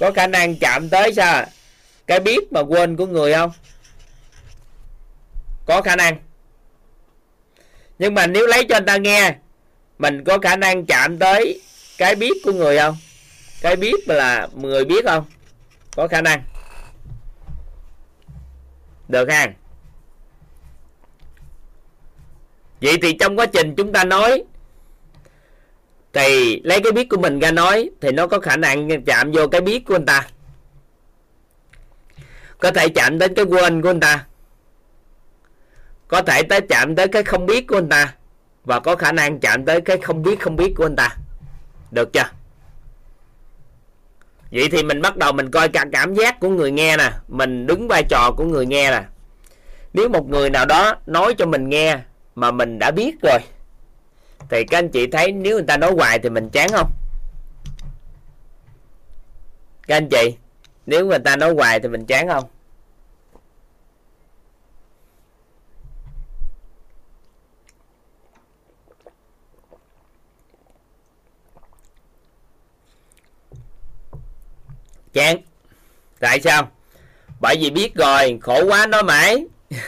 có khả năng chạm tới sao? Cái biết mà quên của người không? Có khả năng. Nhưng mà nếu lấy cho anh ta nghe, mình có khả năng chạm tới cái biết của người không? Cái biết là người biết không? Có khả năng. Được ha. Vậy thì trong quá trình chúng ta nói, thì lấy cái biết của mình ra nói, thì nó có khả năng chạm vô cái biết của anh ta có thể chạm đến cái quên của anh ta. Có thể tới chạm tới cái không biết của anh ta. Và có khả năng chạm tới cái không biết không biết của anh ta. Được chưa? Vậy thì mình bắt đầu mình coi cả cảm giác của người nghe nè. Mình đứng vai trò của người nghe nè. Nếu một người nào đó nói cho mình nghe mà mình đã biết rồi, thì các anh chị thấy nếu người ta nói hoài thì mình chán không? Các anh chị? Nếu người ta nói hoài thì mình chán không? Chán. Tại sao? Bởi vì biết rồi khổ quá nói mãi.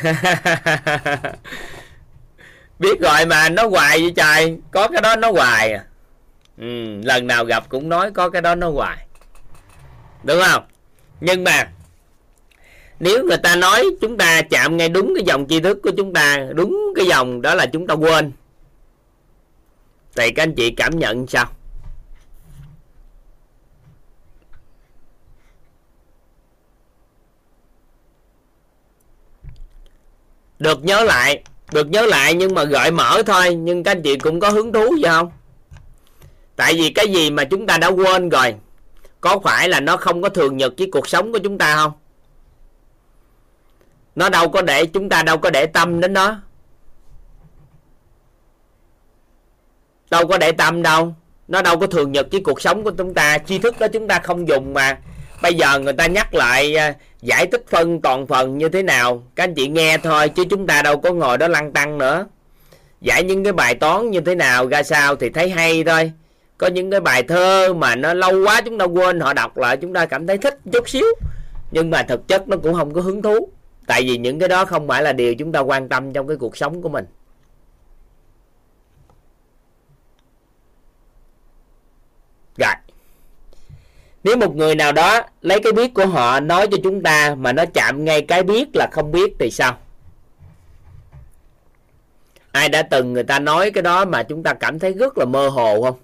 Biết rồi mà nó hoài vậy trời có cái đó nó hoài à. Ừ, lần nào gặp cũng nói có cái đó nó hoài. Đúng không? Nhưng mà, nếu người ta nói chúng ta chạm ngay đúng cái dòng tri thức của chúng ta, đúng cái dòng đó là chúng ta quên, thì các anh chị cảm nhận sao? Được nhớ lại, được nhớ lại nhưng mà gợi mở thôi, nhưng các anh chị cũng có hứng thú gì không? Tại vì cái gì mà chúng ta đã quên rồi có phải là nó không có thường nhật với cuộc sống của chúng ta không? Nó đâu có để, chúng ta đâu có để tâm đến nó. Đâu có để tâm đâu. Nó đâu có thường nhật với cuộc sống của chúng ta. Tri thức đó chúng ta không dùng mà. Bây giờ người ta nhắc lại à, giải tích phân toàn phần như thế nào. Các anh chị nghe thôi, chứ chúng ta đâu có ngồi đó lăn tăng nữa. Giải những cái bài toán như thế nào, ra sao thì thấy hay thôi có những cái bài thơ mà nó lâu quá chúng ta quên, họ đọc lại chúng ta cảm thấy thích chút xíu. Nhưng mà thực chất nó cũng không có hứng thú. Tại vì những cái đó không phải là điều chúng ta quan tâm trong cái cuộc sống của mình. Rồi. Nếu một người nào đó lấy cái biết của họ nói cho chúng ta mà nó chạm ngay cái biết là không biết thì sao? Ai đã từng người ta nói cái đó mà chúng ta cảm thấy rất là mơ hồ không?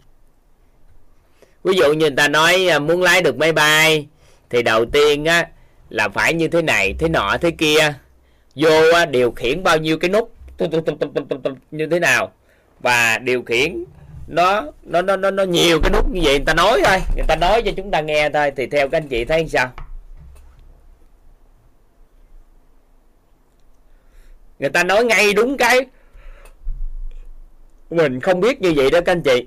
Ví dụ như người ta nói à, muốn lái được máy bay thì đầu tiên á là phải như thế này thế nọ thế kia. Vô á, điều khiển bao nhiêu cái nút như thế nào. Và điều khiển nó nó nó nó, nó nhiều cái nút như vậy người ta nói thôi người ta nói cho chúng ta nghe thôi thì theo các anh chị thấy sao? Người ta nói ngay đúng cái. Mình không biết như vậy đó các anh chị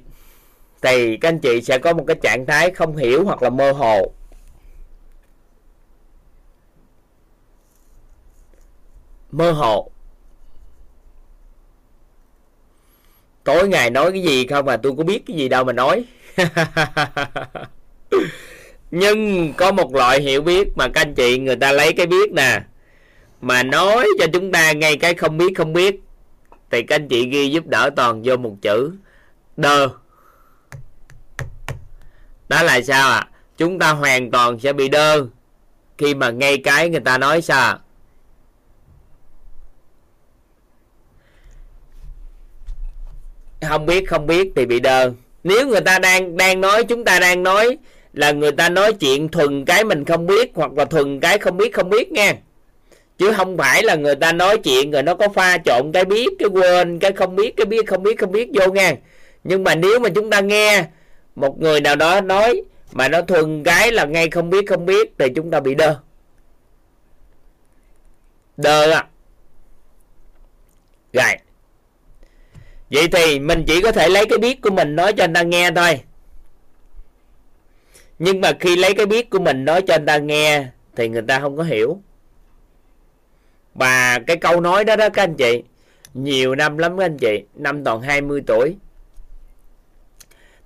thì các anh chị sẽ có một cái trạng thái không hiểu hoặc là mơ hồ. Mơ hồ. Tối ngày nói cái gì không mà tôi có biết cái gì đâu mà nói. Nhưng có một loại hiểu biết mà các anh chị, người ta lấy cái biết nè. Mà nói cho chúng ta ngay cái không biết không biết. Thì các anh chị ghi giúp đỡ toàn vô một chữ. Đơ đó là sao ạ? À? chúng ta hoàn toàn sẽ bị đơ. Khi mà ngay cái người ta nói sao không biết không biết thì bị đơ. Nếu người ta đang đang nói, chúng ta đang nói là người ta nói chuyện thuần cái mình không biết hoặc là thuần cái không biết không biết nha. Chứ không phải là người ta nói chuyện rồi nó có pha trộn cái biết, cái quên, cái không biết, cái biết, không biết không biết vô nha. Nhưng mà nếu mà chúng ta nghe một người nào đó nói mà nó thuần cái là ngay không biết không biết, thì chúng ta bị đơ. Đơ à rồi. Vậy thì mình chỉ có thể lấy cái biết của mình nói cho anh ta nghe thôi. Nhưng mà khi lấy cái biết của mình nói cho anh ta nghe thì người ta không có hiểu. Và cái câu nói đó đó các anh chị, nhiều năm lắm các anh chị, năm toàn 20 tuổi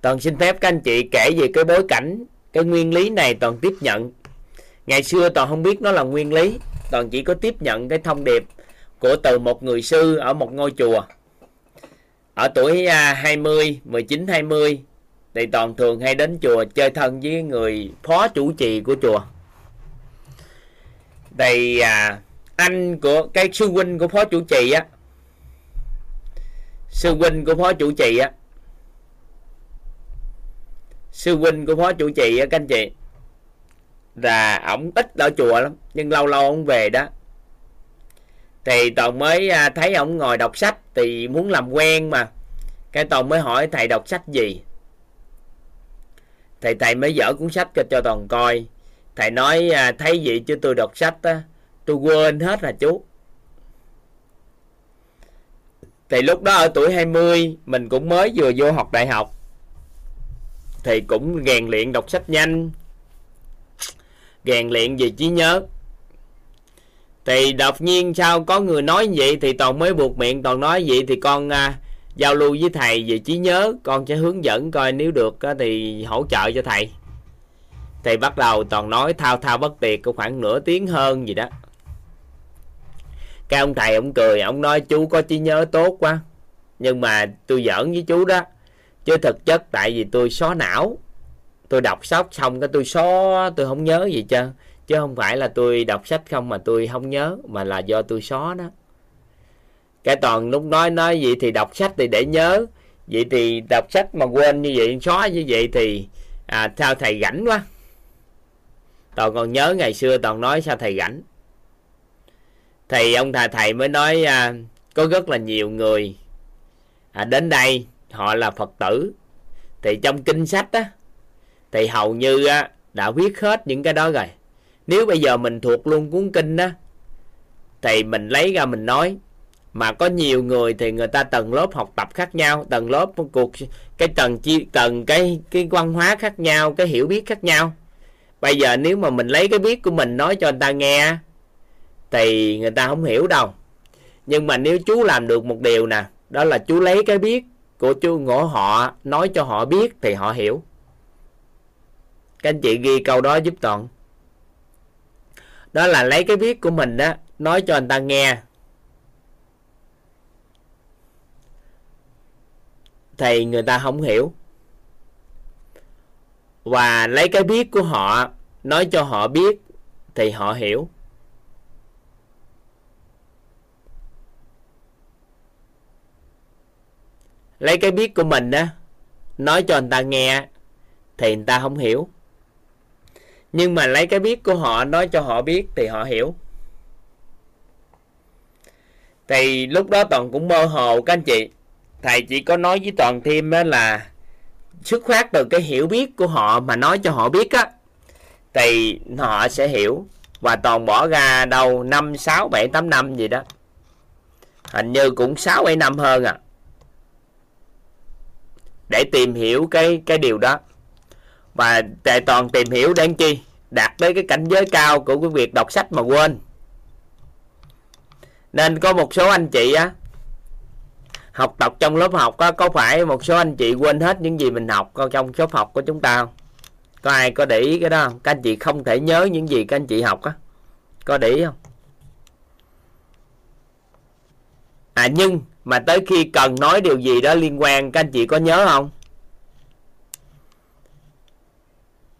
toàn xin phép các anh chị kể về cái bối cảnh cái nguyên lý này toàn tiếp nhận. Ngày xưa toàn không biết nó là nguyên lý toàn chỉ có tiếp nhận cái thông điệp của từ một người sư ở một ngôi chùa. Ở tuổi 20 19 20 thì toàn thường hay đến chùa chơi thân với người phó chủ trì của chùa. Thì à, anh của cái sư huynh của phó chủ trì á sư huynh của phó chủ trì á sư huynh của phó chủ trì á các anh chị. Là ổng ít ở chùa lắm nhưng lâu lâu ổng về đó. Thì toàn mới à, thấy ổng ngồi đọc sách thì muốn làm quen mà. Cái toàn mới hỏi thầy đọc sách gì? Thầy thầy mới dở cuốn sách cho, cho toàn coi. Thầy nói à, thấy gì chứ tôi đọc sách á tôi quên hết là chú. Thì lúc đó ở tuổi 20 mình cũng mới vừa vô học đại học thì cũng rèn luyện đọc sách nhanh. Rèn luyện về trí nhớ. Thì đột nhiên sao có người nói vậy thì toàn mới buộc miệng toàn nói vậy thì con à, giao lưu với thầy về trí nhớ con sẽ hướng dẫn coi nếu được á, thì hỗ trợ cho thầy. Thì bắt đầu toàn nói thao thao bất tuyệt có khoảng nửa tiếng hơn gì đó. Cái ông thầy ông cười ông nói chú có trí nhớ tốt quá nhưng mà tôi giỡn với chú đó chứ thực chất tại vì tôi xóa não. Tôi đọc sách xong cái tôi xóa tôi không nhớ gì chứ. Chứ không phải là tôi đọc sách không mà tôi không nhớ mà là do tôi xóa đó. Cái toàn lúc nói nói vậy thì đọc sách thì để nhớ. Vậy thì đọc sách mà quên như vậy xóa như vậy thì à, sao thầy rảnh quá? Toàn còn nhớ ngày xưa toàn nói sao thầy rảnh. Thì ông thầy thầy mới nói à, có rất là nhiều người à, đến đây họ là phật tử. Thì trong kinh sách á thì hầu như á, đã viết hết những cái đó rồi. Nếu bây giờ mình thuộc luôn cuốn kinh á thì mình lấy ra mình nói. Mà có nhiều người thì người ta tầng lớp học tập khác nhau tầng lớp cuộc cái tầng chi tầng cái cái văn hóa khác nhau cái hiểu biết khác nhau. Bây giờ nếu mà mình lấy cái biết của mình nói cho người ta nghe thì người ta không hiểu đâu. Nhưng mà nếu chú làm được một điều nè đó là chú lấy cái biết của chú ngộ họ nói cho họ biết thì họ hiểu. Các anh chị ghi câu đó giúp toàn. Đó là lấy cái biết của mình đó, nói cho người ta nghe. Thì người ta không hiểu. Và lấy cái biết của họ, nói cho họ biết thì họ hiểu. Lấy cái biết của mình á, nói cho người ta nghe thì người ta không hiểu. Nhưng mà lấy cái biết của họ, nói cho họ biết thì họ hiểu. Thì lúc đó toàn cũng mơ hồ, các anh chị. Thầy chỉ có nói với toàn thêm á là xuất phát từ cái hiểu biết của họ mà nói cho họ biết á, thì họ sẽ hiểu. Và toàn bỏ ra đâu, năm, sáu, bảy, tám năm gì đó. Hình như cũng sáu, bảy, năm hơn à để tìm hiểu cái cái điều đó. Và tề toàn tìm hiểu đến chi? Đạt tới cái cảnh giới cao của cái việc đọc sách mà quên. Nên có một số anh chị á học tập trong lớp học á, có phải một số anh chị quên hết những gì mình học trong lớp học của chúng ta không? Có ai có để ý cái đó không? Các anh chị không thể nhớ những gì các anh chị học á. Có để ý không? À nhưng mà tới khi cần nói điều gì đó liên quan, các anh chị có nhớ không?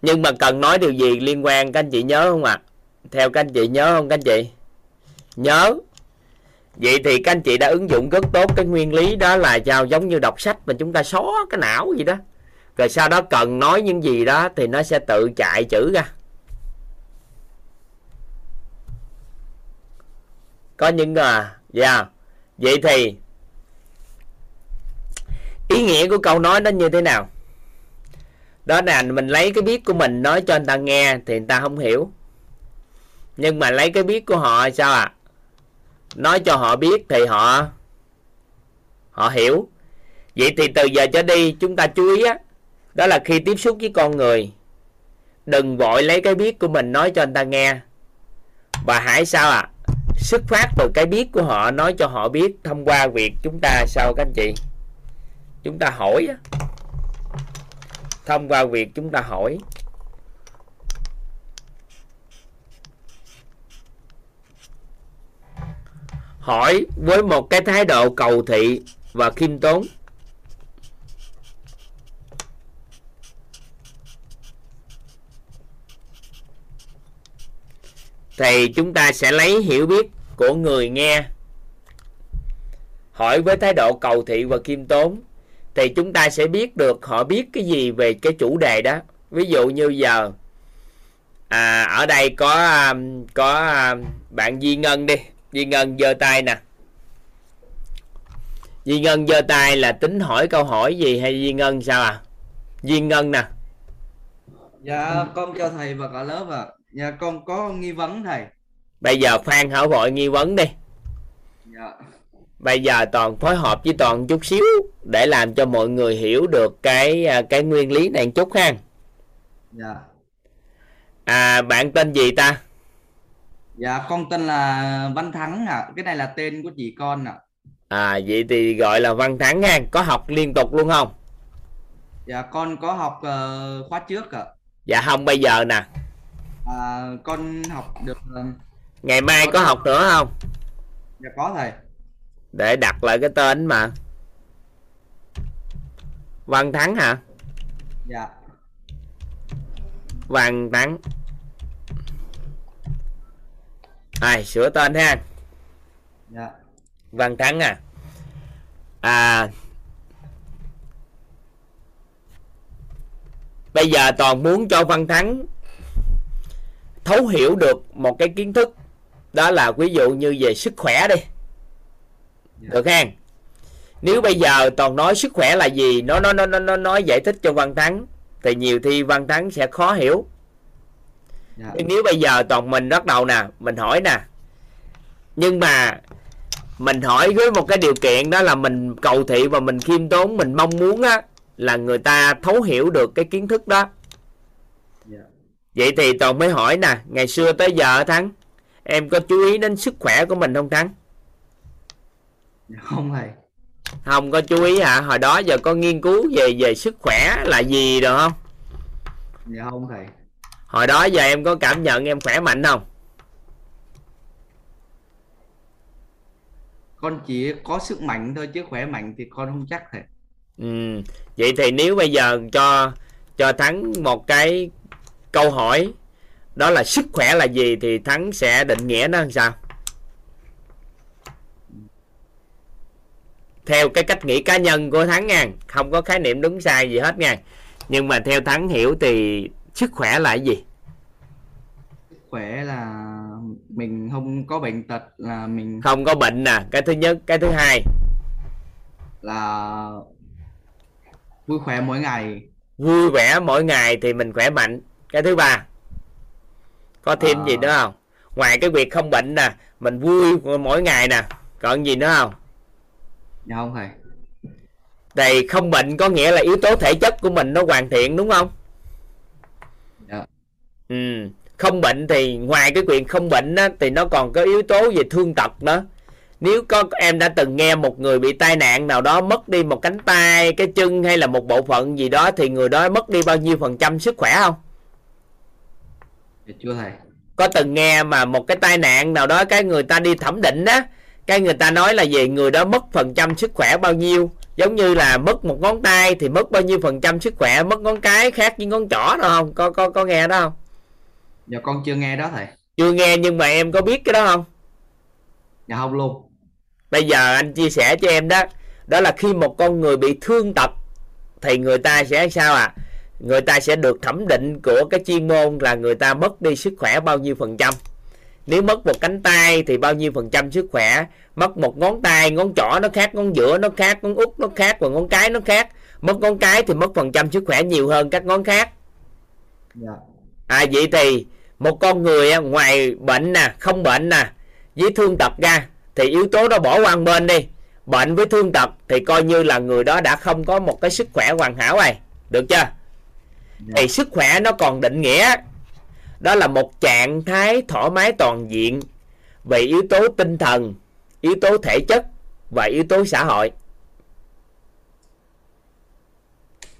Nhưng mà cần nói điều gì liên quan, các anh chị nhớ không ạ? À? theo các anh chị nhớ không, các anh chị? Nhớ. Vậy thì các anh chị đã ứng dụng rất tốt cái nguyên lý đó là sao giống như đọc sách mà chúng ta xóa cái não gì đó. Rồi sau đó cần nói những gì đó thì nó sẽ tự chạy chữ ra. Có những à dạ. Yeah. vậy thì ý nghĩa của câu nói nó như thế nào? Đó là mình lấy cái biết của mình nói cho người ta nghe thì người ta không hiểu. Nhưng mà lấy cái biết của họ sao à nói cho họ biết thì họ họ hiểu. Vậy thì từ giờ cho đi chúng ta chú ý á, đó là khi tiếp xúc với con người, đừng vội lấy cái biết của mình nói cho người ta nghe. Và hãy sao à xuất phát từ cái biết của họ, nói cho họ biết thông qua việc chúng ta sao các anh chị? Chúng ta hỏi thông qua việc chúng ta hỏi. Hỏi với một cái thái độ cầu thị và khiêm tốn. Thì chúng ta sẽ lấy hiểu biết của người nghe. Hỏi với thái độ cầu thị và khiêm tốn thì chúng ta sẽ biết được họ biết cái gì về cái chủ đề đó ví dụ như giờ à, ở đây có um, có um, bạn Di Ngân đi Di Ngân giơ tay nè Di Ngân giơ tay là tính hỏi câu hỏi gì hay Di Ngân sao à Di Ngân nè Dạ con chào thầy và cả lớp ạ. À. Dạ con có nghi vấn thầy. Bây giờ Phan hỏi vội nghi vấn đi. Dạ. Bây giờ toàn phối hợp với toàn chút xíu để làm cho mọi người hiểu được cái à, cái nguyên lý này chút ha. Dạ. À bạn tên gì ta? Dạ con tên là Văn Thắng ạ. À. Cái này là tên của chị con ạ. À. à vậy thì gọi là Văn Thắng ha. Có học liên tục luôn không? Dạ con có học uh, khóa trước ạ. À. Dạ không bây giờ nè. À, con học được uh, Ngày mai có học nữa không? Dạ có thầy. Để đặt lại cái tên mà. Văn Thắng hả? Dạ. Văn Thắng. Ai sửa tên ha. Dạ. Văn Thắng à. À Bây giờ toàn muốn cho Văn Thắng thấu hiểu được một cái kiến thức đó là ví dụ như về sức khỏe đi. Được không nếu bây giờ toàn nói sức khỏe là gì? Nó nó nó nó nói giải thích cho văn thắng. Thì nhiều thi văn thắng sẽ khó hiểu. Yeah. Dạ. nếu bây giờ toàn mình bắt đầu nè mình hỏi nè. Nhưng mà mình hỏi với một cái điều kiện đó là mình cầu thị và mình khiêm tốn mình mong muốn á là người ta thấu hiểu được cái kiến thức đó. Vậy thì toàn mới hỏi nè ngày xưa tới giờ thắng em có chú ý đến sức khỏe của mình không thắng không thầy. Không có chú ý hả? Hồi đó giờ có nghiên cứu về về sức khỏe là gì rồi không? Dạ không thầy. Hồi đó giờ em có cảm nhận em khỏe mạnh không? Con chỉ có sức mạnh thôi chứ khỏe mạnh thì con không chắc thầy. Ừ vậy thì nếu bây giờ cho cho thắng một cái câu hỏi đó là sức khỏe là gì thì thắng sẽ định nghĩa nó làm sao theo cái cách nghĩ cá nhân của thắng nha. Không có khái niệm đúng sai gì hết nha. Nhưng mà theo thắng hiểu thì sức khỏe là cái gì? Sức khỏe là mình không có bệnh tật là mình không có bệnh nè cái thứ nhất. Cái thứ hai? Là vui khỏe mỗi ngày. Vui vẻ mỗi ngày thì mình khỏe mạnh. Cái thứ ba? Có thêm à... gì nữa không? Ngoài cái việc không bệnh nè mình vui mỗi ngày nè. Còn gì nữa không dạ không thầy. Thì không bệnh có nghĩa là yếu tố thể chất của mình nó hoàn thiện đúng không? Dạ. Ừ. Không bệnh thì ngoài cái quyền không bệnh á, thì nó còn có yếu tố về thương tật nữa. Nếu có em đã từng nghe một người bị tai nạn nào đó mất đi một cánh tay cái chân hay là một bộ phận gì đó thì người đó mất đi bao nhiêu phần trăm sức khỏe không? Dạ, chưa thầy. Có từng nghe mà một cái tai nạn nào đó cái người ta đi thẩm định á cái người ta nói là gì người đó mất phần trăm sức khỏe bao nhiêu. Giống như là mất một ngón tay thì mất bao nhiêu phần trăm sức khỏe mất ngón cái khác với ngón trỏ đâu không? Có có có nghe đó không? Dạ con chưa nghe đó thầy. Chưa nghe nhưng mà em có biết cái đó không? Dạ không luôn. Bây giờ anh chia sẻ cho em đó. Đó là khi một con người bị thương tật thì người ta sẽ sao à người ta sẽ được thẩm định của cái chuyên môn là người ta mất đi sức khỏe bao nhiêu phần trăm nếu mất một cánh tay thì bao nhiêu phần trăm sức khỏe? Mất một ngón tay ngón trỏ nó khác ngón giữa nó khác ngón út nó khác và ngón cái nó khác. Mất ngón cái thì mất phần trăm sức khỏe nhiều hơn các ngón khác. Dạ. À vậy thì một con người ngoài bệnh nè không bệnh nè với thương tật ra thì yếu tố đó bỏ qua bên đi. Bệnh với thương tật thì coi như là người đó đã không có một cái sức khỏe hoàn hảo rồi. Được chưa? Thì sức khỏe nó còn định nghĩa đó là một trạng thái thoải mái toàn diện về yếu tố tinh thần yếu tố thể chất và yếu tố xã hội.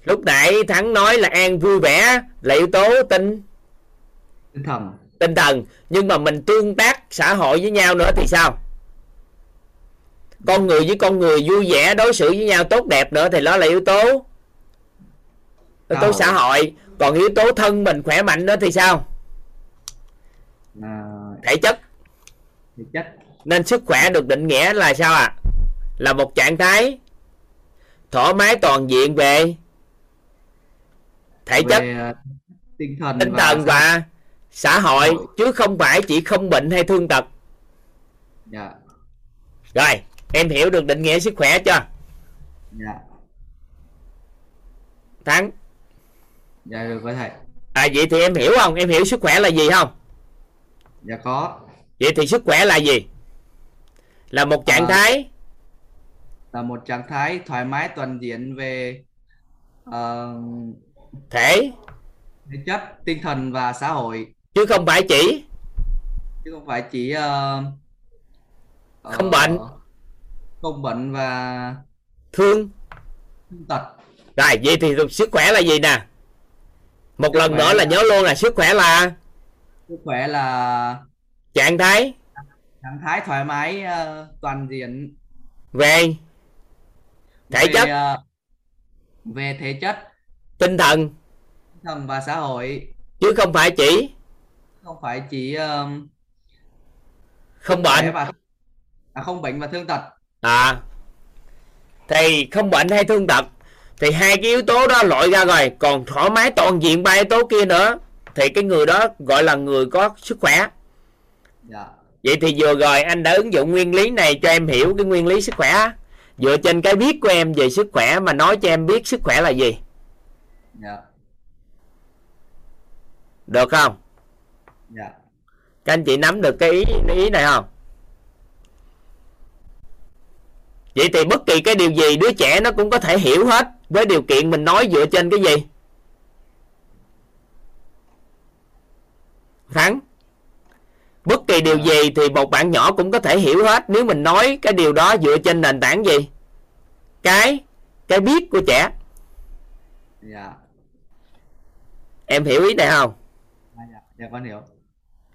Lúc nãy thắng nói là an vui vẻ là yếu tố tinh tinh thần. Tinh thần. Nhưng mà mình tương tác xã hội với nhau nữa thì sao? Con người với con người vui vẻ đối xử với nhau tốt đẹp nữa thì đó là yếu tố. Yếu tố xã hội. Còn yếu tố thân mình khỏe mạnh nữa thì sao à, thể chất. thể chất. Nên sức khỏe được định nghĩa là sao ạ? À? là một trạng thái thoải mái toàn diện về thể chất về à, tinh thần tinh và thần và xã hội chứ không phải chỉ không bệnh hay thương tật. Dạ. Rồi em hiểu được định nghĩa sức khỏe chưa? Dạ. Thắng. Dạ được với thầy. À vậy thì em hiểu không? Em hiểu sức khỏe là gì không dạ có. Vậy thì sức khỏe là gì? Là một trạng À. thái. là một trạng thái thoải mái toàn diện về ờ, thể. thể chất tinh thần và xã hội. Chứ không phải chỉ. Chứ không phải chỉ ờ, Không ờ, bệnh. không bệnh và thương. tật. Rồi vậy thì sức khỏe là gì nè? Một Sức lần nữa là là- nhớ luôn là sức khỏe là sức khỏe là trạng thái. trạng thái thoải mái ờ, toàn diện. Về thể về, chất. ờ, về thể chất. Tinh thần. Tinh thần và xã hội. Chứ không phải chỉ. Không phải chỉ ờ, không bệnh. và à, không bệnh và thương tật. À. Thì không bệnh hay thương tật thì hai cái yếu tố đó loại ra rồi. Còn thoải mái toàn diện ba yếu tố kia nữa thì cái người đó gọi là người có sức khỏe. Dạ. Vậy thì vừa rồi anh đã ứng dụng nguyên lý này cho em hiểu cái nguyên lý sức khỏe. Dựa trên cái biết của em về sức khỏe mà nói cho em biết sức khỏe là gì. Dạ. Được không? Dạ. Các anh chị nắm được cái ý ý này không? Vậy thì bất kỳ cái điều gì đứa trẻ nó cũng có thể hiểu hết với điều kiện mình nói dựa trên cái gì thắng bất kỳ điều gì thì một bạn nhỏ cũng có thể hiểu hết nếu mình nói cái điều đó dựa trên nền tảng gì. Cái cái biết của trẻ. Dạ. Em hiểu ý này không? Dạ dạ, dạ con hiểu.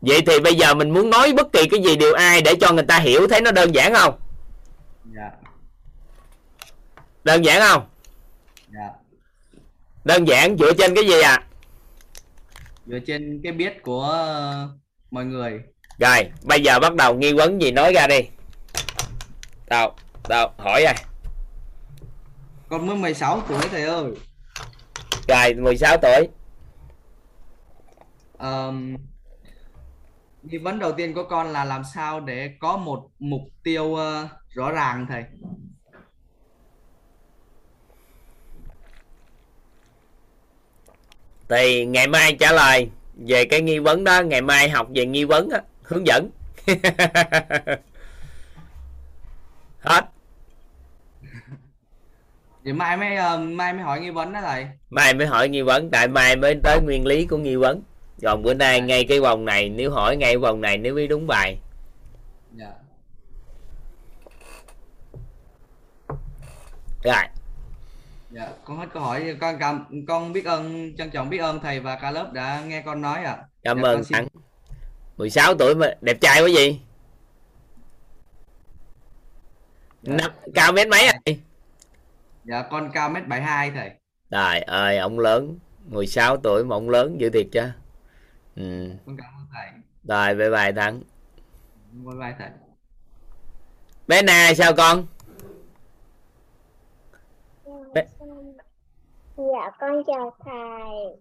Vậy thì bây giờ mình muốn nói bất kỳ cái gì điều ai để cho người ta hiểu thấy nó đơn giản không? Dạ. Đơn giản không? Dạ. Đơn giản dựa trên cái gì à dựa trên cái biết của ờ, mọi người. Rồi bây giờ bắt đầu nghi vấn gì nói ra đi. Đâu đâu hỏi à con mới 16 tuổi thầy ơi. Rồi 16 tuổi. Ờm, nghi vấn đầu tiên của con là làm sao để có một mục tiêu ờ, rõ ràng thầy thì ngày mai trả lời về cái nghi vấn đó ngày mai học về nghi vấn á hướng dẫn. Hết. Vậy mai mới ờ, mai mới hỏi nghi vấn đó thầy. Mai mới hỏi nghi vấn tại mai mới tới nguyên lý của nghi vấn. Còn bữa nay ngay cái vòng này nếu hỏi ngay vòng này nếu biết đúng bài. Dạ. Rồi dạ con hết câu hỏi. Con cảm con biết ơn trân trọng biết ơn thầy và cả lớp đã nghe con nói ạ. Cảm Dạ, ơn xin- bạn 16 tuổi mà đẹp trai quá gì Năm, cao mét mấy rồi dạ con cao mét 72 thầy. Trời ơi ông lớn. 16 tuổi mà ông lớn dữ thiệt chứ. Ừ. con cảm ơn thầy. Rồi bye bye thắng bye bye thầy. Bé na sao con Bé- Dạ con chào thầy.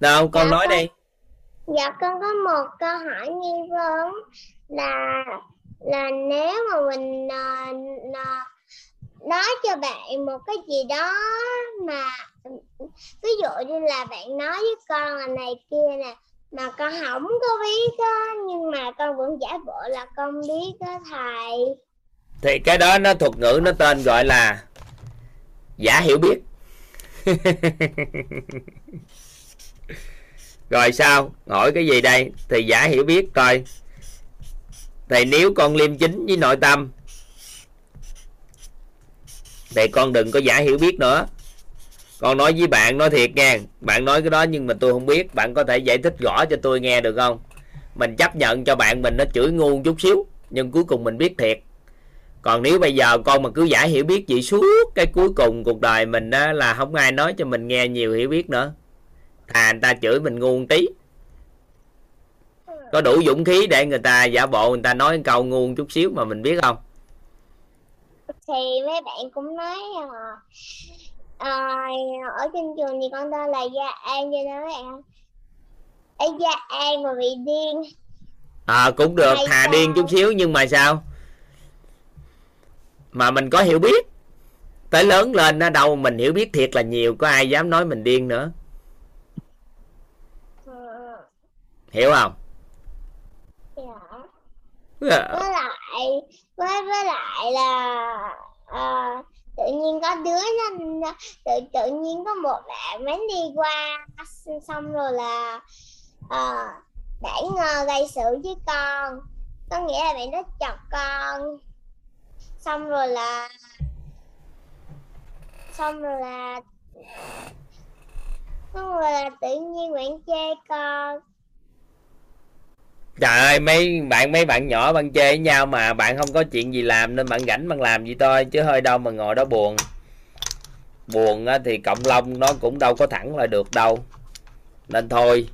đâu con Dạ, nói con- đi Dạ con có một câu hỏi nghi vấn là là nếu mà mình à, à, nói cho bạn một cái gì đó mà ví dụ như là bạn nói với con là này kia nè mà con không có biết á nhưng mà con vẫn giả bộ là con biết đó thầy. thì cái đó nó thuật ngữ nó tên gọi là giả hiểu biết. Rồi sao? Hỏi cái gì đây? Thì giả hiểu biết coi. Thì nếu con liêm chính với nội tâm, thì con đừng có giả hiểu biết nữa. Con nói với bạn nói thiệt nha bạn nói cái đó nhưng mà tôi không biết. Bạn có thể giải thích rõ cho tôi nghe được không? Mình chấp nhận cho bạn mình nó chửi ngu chút xíu, nhưng cuối cùng mình biết thiệt còn nếu bây giờ con mà cứ giả hiểu biết vậy suốt cái cuối cùng cuộc đời mình á, là không ai nói cho mình nghe nhiều hiểu biết nữa. Thà người ta chửi mình ngu một tí. Có đủ dũng khí để người ta giả bộ người ta nói câu ngu một chút xíu mà mình biết không? Thì mấy bạn cũng nói à, à, ở trên trường thì con tên là Gia An cho nên mấy bạn ở Gia An mà bị điên. À cũng được thà điên chút xíu nhưng mà sao mà mình có hiểu biết. Tới lớn lên ở đâu mình hiểu biết thiệt là nhiều có ai dám nói mình điên nữa. Hiểu không? Dạ. với lại với với lại là à, tự nhiên có đứa nó tự tự nhiên có một bạn bánh đi qua xong rồi là à, bạn ờ, gây sự với con. Có nghĩa là bạn đó chọc con xong rồi là xong rồi là xong rồi là tự nhiên bạn chê con. Trời ơi mấy bạn mấy bạn nhỏ bạn chơi với nhau mà bạn không có chuyện gì làm nên bạn rảnh bạn làm gì thôi chứ hơi đâu mà ngồi đó buồn. Buồn á, thì cộng long nó cũng đâu có thẳng lại được đâu. Nên thôi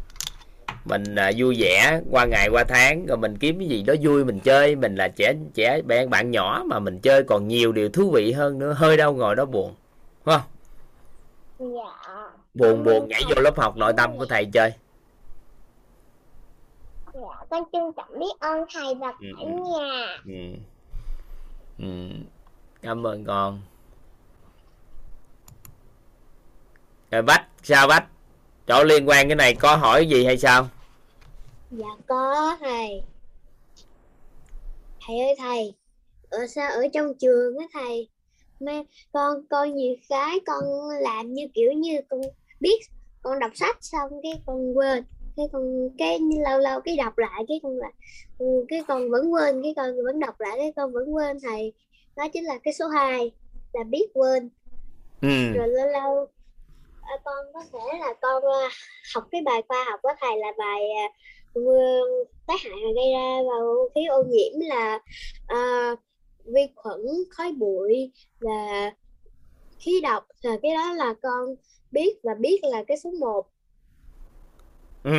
mình à, vui vẻ qua ngày qua tháng rồi mình kiếm cái gì đó vui mình chơi. Mình là trẻ trẻ bạn bạn nhỏ mà mình chơi còn nhiều điều thú vị hơn nữa. Hơi đâu ngồi đó buồn đúng không? Dạ. Buồn buồn nhảy vô lớp học nội tâm của thầy chơi. Dạ con trân trọng biết ơn thầy và Ừ, cả ừ. nhà. Ừ. Ừ. cảm ơn con. Rồi bách sao bách? Chỗ liên quan cái này có hỏi gì hay sao dạ có thầy. Thầy ơi thầy. Ở sao ở trong trường á thầy? Mà con con nhiều cái con làm như kiểu như con biết con đọc sách xong cái con quên. Cái con cái lâu lâu cái đọc lại cái con là cái con vẫn quên cái con vẫn đọc lại cái con vẫn quên thầy. Đó chính là cái số 2 là biết quên. Ừ. rồi lâu lâu à, con có thể là con à, học cái bài khoa học của thầy là bài à, tác hại mà gây ra vào khí ô nhiễm là à, vi khuẩn khói bụi và khí độc. Là cái đó là con biết và biết là cái số 1 Ừ.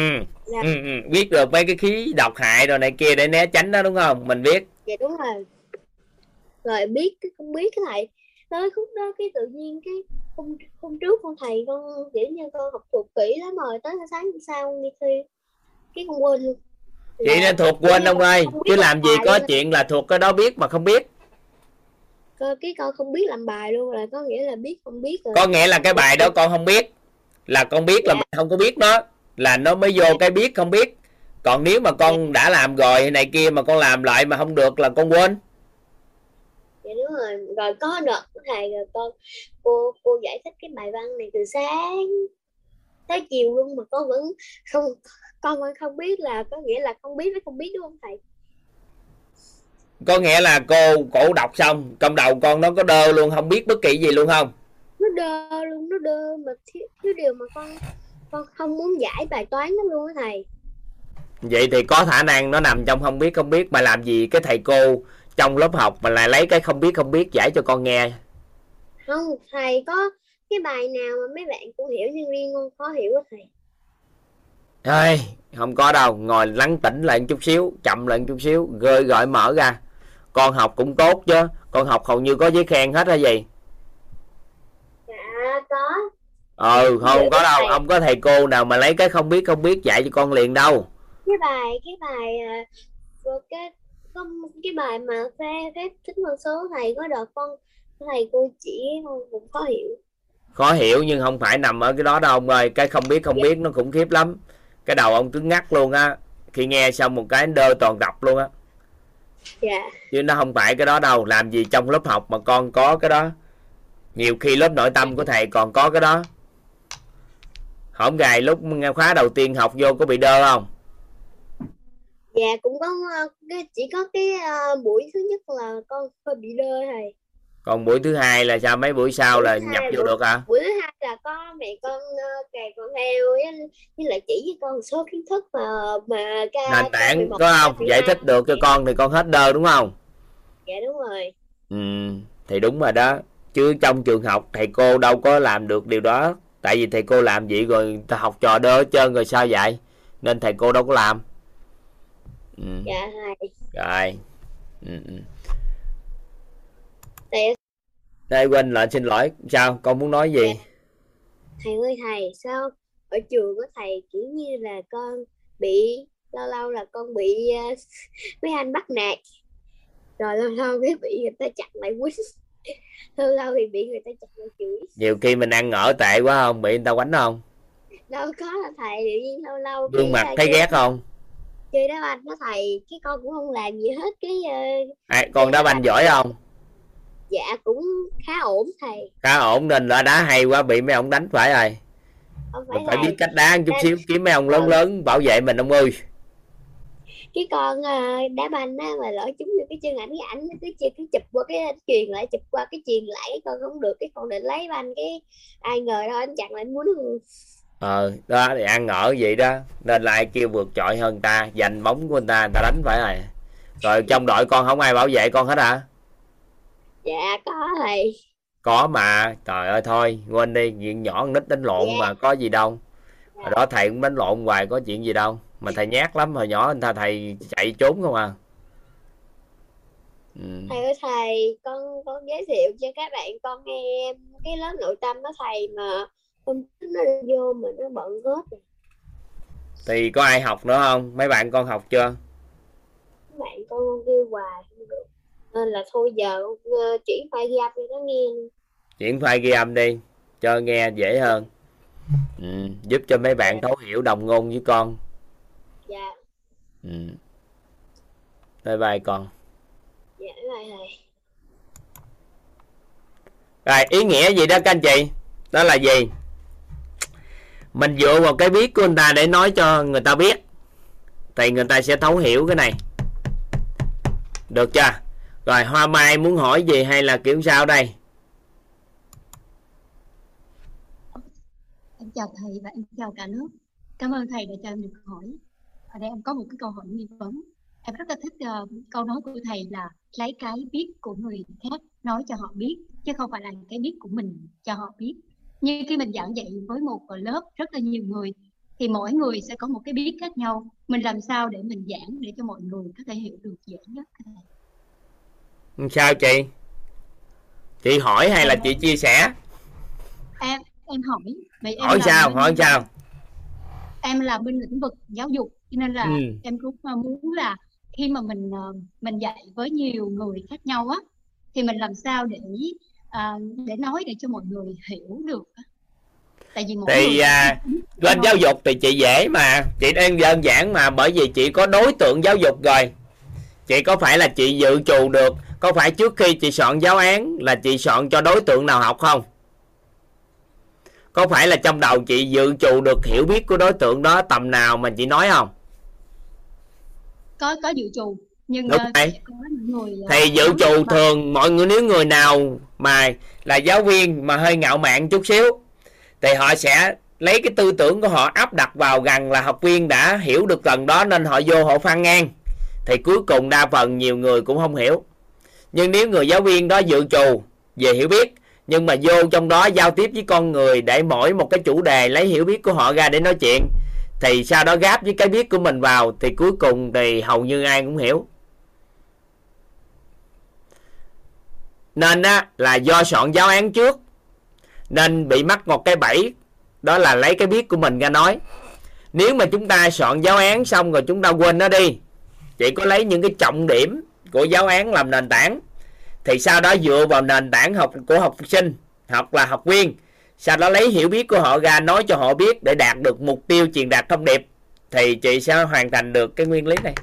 là Ừ, ừ. biết được mấy cái khí độc hại rồi này kia để né tránh đó đúng không? Mình biết. Dạ đúng rồi. Rồi biết cái không biết cái thầy tới khúc đó cái tự nhiên cái hôm, hôm trước con thầy con kiểu như con học thuộc kỹ lắm rồi tới sáng hôm sau con đi thi cái con quên. Luôn chị Là nên thuộc quên ông ơi chứ làm gì có luôn. chuyện là thuộc cái đó biết mà không biết. Cơ- cái con không biết làm bài luôn là có nghĩa là biết không biết rồi. Có nghĩa là cái bài đó con không biết. Là con biết là Dạ. mình không có biết nó là nó mới vô cái biết không biết. Còn nếu mà con đã làm rồi này kia mà con làm lại mà không được là con quên. Dạ đúng rồi. Rồi có của thầy rồi con cô cô giải thích cái bài văn này từ sáng tới chiều luôn mà con vẫn không con vẫn không biết là có nghĩa là không biết với không biết đúng không thầy? Có nghĩa là cô cổ đọc xong trong đầu con nó có đơ luôn không biết bất kỳ gì luôn không? Nó đơ luôn nó đơ mà thiếu, thiếu điều mà con con không muốn giải bài toán đó luôn á thầy. Vậy thì có khả năng nó nằm trong không biết không biết mà làm gì cái thầy cô trong lớp học mà lại lấy cái không biết không biết giải cho con nghe? Không thầy có cái bài nào mà mấy bạn cũng hiểu nhưng riêng con khó hiểu á thầy Ê, không có đâu ngồi lắng tĩnh lại một chút xíu chậm lại một chút xíu gơi gọi mở ra. Con học cũng tốt chứ con học hầu như có giấy khen hết hay gì? Dạ có. Ừ không có đâu không có thầy cô nào mà lấy cái không biết không biết dạy cho con liền đâu. Cái bài cái bài à, cái cái bài mà phép phép tính phân số thầy có đợt con thầy cô chỉ con cũng khó hiểu. Khó hiểu nhưng không phải nằm ở cái đó đâu ông ơi cái không biết không biết nó khủng khiếp lắm cái đầu ông cứng ngắc luôn á khi nghe xong một cái đơ toàn đọc luôn á. Dạ. Chứ nó không phải cái đó đâu làm gì trong lớp học mà con có cái đó. Nhiều khi lớp nội tâm của thầy còn có cái đó. Hổng gài lúc nghe khóa đầu tiên học vô có bị đơ không? Dạ cũng có ờ, cái chỉ có cái ờ, buổi thứ nhất là con hơi bị đơ thầy còn buổi thứ hai là sao? Mấy buổi sau là Buổi thứ nhập vô buổi- được hả? buổi thứ hai là có mẹ con uh, kèm con theo với, lại chỉ với con một số kiến thức mà mà ca nền tảng 11, có không? 12. giải thích được cho con thì con hết đơ đúng không? Dạ đúng rồi. Ừ thì đúng rồi đó. Chứ trong trường học thầy cô đâu có làm được điều đó. Tại vì thầy cô làm vậy rồi học trò đơ hết trơn rồi sao vậy? Nên thầy cô đâu có làm. Ừ. dạ thầy rồi. Ừ. thầy đây quên lại xin lỗi. Sao? Con muốn nói gì? Thầy ơi thầy sao ở trường của thầy kiểu như là con bị lâu lâu là con bị ờ, mấy anh bắt nạt. Rồi lâu lâu cái bị người ta chặt lại quýnh lâu lâu thì bị người ta chặt lại chửi. Nhiều khi mình ăn ở tệ quá không? Bị người ta quánh không? Đâu có là thầy tự nhiên lâu lâu gương mặt ờ, thấy ghét không? chơi đá banh đó thầy cái con cũng không làm gì hết cái ờ, à, con đá banh giỏi không dạ cũng khá ổn thầy. Khá ổn nên là đá hay quá bị mấy ông đánh phải rồi. Không phải mình phải biết cách đá chút Đá- xíu kiếm mấy ông lớn lớn bảo vệ mình ông ơi. Cái con ờ, đá banh á mà lỡ trúng vô cái chân ảnh cái ảnh cứ chia cứ chụp qua cái truyền lại chụp qua cái truyền lại cái con không được cái con định lấy banh cái ai ngờ đâu anh chặn lại muốn. Ờ đó thì ăn ở vậy đó. Nên là ai kêu vượt trội hơn ta giành bóng của người ta người ta đánh phải rồi. Rồi trong đội con không ai bảo vệ con hết hả dạ có thầy có mà trời ơi thôi quên đi chuyện nhỏ con nít đánh lộn Dạ. mà có gì đâu. Hồi đó thầy cũng đánh lộn hoài có chuyện gì đâu. Mà thầy nhát lắm hồi nhỏ anh ta thầy chạy trốn không à. Ừ. thầy ơi thầy con con giới thiệu cho các bạn con nghe em cái lớp nội tâm đó thầy mà hôm nó vô mà nó bận hết rồi. thì có ai học nữa không? Mấy bạn con học chưa? Bạn con con kêu hoài không được nên là thôi giờ ờ, chuyển file ghi âm cho nó nghe. Chuyển file ghi âm đi cho nghe dễ hơn. Ừ. giúp cho mấy bạn thấu hiểu đồng ngôn với con. Dạ. Ừ. bye bye con. Dạ rồi thầy. Rồi ý nghĩa gì đó các anh chị? Đó là gì? Mình dựa vào cái biết của người ta để nói cho người ta biết. Thì người ta sẽ thấu hiểu cái này. Được chưa rồi hoa mai muốn hỏi gì hay là kiểu sao đây Em chào thầy và em chào cả nước. Cảm ơn thầy đã cho em được hỏi. Ở đây em có một cái câu hỏi nghi vấn. Em rất là thích uh, câu nói của thầy là lấy cái biết của người khác nói cho họ biết, chứ không phải là cái biết của mình cho họ biết. Như khi mình giảng dạy với một lớp rất là nhiều người, thì mỗi người sẽ có một cái biết khác nhau. Mình làm sao để mình giảng để cho mọi người có thể hiểu được dễ nhất? Sao chị? Chị hỏi hay là chị chia sẻ? Em em hỏi. Vậy em hỏi sao? bên- hỏi sao? Em là bên lĩnh vực giáo dục cho nên là Ừ. em cũng ờ, muốn là khi mà mình ờ, mình dạy với nhiều người khác nhau á thì mình làm sao để ờ, để nói để cho mọi người hiểu được tại vì mỗi thì người à, bên giáo dục thì chị dễ mà. Chị đang đơn giản mà bởi vì chị có đối tượng giáo dục rồi. Chị có phải là chị dự trù được có phải trước khi chị soạn giáo án là chị soạn cho đối tượng nào học không? Có phải là trong đầu chị dự trù được hiểu biết của đối tượng đó tầm nào mà chị nói không? Có có dự trù nhưng Đúng những người ờ, thì dự trù thường mọi người nếu người nào mà là giáo viên mà hơi ngạo mạn chút xíu thì họ sẽ lấy cái tư tưởng của họ áp đặt vào rằng là học viên đã hiểu được lần đó nên họ vô họ phăn ngang. Thì cuối cùng đa phần nhiều người cũng không hiểu nhưng nếu người giáo viên đó dự trù, về hiểu biết, nhưng mà vô trong đó giao tiếp với con người để mỗi một cái chủ đề lấy hiểu biết của họ ra để nói chuyện, thì sau đó gáp với cái biết của mình vào, thì cuối cùng thì hầu như ai cũng hiểu. Nên á, là do soạn giáo án trước, nên bị mắc một cái bẫy, đó là lấy cái biết của mình ra nói. Nếu mà chúng ta soạn giáo án xong rồi chúng ta quên nó đi, chỉ có lấy những cái trọng điểm của giáo án làm nền tảng. Thì sau đó dựa vào nền tảng học của học sinh hoặc là học viên sau đó lấy hiểu biết của họ ra nói cho họ biết để đạt được mục tiêu truyền đạt thông điệp thì chị sẽ hoàn thành được cái nguyên lý này.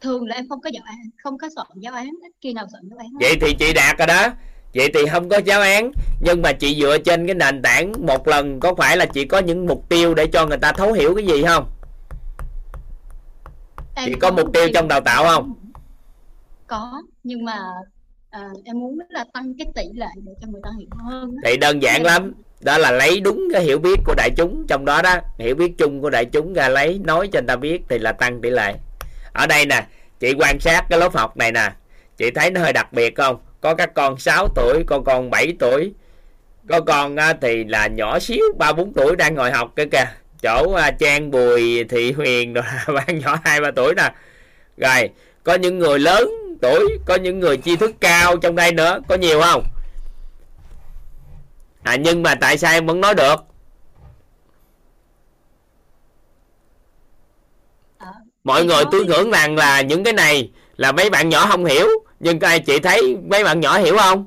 Thường là em không có giáo án không có soạn giáo án ít khi nào soạn giáo án vậy thì chị đạt rồi đó. Vậy thì không có giáo án nhưng mà chị dựa trên cái nền tảng một lần có phải là chị có những mục tiêu để cho người ta thấu hiểu cái gì không Em chị có mục tiêu trong đào tạo không? Có nhưng mà à, em muốn là tăng cái tỷ lệ để cho người ta hiểu hơn thì đơn giản lắm. Đó là lấy đúng cái hiểu biết của đại chúng. Trong đó đó hiểu biết chung của đại chúng ra lấy nói cho người ta biết thì là tăng tỷ lệ. Ở đây nè chị quan sát cái lớp học này nè. Chị thấy nó hơi đặc biệt không? Có các con 6 tuổi có con 7 tuổi. Có con thì là nhỏ xíu ba bốn tuổi đang ngồi học kia kìa chỗ à, trang bùi thị huyền rồi bạn nhỏ hai ba tuổi nè. Rồi có những người lớn tuổi có những người tri thức cao trong đây nữa có nhiều không? À nhưng mà tại sao em vẫn nói được? Mọi người tôi ngưỡng rằng là những cái này là mấy bạn nhỏ không hiểu nhưng các anh chị thấy mấy bạn nhỏ hiểu không?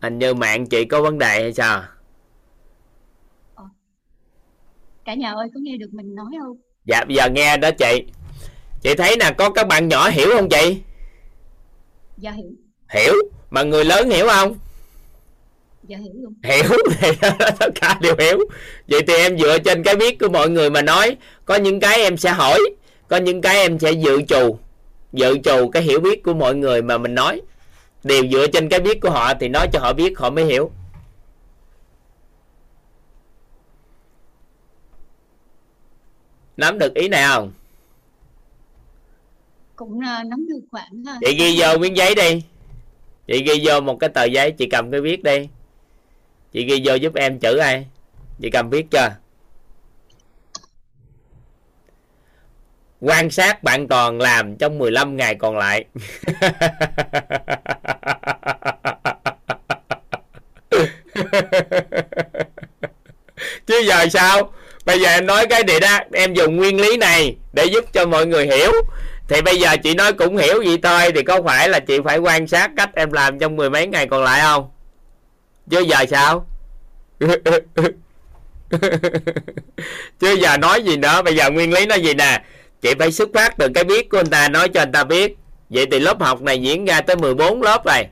Hình như mạng chị có vấn đề hay sao? Cả nhà ơi có nghe được mình nói không? Dạ bây giờ nghe đó chị. Chị thấy nè có các bạn nhỏ hiểu không chị? Dạ hiểu. Hiểu? Mà người lớn hiểu không? Dạ hiểu luôn. Hiểu thì tất cả đều hiểu. Vậy thì em dựa trên cái biết của mọi người mà nói. Có những cái em sẽ hỏi có những cái em sẽ dự trù. Dự trù cái hiểu biết của mọi người mà mình nói đều dựa trên cái biết của họ thì nói cho họ biết họ mới hiểu. Nắm được ý này không? Cũng à, nắm được khoảng chị ghi vô miếng giấy đi. Chị ghi vô một cái tờ giấy chị cầm cái viết đi. Chị ghi vô giúp em chữ ai. Chị cầm viết cho quan sát bạn toàn làm trong 15 ngày còn lại. Chứ giờ sao? Bây giờ em nói cái gì đó, em dùng nguyên lý này để giúp cho mọi người hiểu. Thì bây giờ chị nói cũng hiểu vậy thôi, thì có phải là chị phải quan sát cách em làm trong mười mấy ngày còn lại không? Chứ giờ sao? Chứ giờ nói gì nữa? Bây giờ nguyên lý nó gì nè? Chị phải xuất phát từ cái biết của người ta nói cho người ta biết. Vậy thì lớp học này diễn ra tới 14 lớp rồi.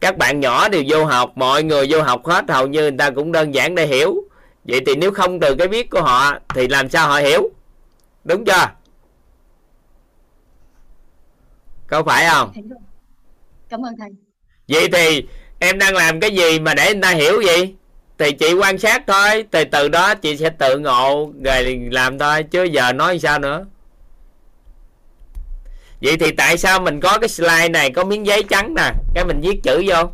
Các bạn nhỏ đều vô học mọi người vô học hết hầu như người ta cũng đơn giản để hiểu. Vậy thì nếu không từ cái biết của họ thì làm sao họ hiểu? Đúng chưa? Có phải không? Cảm ơn thầy. Vậy thì em đang làm cái gì mà để người ta hiểu vậy? Thì chị quan sát thôi từ từ đó chị sẽ tự ngộ rồi làm thôi chứ giờ nói sao nữa vậy thì tại sao mình có cái slide này, có miếng giấy trắng nè? Cái mình viết chữ vô.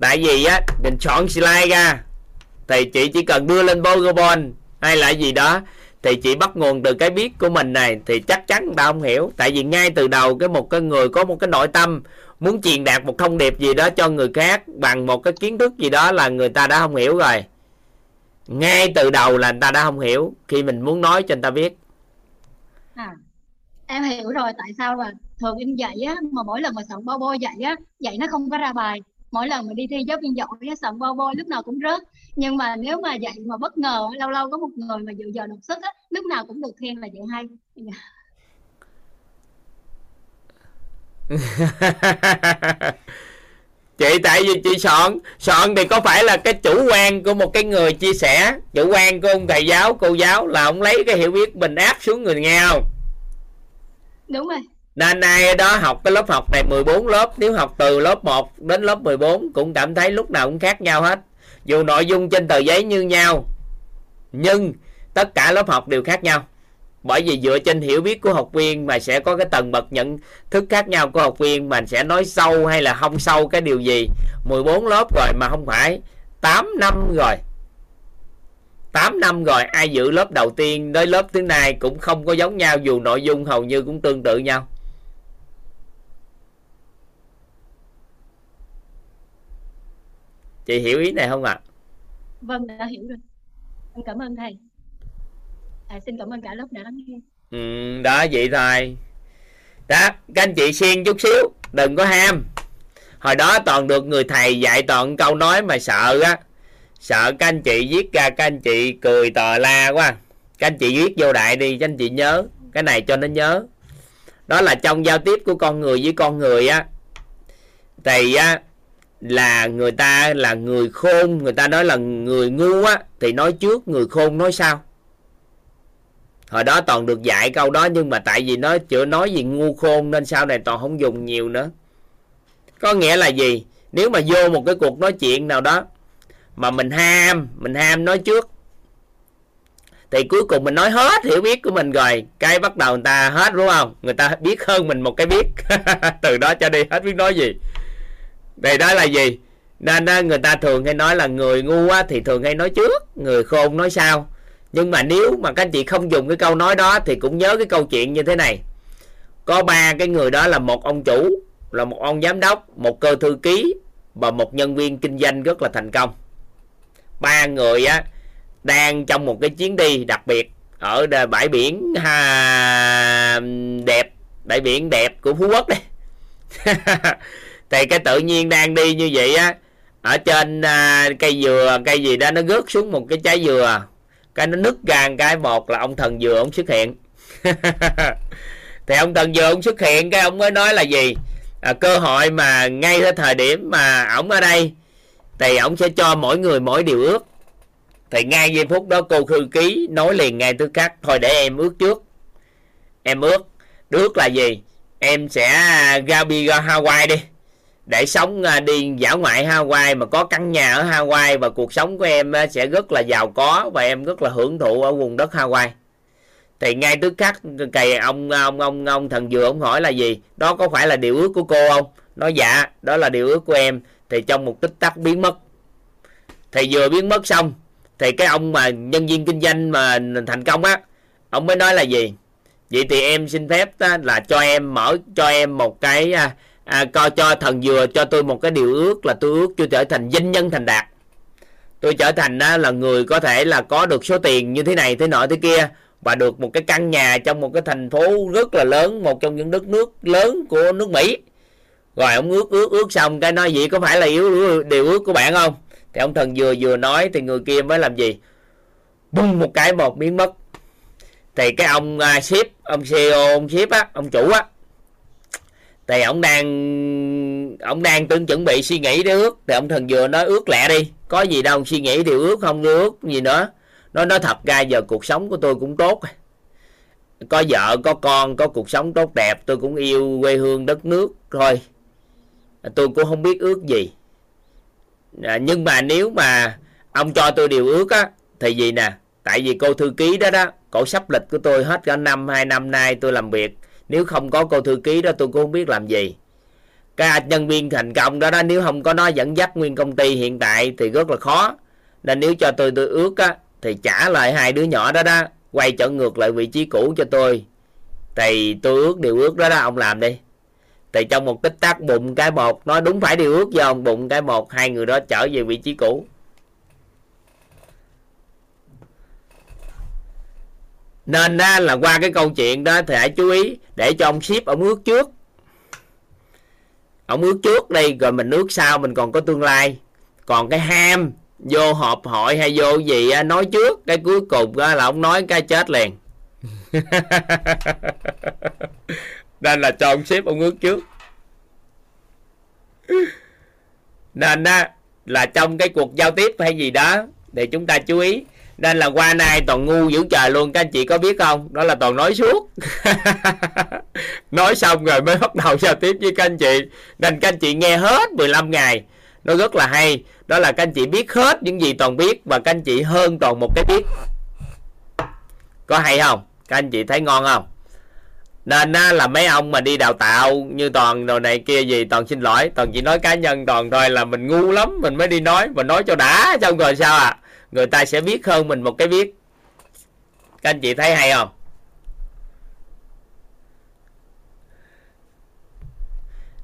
Tại vì á, mình chọn slide ra, thì chị chỉ cần đưa lên PowerPoint hay là gì đó, thì chị bắt nguồn từ cái biết của mình này, thì chắc chắn người ta không hiểu. Tại vì ngay từ đầu cái một cái người có một cái nội tâm muốn truyền đạt một thông điệp gì đó cho người khác bằng một cái kiến thức gì đó là người ta đã không hiểu rồi. Ngay từ đầu là người ta đã không hiểu, khi mình muốn nói cho người ta biết. À em hiểu rồi, tại sao là thường em dạy á, mà mỗi lần mà soạn bo bo dạy á dạy nó không có ra bài. Mỗi lần mà đi thi giáo viên giỏi á soạn bo bo lúc nào cũng rớt. Nhưng mà nếu mà dạy mà bất ngờ lâu lâu có một người mà dự giờ đột xuất á, lúc nào cũng được khen là dạy hay. Chị tại vì chị soạn soạn thì có phải là cái chủ quan của một cái người chia sẻ? Chủ quan của ông thầy giáo, cô giáo là ông lấy cái hiểu biết mình áp xuống người nghe không? Đúng rồi. Nên nay đó học cái lớp học này 14 lớp, nếu học từ lớp 1 đến lớp 14 cũng cảm thấy lúc nào cũng khác nhau hết. Dù nội dung trên tờ giấy như nhau, nhưng tất cả lớp học đều khác nhau. Bởi vì dựa trên hiểu biết của học viên mà sẽ có cái tầng bậc nhận thức khác nhau của học viên, mà sẽ nói sâu hay là không sâu cái điều gì. 14 lớp rồi mà không phải 8 năm rồi. 8 năm rồi ai giữ lớp đầu tiên tới lớp thứ này cũng không có giống nhau dù nội dung hầu như cũng tương tự nhau. Chị hiểu ý này không ạ? À? vâng đã hiểu rồi. Em cảm ơn thầy. À, xin cảm ơn cả lớp đã lắng nghe. Ừ, đó vậy thôi. Đó các anh chị xiên chút xíu đừng có ham. Hồi đó toàn được người thầy dạy toàn câu nói mà sợ á sợ các anh chị viết ra, các anh chị cười tò la quá. Các anh chị viết vô đại đi, các anh chị nhớ. Cái này cho nó nhớ. Đó là trong giao tiếp của con người với con người á. Thì á, là người ta là người khôn, người ta nói là người ngu á, thì nói trước, người khôn nói sau. Hồi đó toàn được dạy câu đó, nhưng mà tại vì nó chưa nói gì ngu khôn, nên sau này toàn không dùng nhiều nữa. Có nghĩa là gì? Nếu mà vô một cái cuộc nói chuyện nào đó mà mình ham mình ham nói trước. Thì cuối cùng mình nói hết hiểu biết của mình rồi cái bắt đầu người ta hết đúng không? Người ta biết hơn mình một cái biết. Từ đó cho đi hết biết nói gì. Đây đó là gì? Nên à, người ta thường hay nói là người ngu á, thì thường hay nói trước người khôn nói sau. Nhưng mà nếu mà các anh chị không dùng cái câu nói đó thì cũng nhớ cái câu chuyện như thế này. Có ba cái người đó là một ông chủ là một ông giám đốc một cơ thư ký và một nhân viên kinh doanh rất là thành công ba người á đang trong một cái chuyến đi đặc biệt ở bãi biển ha, đẹp bãi biển đẹp của phú quốc đây. Thì cái tự nhiên đang đi như vậy á ở trên à, cây dừa cây gì đó nó rớt xuống một cái trái dừa. Cái nó nứt ra cái một là ông thần dừa ông xuất hiện. Thì ông thần dừa ông xuất hiện cái ông mới nói là gì? À, cơ hội mà ngay cái thời điểm mà ổng ở đây thì ổng sẽ cho mỗi người mỗi điều ước. Thì ngay giây phút đó cô thư ký nói liền ngay tức khắc, thôi để em ước trước. Em ước ước là gì? Em sẽ à, ra bi ra Hawaii đi. Để sống à, đi dã ngoại Hawaii mà có căn nhà ở Hawaii và cuộc sống của em à, sẽ rất là giàu có và em rất là hưởng thụ ở vùng đất Hawaii. Thì ngay tức khắc cày ông ông ông ông thần dừa ông hỏi là gì? Đó có phải là điều ước của cô không? Nói dạ đó là điều ước của em thì trong một tích tắc biến mất. Thì vừa biến mất xong thì cái ông mà nhân viên kinh doanh mà thành công á ông mới nói là gì? Vậy thì em xin phép là cho em mở cho em một cái à, à, coi cho thần dừa cho tôi một cái điều ước là tôi ước tôi trở thành danh nhân thành đạt. Tôi trở thành á, là người có thể là có được số tiền như thế này thế nọ thế kia và được một cái căn nhà trong một cái thành phố rất là lớn một trong những đất nước lớn của nước Mỹ rồi ông ước ước ước xong cái nói gì có phải là yếu điều ước của bạn không? Thì ông thần vừa vừa nói thì người kia mới làm gì? Bung một cái một biến mất. Thì cái ông à, uh, ship ông CEO ông ship á ông chủ á thì ông đang ông đang tưởng chuẩn bị suy nghĩ để ước. Thì ông thần vừa nói ước lẹ đi có gì đâu suy nghĩ thì ước không ước gì nữa. Nó nói thật ra giờ cuộc sống của tôi cũng tốt. Có vợ có con có cuộc sống tốt đẹp tôi cũng yêu quê hương đất nước thôi. À, tôi cũng không biết ước gì. À, nhưng mà nếu mà ông cho tôi điều ước á thì gì nè? Tại vì cô thư ký đó đó cổ sắp lịch của tôi hết cả năm hai năm nay tôi làm việc. Nếu không có cô thư ký đó tôi cũng không biết làm gì. Cái nhân viên thành công đó đó nếu không có nó dẫn dắt nguyên công ty hiện tại thì rất là khó. Nên nếu cho tôi tôi ước á thì trả lại hai đứa nhỏ đó đó quay trở ngược lại vị trí cũ cho tôi. Thì tôi ước điều ước đó đó ông làm đi thì trong một tích tắc bụng cái một nói đúng phải điều ước do ông bụng cái một hai người đó trở về vị trí cũ. Nên á, là qua cái câu chuyện đó thì hãy chú ý để cho ông ship ông ước trước. Ông ước trước đi rồi mình ước sau mình còn có tương lai. Còn cái ham vô họp hội hay vô gì á, nói trước cái cuối cùng á, là ông nói cái chết liền. nên là cho ông ship ông ước trước. Nên á, là trong cái cuộc giao tiếp hay gì đó thì chúng ta chú ý. Nên là qua nay toàn ngu dữ trời luôn, các anh chị có biết không? Đó là toàn nói suốt. Nói xong rồi mới bắt đầu giao tiếp với các anh chị. Nên các anh chị nghe hết 15 ngày. Nó rất là hay. Đó là các anh chị biết hết những gì toàn biết và các anh chị hơn toàn một cái biết. Có hay không? Các anh chị thấy ngon không? Nên á, là mấy ông mà đi đào tạo như toàn đồ này kia gì toàn xin lỗi toàn chỉ nói cá nhân toàn thôi là mình ngu lắm mình mới đi nói mình nói cho đã xong rồi sao à. Người ta sẽ biết hơn mình một cái biết. Các anh chị thấy hay không?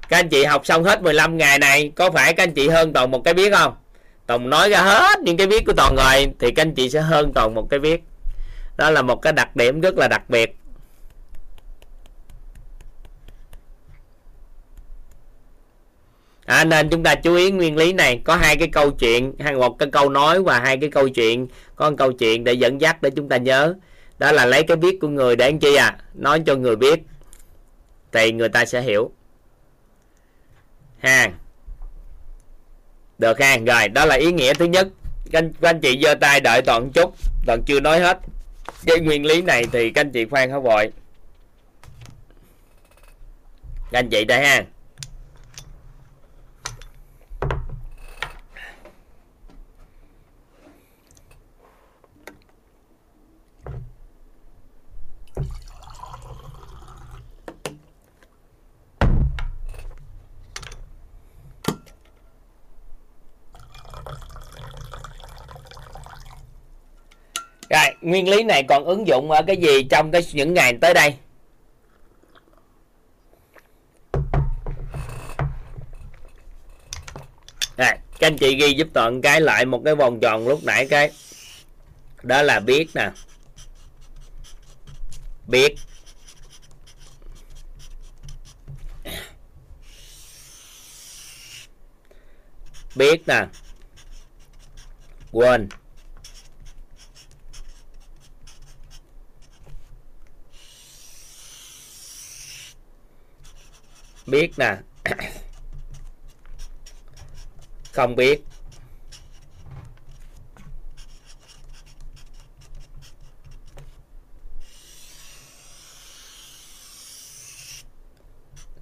Các anh chị học xong hết 15 ngày này có phải các anh chị hơn toàn một cái biết không? Toàn nói ra hết những cái biết của toàn rồi thì các anh chị sẽ hơn toàn một cái biết. Đó là một cái đặc điểm rất là đặc biệt. À, nên chúng ta chú ý nguyên lý này. Có hai cái câu chuyện hay một cái câu nói và hai cái câu chuyện. Có một câu chuyện để dẫn dắt để chúng ta nhớ. Đó là lấy cái biết của người để anh chi à? Nói cho người biết thì người ta sẽ hiểu. Ha được ha rồi đó là ý nghĩa thứ nhất. Các anh, các anh chị giơ tay đợi toàn chút toàn chưa nói hết. Cái nguyên lý này thì các anh chị khoan hả vội? Các anh chị đây ha. Rồi, nguyên lý này còn ứng dụng ở cái gì trong cái những ngày tới đây? Rồi, các anh chị ghi giúp toàn cái lại một cái vòng tròn lúc nãy cái đó là biết nè. Biết. Biết nè. Quên. Biết nè. Không biết.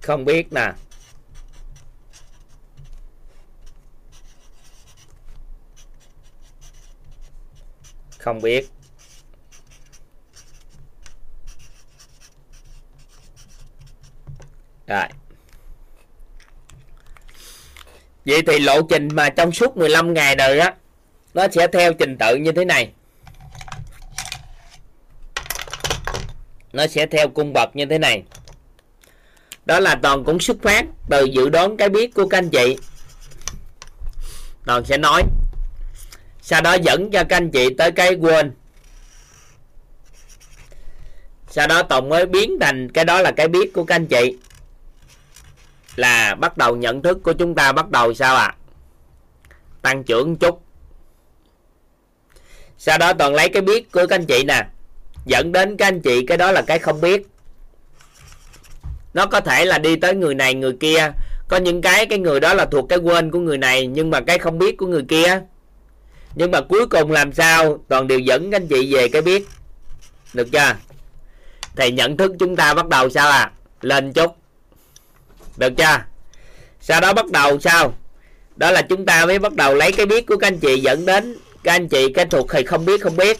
Không biết nè. Không biết. Rồi. Vậy thì lộ trình mà trong suốt 15 ngày rồi á, nó sẽ theo trình tự như thế này. Nó sẽ theo cung bậc như thế này. Đó là toàn cũng xuất phát từ dự đoán cái biết của các anh chị. Toàn sẽ nói. Sau đó dẫn cho các anh chị tới cái quên. Sau đó Toàn mới biến thành cái đó là cái biết của các anh chị là bắt đầu nhận thức của chúng ta bắt đầu sao ạ? À? tăng trưởng chút. Sau đó toàn lấy cái biết của các anh chị nè. Dẫn đến các anh chị, cái đó là cái không biết. Nó có thể là đi tới người này, người kia. Có những cái cái người đó là thuộc cái quên của người này, nhưng mà cái không biết của người kia. Nhưng mà cuối cùng làm sao? Toàn đều dẫn các anh chị về cái biết. Được chưa? Thì nhận thức chúng ta bắt đầu sao à lên chút được chưa? Sau đó bắt đầu sao? Đó là chúng ta mới bắt đầu lấy cái biết của các anh chị dẫn đến các anh chị cái thuộc thì không biết không biết.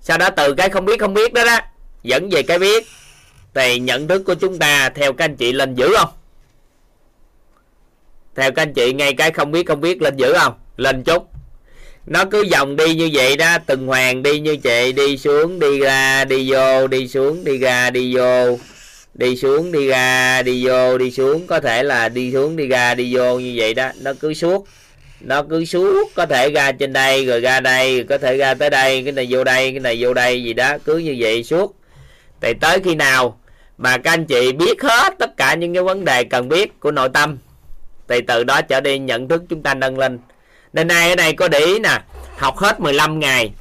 Sau đó từ cái không biết không biết đó đó dẫn về cái biết. Thì nhận thức của chúng ta theo các anh chị lên dữ không? Theo các anh chị ngay cái không biết không biết lên dữ không? Lên chút. Nó cứ vòng đi như vậy đó từng hoàng đi như vậy, đi xuống đi ra đi vô đi xuống đi ra đi vô đi xuống, đi ra, đi vô, đi xuống. Có thể là đi xuống, đi ra, đi vô như vậy đó. Nó cứ suốt. Nó cứ suốt. Có thể ra trên đây, rồi ra đây có thể ra tới đây, cái này vô đây, cái này vô đây gì đó. Cứ như vậy suốt. Thì tới khi nào mà các anh chị biết hết tất cả những cái vấn đề cần biết của nội tâm, thì từ đó trở đi nhận thức chúng ta nâng lên. Nên nay, ở đây có để ý nè. Học hết 15 ngày.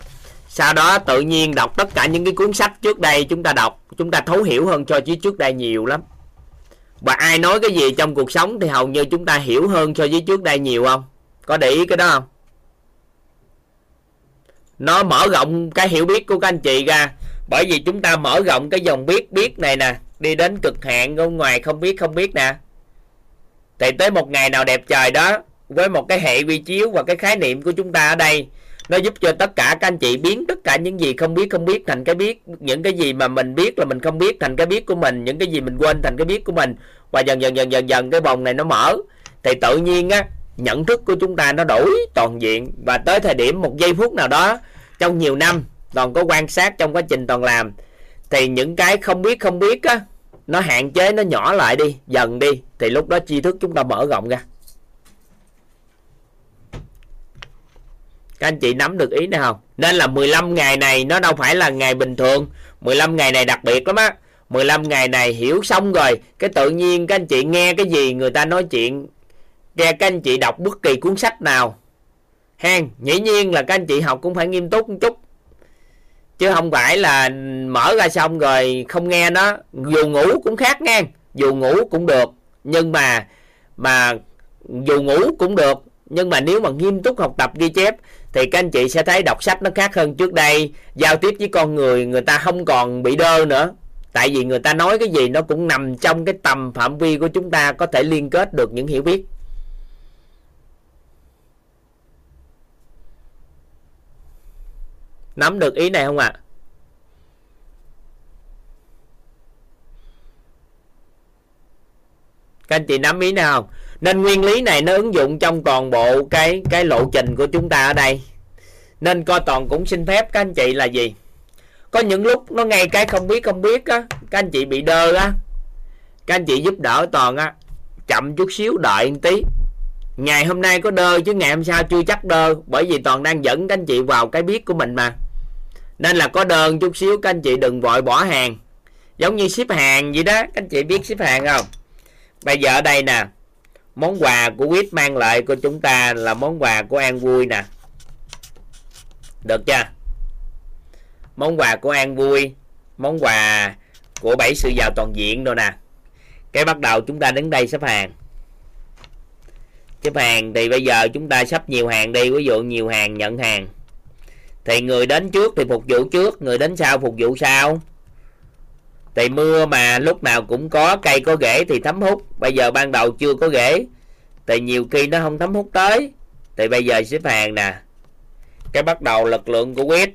Sau đó tự nhiên đọc tất cả những cái cuốn sách trước đây chúng ta đọc chúng ta thấu hiểu hơn cho chứ trước đây nhiều lắm. Và ai nói cái gì trong cuộc sống thì hầu như chúng ta hiểu hơn so với trước đây nhiều không? Có để ý cái đó không? Nó mở rộng cái hiểu biết của các anh chị ra. Bởi vì chúng ta mở rộng cái dòng biết biết này nè, đi đến cực hạn ở ngoài không biết không biết nè. Thì tới một ngày nào đẹp trời đó, với một cái hệ vi chiếu và cái khái niệm của chúng ta ở đây nó giúp cho tất cả các anh chị biến tất cả những gì không biết không biết thành cái biết, những cái gì mà mình biết là mình không biết thành cái biết của mình, những cái gì mình quên thành cái biết của mình. Và dần dần dần dần dần cái vòng này nó mở. Thì tự nhiên á, nhận thức của chúng ta nó đổi toàn diện. Và tới thời điểm một giây phút nào đó, trong nhiều năm, toàn có quan sát trong quá trình toàn làm, thì những cái không biết không biết á, nó hạn chế, nó nhỏ lại đi, dần đi. Thì lúc đó tri thức chúng ta mở rộng ra. Các anh chị nắm được ý này không? Nên là 15 ngày này nó đâu phải là ngày bình thường. 15 ngày này đặc biệt lắm á. 15 ngày này hiểu xong rồi, cái tự nhiên các anh chị nghe cái gì người ta nói chuyện, nghe các anh chị đọc bất kỳ cuốn sách nào. Hen, dĩ nhiên là các anh chị học cũng phải nghiêm túc một chút. Chứ không phải là mở ra xong rồi không nghe nó. Dù ngủ cũng khác nghe, dù ngủ cũng được. Nhưng mà mà dù ngủ cũng được. Nhưng mà nếu mà nghiêm túc học tập ghi chép thì các anh chị sẽ thấy đọc sách nó khác hơn trước đây. Giao tiếp với con người người ta không còn bị đơ nữa. Tại vì người ta nói cái gì nó cũng nằm trong cái tầm phạm vi của chúng ta có thể liên kết được những hiểu biết. Nắm được ý này không ạ? À? các anh chị nắm ý nào không? Nên nguyên lý này nó ứng dụng trong toàn bộ cái cái lộ trình của chúng ta ở đây. Nên coi toàn cũng xin phép, các anh chị, là gì? Có những lúc nó ngay cái không biết không biết á, các anh chị bị đơ á, các anh chị giúp đỡ toàn á, chậm chút xíu đợi một tí. Ngày hôm nay có đơ chứ ngày hôm sau chưa chắc đơ, bởi vì toàn đang dẫn các anh chị vào cái biết của mình mà. Nên là có đơn chút xíu, các anh chị đừng vội bỏ hàng. Giống như ship hàng vậy đó, các anh chị biết ship hàng không? Bây giờ ở đây nè món quà của quýt mang lại của chúng ta là món quà của an vui nè. Được chưa? Món quà của an vui, món quà của bảy sự giàu toàn diện rồi nè. Cái bắt đầu chúng ta đứng đây xếp hàng. Xếp hàng thì bây giờ chúng ta sắp nhiều hàng đi, ví dụ nhiều hàng, nhận hàng. Thì người đến trước thì phục vụ trước, người đến sau phục vụ sau thì mưa mà lúc nào cũng có, cây có rễ thì thấm hút. Bây giờ ban đầu chưa có rễ. Thì nhiều khi nó không thấm hút tới. Thì bây giờ xếp hàng nè. Cái bắt đầu lực lượng của quýt.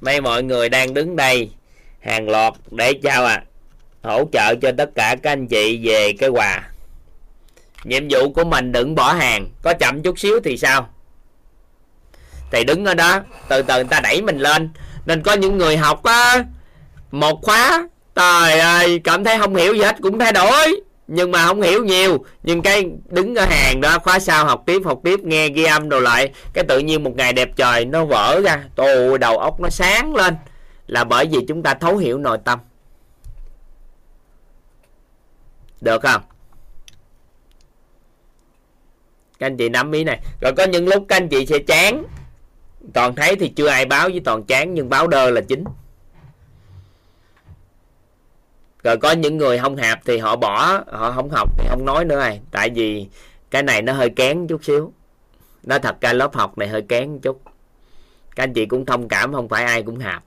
Mấy mọi người đang đứng đây. Hàng loạt để chào à hỗ trợ cho tất cả các anh chị về cái quà. Nhiệm vụ của mình đừng bỏ hàng. Có chậm chút xíu thì sao? Thì đứng ở đó. Từ từ người ta đẩy mình lên. Nên có những người học á. Một khóa trời ơi, cảm thấy không hiểu gì hết, cũng thay đổi. Nhưng mà không hiểu nhiều. Nhưng cái đứng ở hàng đó, khóa sau học tiếp học tiếp, nghe ghi âm đồ lại, cái tự nhiên một ngày đẹp trời nó vỡ ra. Tù đầu óc nó sáng lên. Là bởi vì chúng ta thấu hiểu nội tâm. Được không? Các anh chị nắm ý này. Rồi có những lúc các anh chị sẽ chán. Toàn thấy thì chưa ai báo với toàn chán, nhưng báo đơ là chính rồi có những người không hạp thì họ bỏ, họ không học thì không nói nữa này tại vì cái này nó hơi kén chút xíu. Nó thật ra lớp học này hơi kén chút. Các anh chị cũng thông cảm, không phải ai cũng hạp.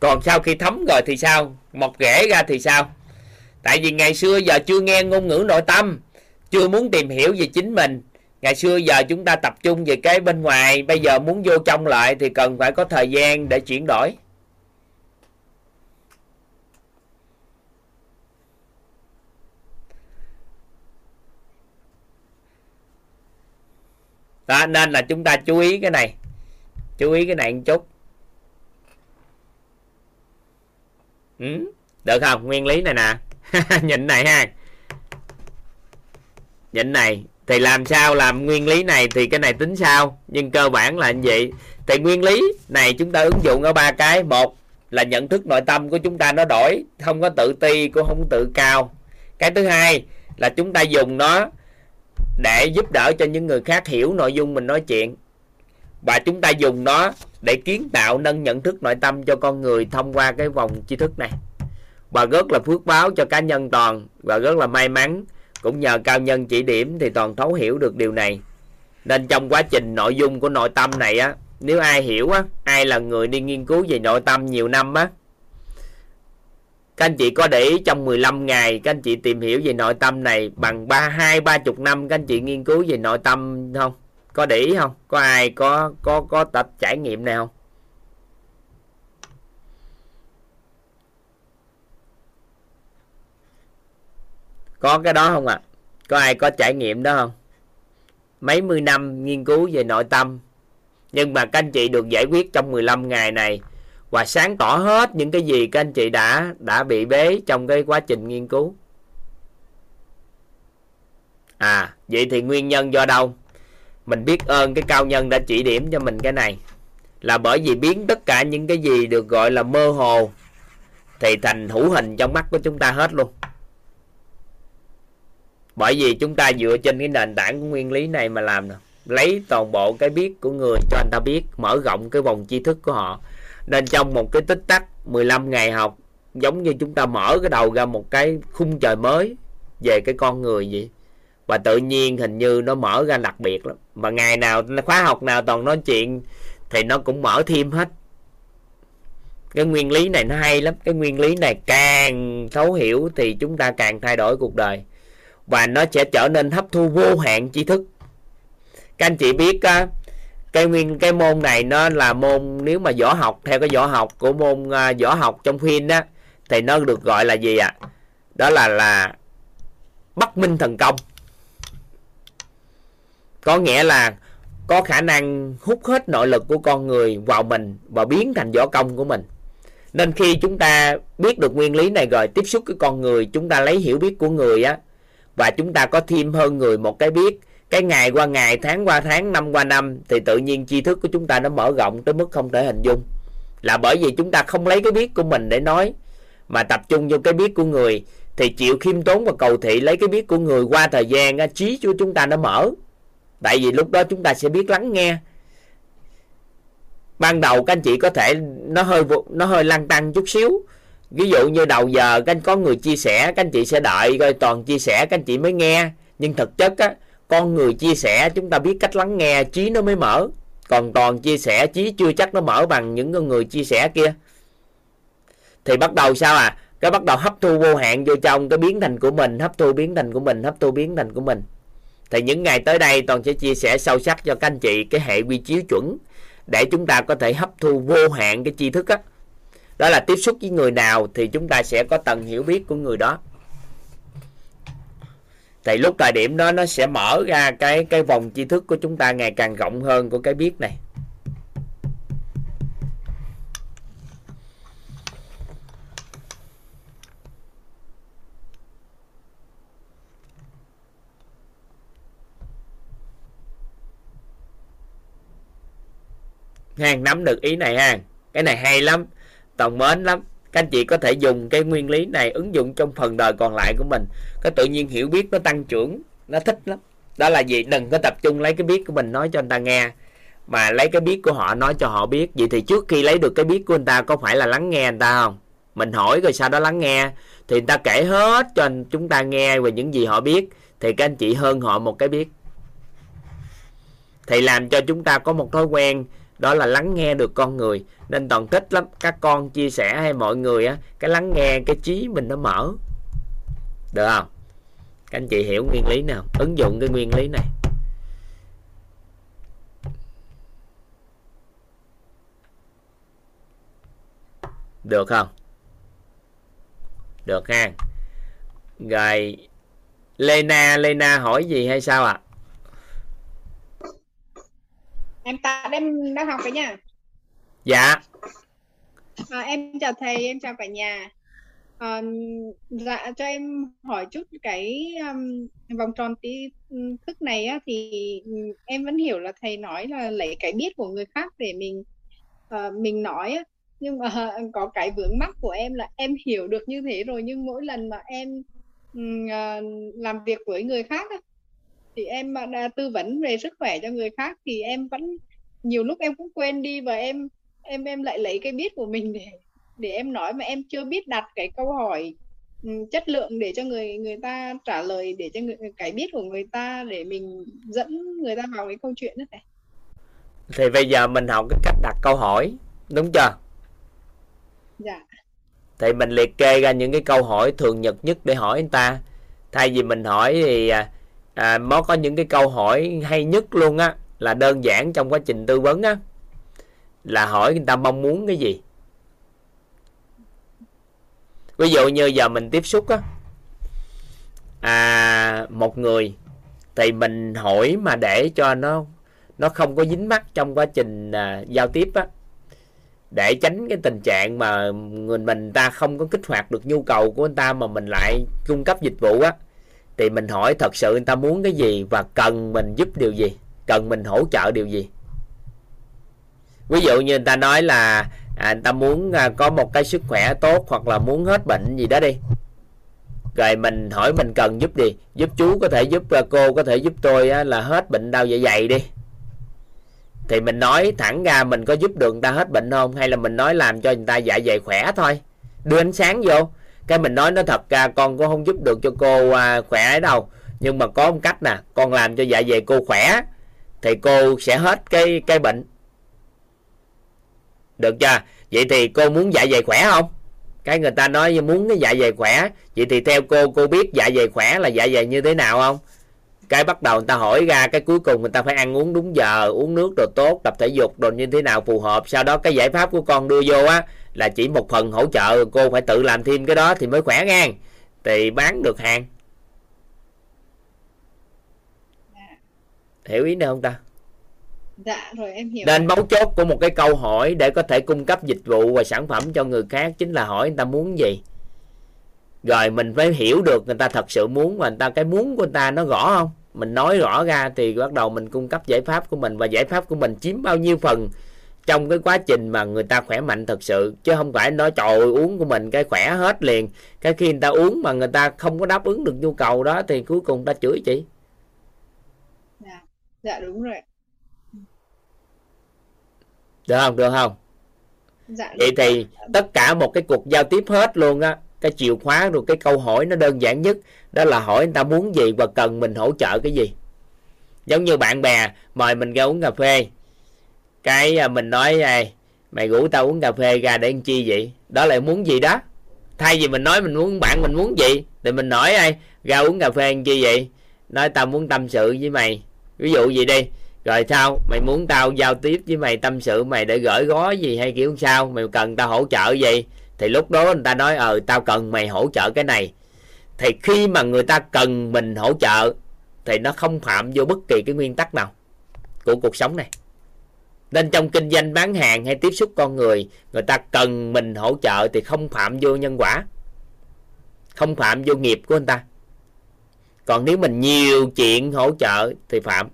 Còn sau khi thấm rồi thì sao? Mọc rễ ra thì sao? Tại vì ngày xưa giờ chưa nghe ngôn ngữ nội tâm, chưa muốn tìm hiểu về chính mình ngày xưa giờ chúng ta tập trung về cái bên ngoài bây giờ muốn vô trong lại thì cần phải có thời gian để chuyển đổi. Đó nên là chúng ta chú ý cái này chú ý cái này một chút. Ừ, được không? Nguyên lý này nè. Nhìn này ha. Nhìn này thì làm sao? Làm nguyên lý này thì cái này tính sao? Nhưng cơ bản là như vậy. Thì nguyên lý này chúng ta ứng dụng ở ba cái. Một là nhận thức nội tâm của chúng ta nó đổi, không có tự ti, cũng không tự cao. Cái thứ hai là chúng ta dùng nó để giúp đỡ cho những người khác hiểu nội dung mình nói chuyện. Và chúng ta dùng nó để kiến tạo nâng nhận thức nội tâm cho con người thông qua cái vòng tri thức này. Và rất là phước báo cho cá nhân toàn, và rất là may mắn cũng nhờ cao nhân chỉ điểm thì toàn thấu hiểu được điều này. Nên trong quá trình nội dung của nội tâm này á, nếu ai hiểu á, ai là người đi nghiên cứu về nội tâm nhiều năm á. Các anh chị có để ý trong 15 ngày, các anh chị tìm hiểu về nội tâm này bằng ba, hai, ba chục năm, các anh chị nghiên cứu về nội tâm không? Có để ý không? Có ai có có có tập trải nghiệm này không? Có cái đó không ạ? À? có ai có trải nghiệm đó không? Mấy mươi năm nghiên cứu về nội tâm. Nhưng mà các anh chị được giải quyết trong 15 ngày này. Và sáng tỏ hết những cái gì các anh chị đã đã bị bế trong cái quá trình nghiên cứu. À vậy thì nguyên nhân do đâu? Mình biết ơn cái cao nhân đã chỉ điểm cho mình cái này. Là bởi vì biến tất cả những cái gì được gọi là mơ hồ thì thành hữu hình trong mắt của chúng ta hết luôn bởi vì chúng ta dựa trên cái nền tảng của nguyên lý này mà làm nè. Lấy toàn bộ cái biết của người cho anh ta biết, mở rộng cái vòng tri thức của họ. Nên trong một cái tích tắc 15 ngày học, giống như chúng ta mở cái đầu ra một cái khung trời mới về cái con người vậy. Và tự nhiên hình như nó mở ra đặc biệt lắm. Mà ngày nào, khóa học nào toàn nói chuyện thì nó cũng mở thêm hết. Cái nguyên lý này nó hay lắm. Cái nguyên lý này càng thấu hiểu thì chúng ta càng thay đổi cuộc đời và nó sẽ trở nên hấp thu vô hạn tri thức. Các anh chị biết á cái nguyên cái môn này nó là môn nếu mà võ học theo cái võ học của môn uh, võ học trong phim á thì nó được gọi là gì ạ? À? đó là là bất minh thần công. Có nghĩa là có khả năng hút hết nội lực của con người vào mình và biến thành võ công của mình. Nên khi chúng ta biết được nguyên lý này rồi tiếp xúc với con người chúng ta lấy hiểu biết của người á và chúng ta có thêm hơn người một cái biết. Cái ngày qua ngày, tháng qua tháng, năm qua năm, thì tự nhiên tri thức của chúng ta nó mở rộng tới mức không thể hình dung. Là bởi vì chúng ta không lấy cái biết của mình để nói, mà tập trung vô cái biết của người. Thì chịu khiêm tốn và cầu thị lấy cái biết của người qua thời gian trí của chúng ta nó mở. Tại vì lúc đó chúng ta sẽ biết lắng nghe. Ban đầu các anh chị có thể nó hơi nó hơi lăn tăng chút xíu ví dụ như đầu giờ các anh có người chia sẻ, các anh chị sẽ đợi coi toàn chia sẻ các anh chị mới nghe. Nhưng thực chất á, con người chia sẻ chúng ta biết cách lắng nghe, trí nó mới mở. Còn toàn chia sẻ, trí chưa chắc nó mở bằng những người chia sẻ kia. Thì bắt đầu sao à? Cái bắt đầu hấp thu vô hạn vô trong, cái biến thành của mình, hấp thu biến thành của mình, hấp thu biến thành của mình. Thì những ngày tới đây toàn sẽ chia sẻ sâu sắc cho các anh chị cái hệ quy chiếu chuẩn để chúng ta có thể hấp thu vô hạn cái tri thức á đó. là tiếp xúc với người nào thì chúng ta sẽ có tầng hiểu biết của người đó. Thì lúc thời điểm đó, nó sẽ mở ra cái cái vòng tri thức của chúng ta ngày càng rộng hơn của cái biết này. Ha nắm được ý này ha. Cái này hay lắm toàn mến lắm. Các anh chị có thể dùng cái nguyên lý này ứng dụng trong phần đời còn lại của mình. Cái tự nhiên hiểu biết nó tăng trưởng, nó thích lắm. Đó là gì? Đừng có tập trung lấy cái biết của mình nói cho người ta nghe. Mà lấy cái biết của họ nói cho họ biết. Vậy thì trước khi lấy được cái biết của người ta, có phải là lắng nghe người ta không? Mình hỏi rồi sau đó lắng nghe. Thì người ta kể hết cho chúng ta nghe về những gì họ biết. Thì các anh chị hơn họ một cái biết. Thì làm cho chúng ta có một thói quen đó là lắng nghe được con người. Nên toàn thích lắm. Các con chia sẻ hay mọi người á, cái lắng nghe, cái trí mình nó mở. Được không? Các anh chị hiểu nguyên lý nào? Ứng dụng cái nguyên lý này. Được không? Được ha. Rồi, Lena Lena hỏi gì hay sao ạ? à? Em tạm em đang học cả nhà dạ. À, em chào thầy em chào cả nhà. À, dạ cho em hỏi chút cái um, vòng tròn tí thức này á, thì em vẫn hiểu là thầy nói là lấy cái biết của người khác để mình uh, mình nói á. nhưng mà có cái vướng mắc của em là em hiểu được như thế rồi nhưng mỗi lần mà em uh, làm việc với người khác á, thì em đã tư vấn về sức khỏe cho người khác thì em vẫn nhiều lúc em cũng quên đi và em em em lại lấy cái biết của mình để để em nói mà em chưa biết đặt cái câu hỏi ừ, chất lượng để cho người người ta trả lời để cho người cái biết của người ta để mình dẫn người ta vào cái câu chuyện đó này. Thì bây giờ mình học cái cách đặt câu hỏi đúng chưa? Dạ. Thì mình liệt kê ra những cái câu hỏi thường nhật nhất để hỏi người ta. Thay vì mình hỏi thì à, nó có những cái câu hỏi hay nhất luôn á là đơn giản trong quá trình tư vấn á. Là hỏi người ta mong muốn cái gì. Ví dụ như giờ mình tiếp xúc á à, một người thì mình hỏi mà để cho nó nó không có dính mắc trong quá trình à, giao tiếp á. Để tránh cái tình trạng mà người mình ta không có kích hoạt được nhu cầu của người ta mà mình lại cung cấp dịch vụ á thì mình hỏi thật sự người ta muốn cái gì và cần mình giúp điều gì? Cần mình hỗ trợ điều gì? Ví dụ như người ta nói là à, người ta muốn à, có một cái sức khỏe tốt hoặc là muốn hết bệnh gì đó đi. Rồi mình hỏi mình cần giúp gì? Giúp chú có thể giúp à, cô có thể giúp tôi á, là hết bệnh đau dạ dày đi. Thì mình nói thẳng ra mình có giúp được người ta hết bệnh không? Hay là mình nói làm cho người ta dạ dày khỏe thôi? Đưa ánh sáng vô cái mình nói nó thật ra con cũng không giúp được cho cô à, khỏe đâu. Nhưng mà có một cách nè con làm cho dạ dày cô khỏe thì cô sẽ hết cái cái bệnh. Được chưa? Vậy thì cô muốn dạ dày khỏe không? Cái người ta nói muốn cái dạ dày khỏe. Vậy thì theo cô cô biết dạ dày khỏe là dạ dày như thế nào không? Cái bắt đầu người ta hỏi ra cái cuối cùng người ta phải ăn uống đúng giờ uống nước đồ tốt tập thể dục đồ như thế nào phù hợp. Sau đó cái giải pháp của con đưa vô á là chỉ một phần hỗ trợ cô phải tự làm thêm cái đó thì mới khỏe ngang thì bán được hàng. Hiểu ý này không ta? Dạ rồi em hiểu. Nên mấu chốt của một cái câu hỏi để có thể cung cấp dịch vụ và sản phẩm cho người khác chính là hỏi người ta muốn gì. Rồi mình phải hiểu được người ta thật sự muốn và người ta cái muốn của người ta nó rõ không? Mình nói rõ ra thì bắt đầu mình cung cấp giải pháp của mình và giải pháp của mình chiếm bao nhiêu phần trong cái quá trình mà người ta khỏe mạnh thật sự chứ không phải nói trời ơi, uống của mình cái khỏe hết liền. Cái khi người ta uống mà người ta không có đáp ứng được nhu cầu đó thì cuối cùng ta chửi chị. Dạ dạ đúng rồi được không được không? Dạ vậy thì tất cả một cái cuộc giao tiếp hết luôn á cái chìa khóa rồi cái câu hỏi nó đơn giản nhất đó là hỏi người ta muốn gì và cần mình hỗ trợ cái gì. Giống như bạn bè mời mình ra uống cà phê cái à, mình nói này mày rủ tao uống cà phê ra để ăn chi vậy? Đó là muốn gì đó. Thay vì mình nói mình muốn bạn mình muốn gì, thì mình nói, ai, ra uống cà phê ăn chi vậy? Nói tao muốn tâm sự với mày. Ví dụ gì đi. Rồi sao? Mày muốn tao giao tiếp với mày tâm sự mày để gửi gói gì hay kiểu sao? Mày cần tao hỗ trợ gì? Thì lúc đó người ta nói ờ tao cần mày hỗ trợ cái này. Thì khi mà người ta cần mình hỗ trợ, thì nó không phạm vô bất kỳ cái nguyên tắc nào của cuộc sống này nên trong kinh doanh bán hàng hay tiếp xúc con người người ta cần mình hỗ trợ thì không phạm vô nhân quả. Không phạm vô nghiệp của người ta. Còn nếu mình nhiều chuyện hỗ trợ thì phạm.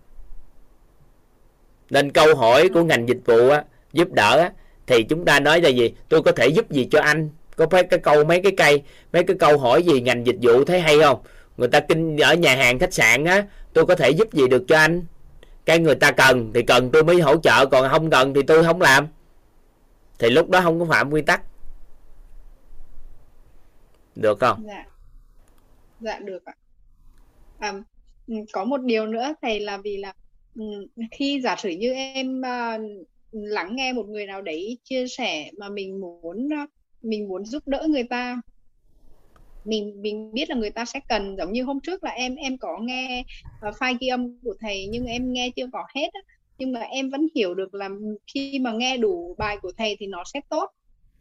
Nên câu hỏi của ngành dịch vụ á, giúp đỡ á, thì chúng ta nói là gì? Tôi có thể giúp gì cho anh? Có phải cái câu mấy cái cây mấy cái câu hỏi gì ngành dịch vụ thấy hay không? Người ta kinh ở nhà hàng khách sạn á tôi có thể giúp gì được cho anh? Cái người ta cần thì cần tôi mới hỗ trợ còn không cần thì tôi không làm. Thì lúc đó không có phạm quy tắc. Được không? Dạ. Dạ được ạ. À, có một điều nữa thầy là vì là ừ, khi giả sử như em uh, lắng nghe một người nào đấy chia sẻ mà mình muốn ờ, mình muốn giúp đỡ người ta mình mình biết là người ta sẽ cần. Giống như hôm trước là em em có nghe uh, file ghi âm của thầy nhưng em nghe chưa có hết á. nhưng mà em vẫn hiểu được là khi mà nghe đủ bài của thầy thì nó sẽ tốt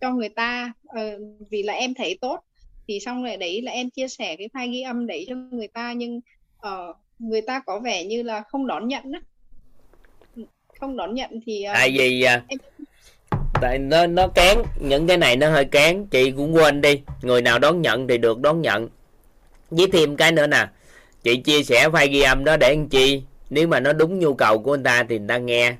cho người ta. Uh, vì là em thấy tốt. Thì xong rồi đấy là em chia sẻ cái file ghi âm đấy cho người ta nhưng uh, người ta có vẻ như là không đón nhận á. Không đón nhận thì uh, tại vì uh, em tại nó nó kén, những cái này nó hơi kén, chị cũng quên đi. Người nào đón nhận thì được đón nhận. Với thêm cái nữa nè, chị chia sẻ file ghi âm đó để anh chi? Nếu mà nó đúng nhu cầu của anh ta thì người ta nghe.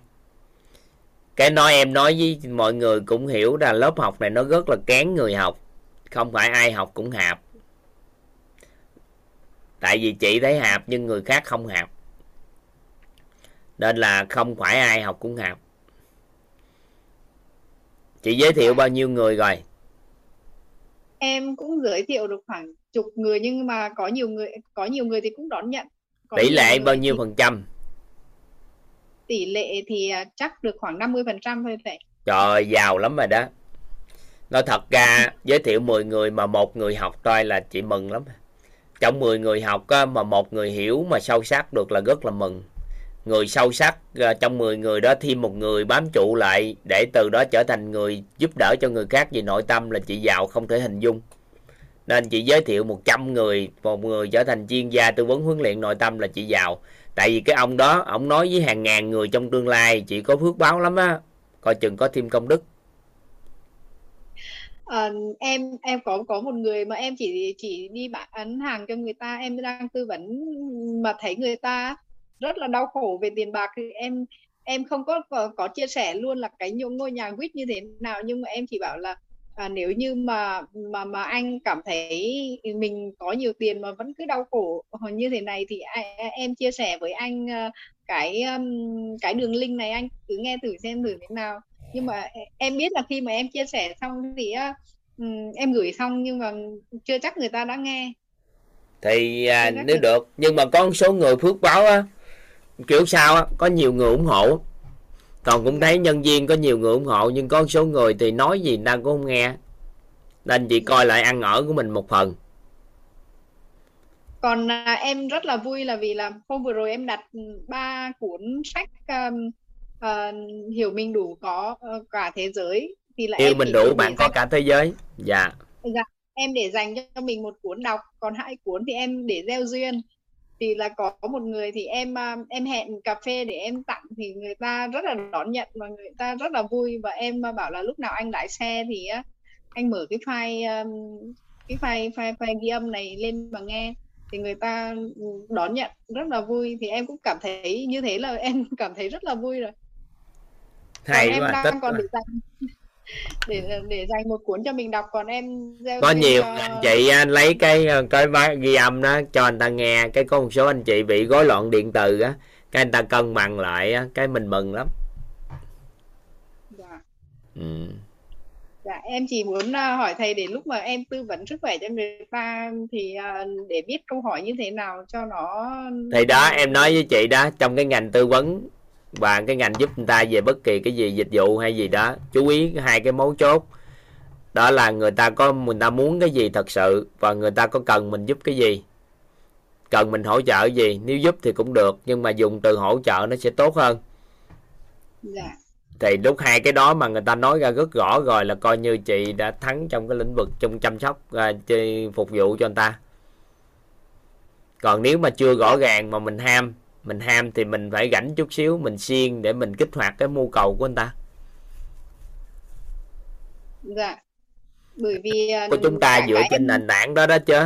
Cái nói em nói với mọi người cũng hiểu là lớp học này nó rất là kén người học. Không phải ai học cũng hạp. Tại vì chị thấy hạp nhưng người khác không hạp. Nên là không phải ai học cũng hạp chị giới thiệu bao nhiêu người rồi? Em cũng giới thiệu được khoảng chục người nhưng mà có nhiều người có nhiều người thì cũng đón nhận. Có tỷ lệ bao nhiêu thì phần trăm? Tỷ lệ thì à, chắc được khoảng 50 phần trăm thôi thầy trời giàu lắm rồi đó. Nói thật ra giới thiệu 10 người mà một người học thôi là chị mừng lắm. Trong 10 người học mà một người hiểu mà sâu sắc được là rất là mừng người sâu sắc ờ, trong 10 người đó thêm một người bám trụ lại để từ đó trở thành người giúp đỡ cho người khác về nội tâm là chị giàu không thể hình dung. Nên chị giới thiệu 100 người một người trở thành chuyên gia tư vấn huấn luyện nội tâm là chị giàu. Tại vì cái ông đó ông nói với hàng ngàn người trong tương lai chị có phước báo lắm á coi chừng có thêm công đức. À, em em có có một người mà em chỉ chỉ đi bán hàng cho người ta em đang tư vấn mà thấy người ta rất là đau khổ về tiền bạc thì em em không có có, có chia sẻ luôn là cái nhô- ngôi nhà quýt như thế nào. Nhưng mà em chỉ bảo là à, nếu như mà mà mà anh cảm thấy mình có nhiều tiền mà vẫn cứ đau khổ như thế này thì em chia sẻ với anh ờ, cái cái đường link này anh. Cứ nghe thử xem thử thế nào. Nhưng mà em biết là khi mà em chia sẻ xong thì ừm, em gửi xong nhưng mà chưa chắc người ta đã nghe. Thì à, nếu được. Nhưng mà có một số người phước báo á kiểu sao á có nhiều người ủng hộ. Còn cũng thấy nhân viên có nhiều người ủng hộ nhưng có số người thì nói gì người ta cũng không nghe. Nên chị coi lại ăn ở của mình một phần. Còn à, em rất là vui là vì là hôm vừa rồi em đặt ba cuốn sách um, à, hiểu mình đủ có ờ, cả thế giới. Thì là yêu em mình đủ bạn có dành cả thế giới. Dạ. Dạ, em để dành cho mình một cuốn đọc còn hai cuốn thì em để gieo duyên thì là có một người thì em à, em hẹn cà phê để em tặng thì người ta rất là đón nhận và người ta rất là vui. Và em à, bảo là lúc nào anh lái xe thì anh mở cái file cái file file file ghi âm này lên mà nghe thì người ta đón nhận rất là vui. Thì em cũng cảm thấy như thế là em cảm thấy rất là vui rồi. Còn hay em quá đang còn để dành để để dành một cuốn cho mình đọc. Còn em có nhiều. cho anh chị anh lấy cái ờ, cái ghi âm đó cho anh ta nghe. Cái có một số anh chị bị rối loạn điện từ á cái anh ta cân bằng lại á cái mình mừng lắm. Dạ. ừ. Dạ, em chỉ muốn à, hỏi thầy để lúc mà em tư vấn sức khỏe cho người ta thì để biết câu hỏi như thế nào cho nó thì đó em nói với chị đó trong cái ngành tư vấn và cái ngành giúp người ta về bất kỳ cái gì dịch vụ hay gì đó. Chú ý hai cái mấu chốt. Đó là người ta có người ta muốn cái gì thật sự và người ta có cần mình giúp cái gì. Cần mình hỗ trợ gì nếu giúp thì cũng được nhưng mà dùng từ hỗ trợ nó sẽ tốt hơn. Dạ. Thì lúc hai cái đó mà người ta nói ra rất rõ rồi là coi như chị đã thắng trong cái lĩnh vực trong chăm sóc chi- phục vụ cho người ta. Còn nếu mà chưa rõ ràng mà mình ham mình ham thì mình phải rảnh chút xíu mình xiên để mình kích hoạt cái mưu cầu của người ta. Dạ. Bởi vì à, của chúng ta dựa trên em nền tảng đó đó chứ.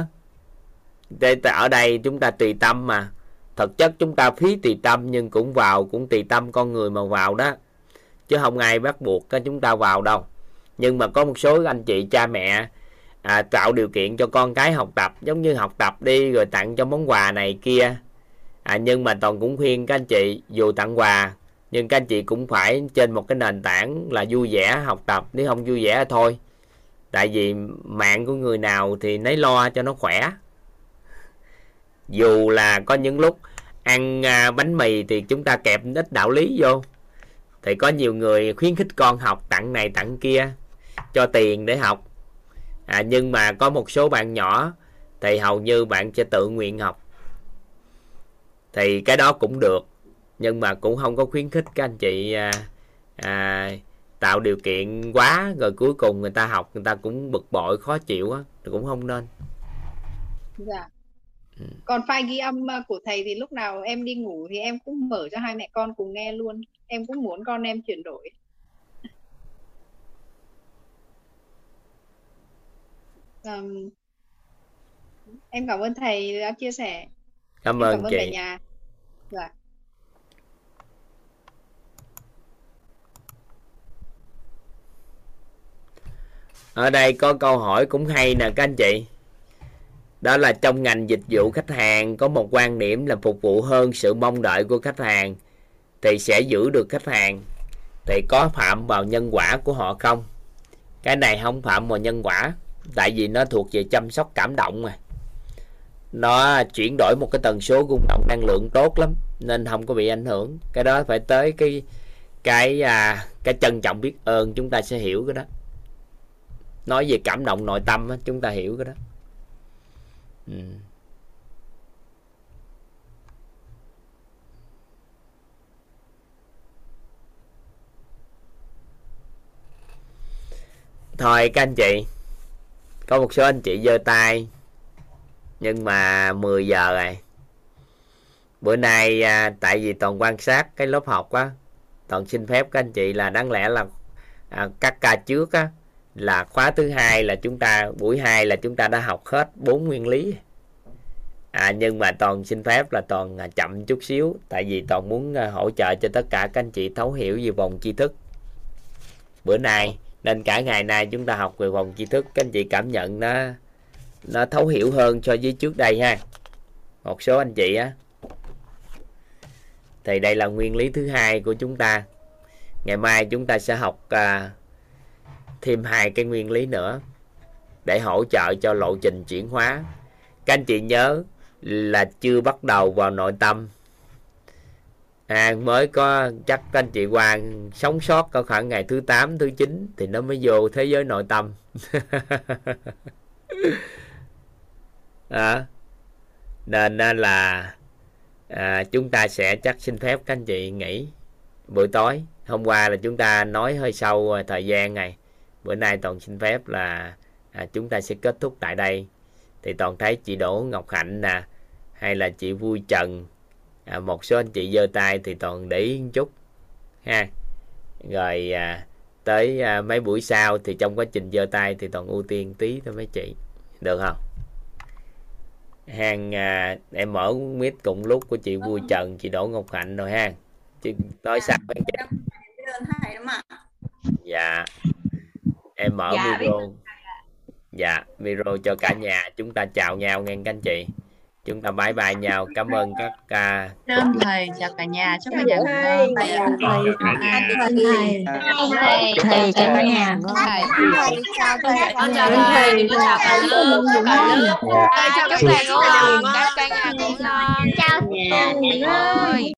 Đây tại ở đây chúng ta tùy tâm mà. Thực chất chúng ta phí tùy tâm nhưng cũng vào cũng tùy tâm con người mà vào đó. Chứ không ai bắt buộc cái chúng ta vào đâu. Nhưng mà có một số anh chị cha mẹ à, tạo điều kiện cho con cái học tập giống như học tập đi rồi tặng cho món quà này kia à, nhưng mà toàn cũng khuyên các anh chị dù tặng quà nhưng các anh chị cũng phải trên một cái nền tảng là vui vẻ học tập nếu không vui vẻ thôi. Tại vì mạng của người nào thì nấy lo cho nó khỏe. Dù là có những lúc ăn à, bánh mì thì chúng ta kẹp ít đạo lý vô. Thì có nhiều người khuyến khích con học tặng này tặng kia cho tiền để học. À, nhưng mà có một số bạn nhỏ thì hầu như bạn sẽ tự nguyện học thì cái đó cũng được nhưng mà cũng không có khuyến khích các anh chị à, à, tạo điều kiện quá rồi cuối cùng người ta học người ta cũng bực bội khó chịu á cũng không nên. Dạ. Ừ. còn file ghi âm à, của thầy thì lúc nào em đi ngủ thì em cũng mở cho hai mẹ con cùng nghe luôn. Em cũng muốn con em chuyển đổi. Ừm, em cảm ơn thầy đã chia sẻ. Cảm em ơn cảm ơn cả chị. nhà rồi. ở đây có câu hỏi cũng hay nè, các anh chị. Đó là trong ngành dịch vụ khách hàng, có một quan điểm là phục vụ hơn sự mong đợi của khách hàng, thì sẽ giữ được khách hàng. Thì có phạm vào nhân quả của họ không? Cái này không phạm vào nhân quả, tại vì nó thuộc về chăm sóc cảm động mà nó chuyển đổi một cái tần số rung động năng lượng tốt lắm nên không có bị ảnh hưởng. Cái đó phải tới cái cái à, cái trân trọng biết ơn chúng ta sẽ hiểu cái đó. Nói về cảm động nội tâm chúng ta hiểu cái đó. Ừ. thôi các anh chị có một số anh chị giơ tay nhưng mà 10 giờ rồi. Bữa nay à, tại vì toàn quan sát cái lớp học á toàn xin phép các anh chị là đáng lẽ là à, các ca trước á là khóa thứ hai là chúng ta buổi hai là chúng ta đã học hết bốn nguyên lý. À, nhưng mà toàn xin phép là toàn à, chậm chút xíu tại vì toàn muốn à, hỗ trợ cho tất cả các anh chị thấu hiểu về vòng tri thức. Bữa nay nên cả ngày nay chúng ta học về vòng tri thức các anh chị cảm nhận nó nó thấu hiểu hơn so với trước đây ha. Một số anh chị á. Thì đây là nguyên lý thứ hai của chúng ta. Ngày mai chúng ta sẽ học à, thêm hai cái nguyên lý nữa để hỗ trợ cho lộ trình chuyển hóa. Các anh chị nhớ là chưa bắt đầu vào nội tâm. À, mới có chắc các anh chị Hoàng sống sót có khoảng ngày thứ 8, thứ 9 thì nó mới vô thế giới nội tâm. à, nên là à, chúng ta sẽ chắc xin phép các anh chị nghỉ buổi tối. Hôm qua là chúng ta nói hơi sâu à, thời gian này. Bữa nay toàn xin phép là à, chúng ta sẽ kết thúc tại đây. Thì toàn thấy chị Đỗ Ngọc Hạnh nè hay là chị Vui Trần à, một số anh chị giơ tay thì toàn để ý một chút ha. Rồi à, tới à, mấy buổi sau thì trong quá trình giơ tay thì toàn ưu tiên tí thôi mấy chị. Được không? Hàng à, em mở mic cùng lúc của chị Vui Trần chị Đỗ Ngọc Hạnh rồi ha. Chị nói sao mấy chị? Dạ. Em mở Dạ, micro. dạ micro cho cả nhà chúng ta chào nhau nghe các anh chị chúng ta bye bye nhau cảm ơn các uh, Trơn thầy chào cả nhà chúc cả nhà ngủ ngon thầy thầy thầy thầy chào cả nhà thầy chào thầy chào thầy chào cả lớp chúc thầy ngủ ngon cả nhà chào thầy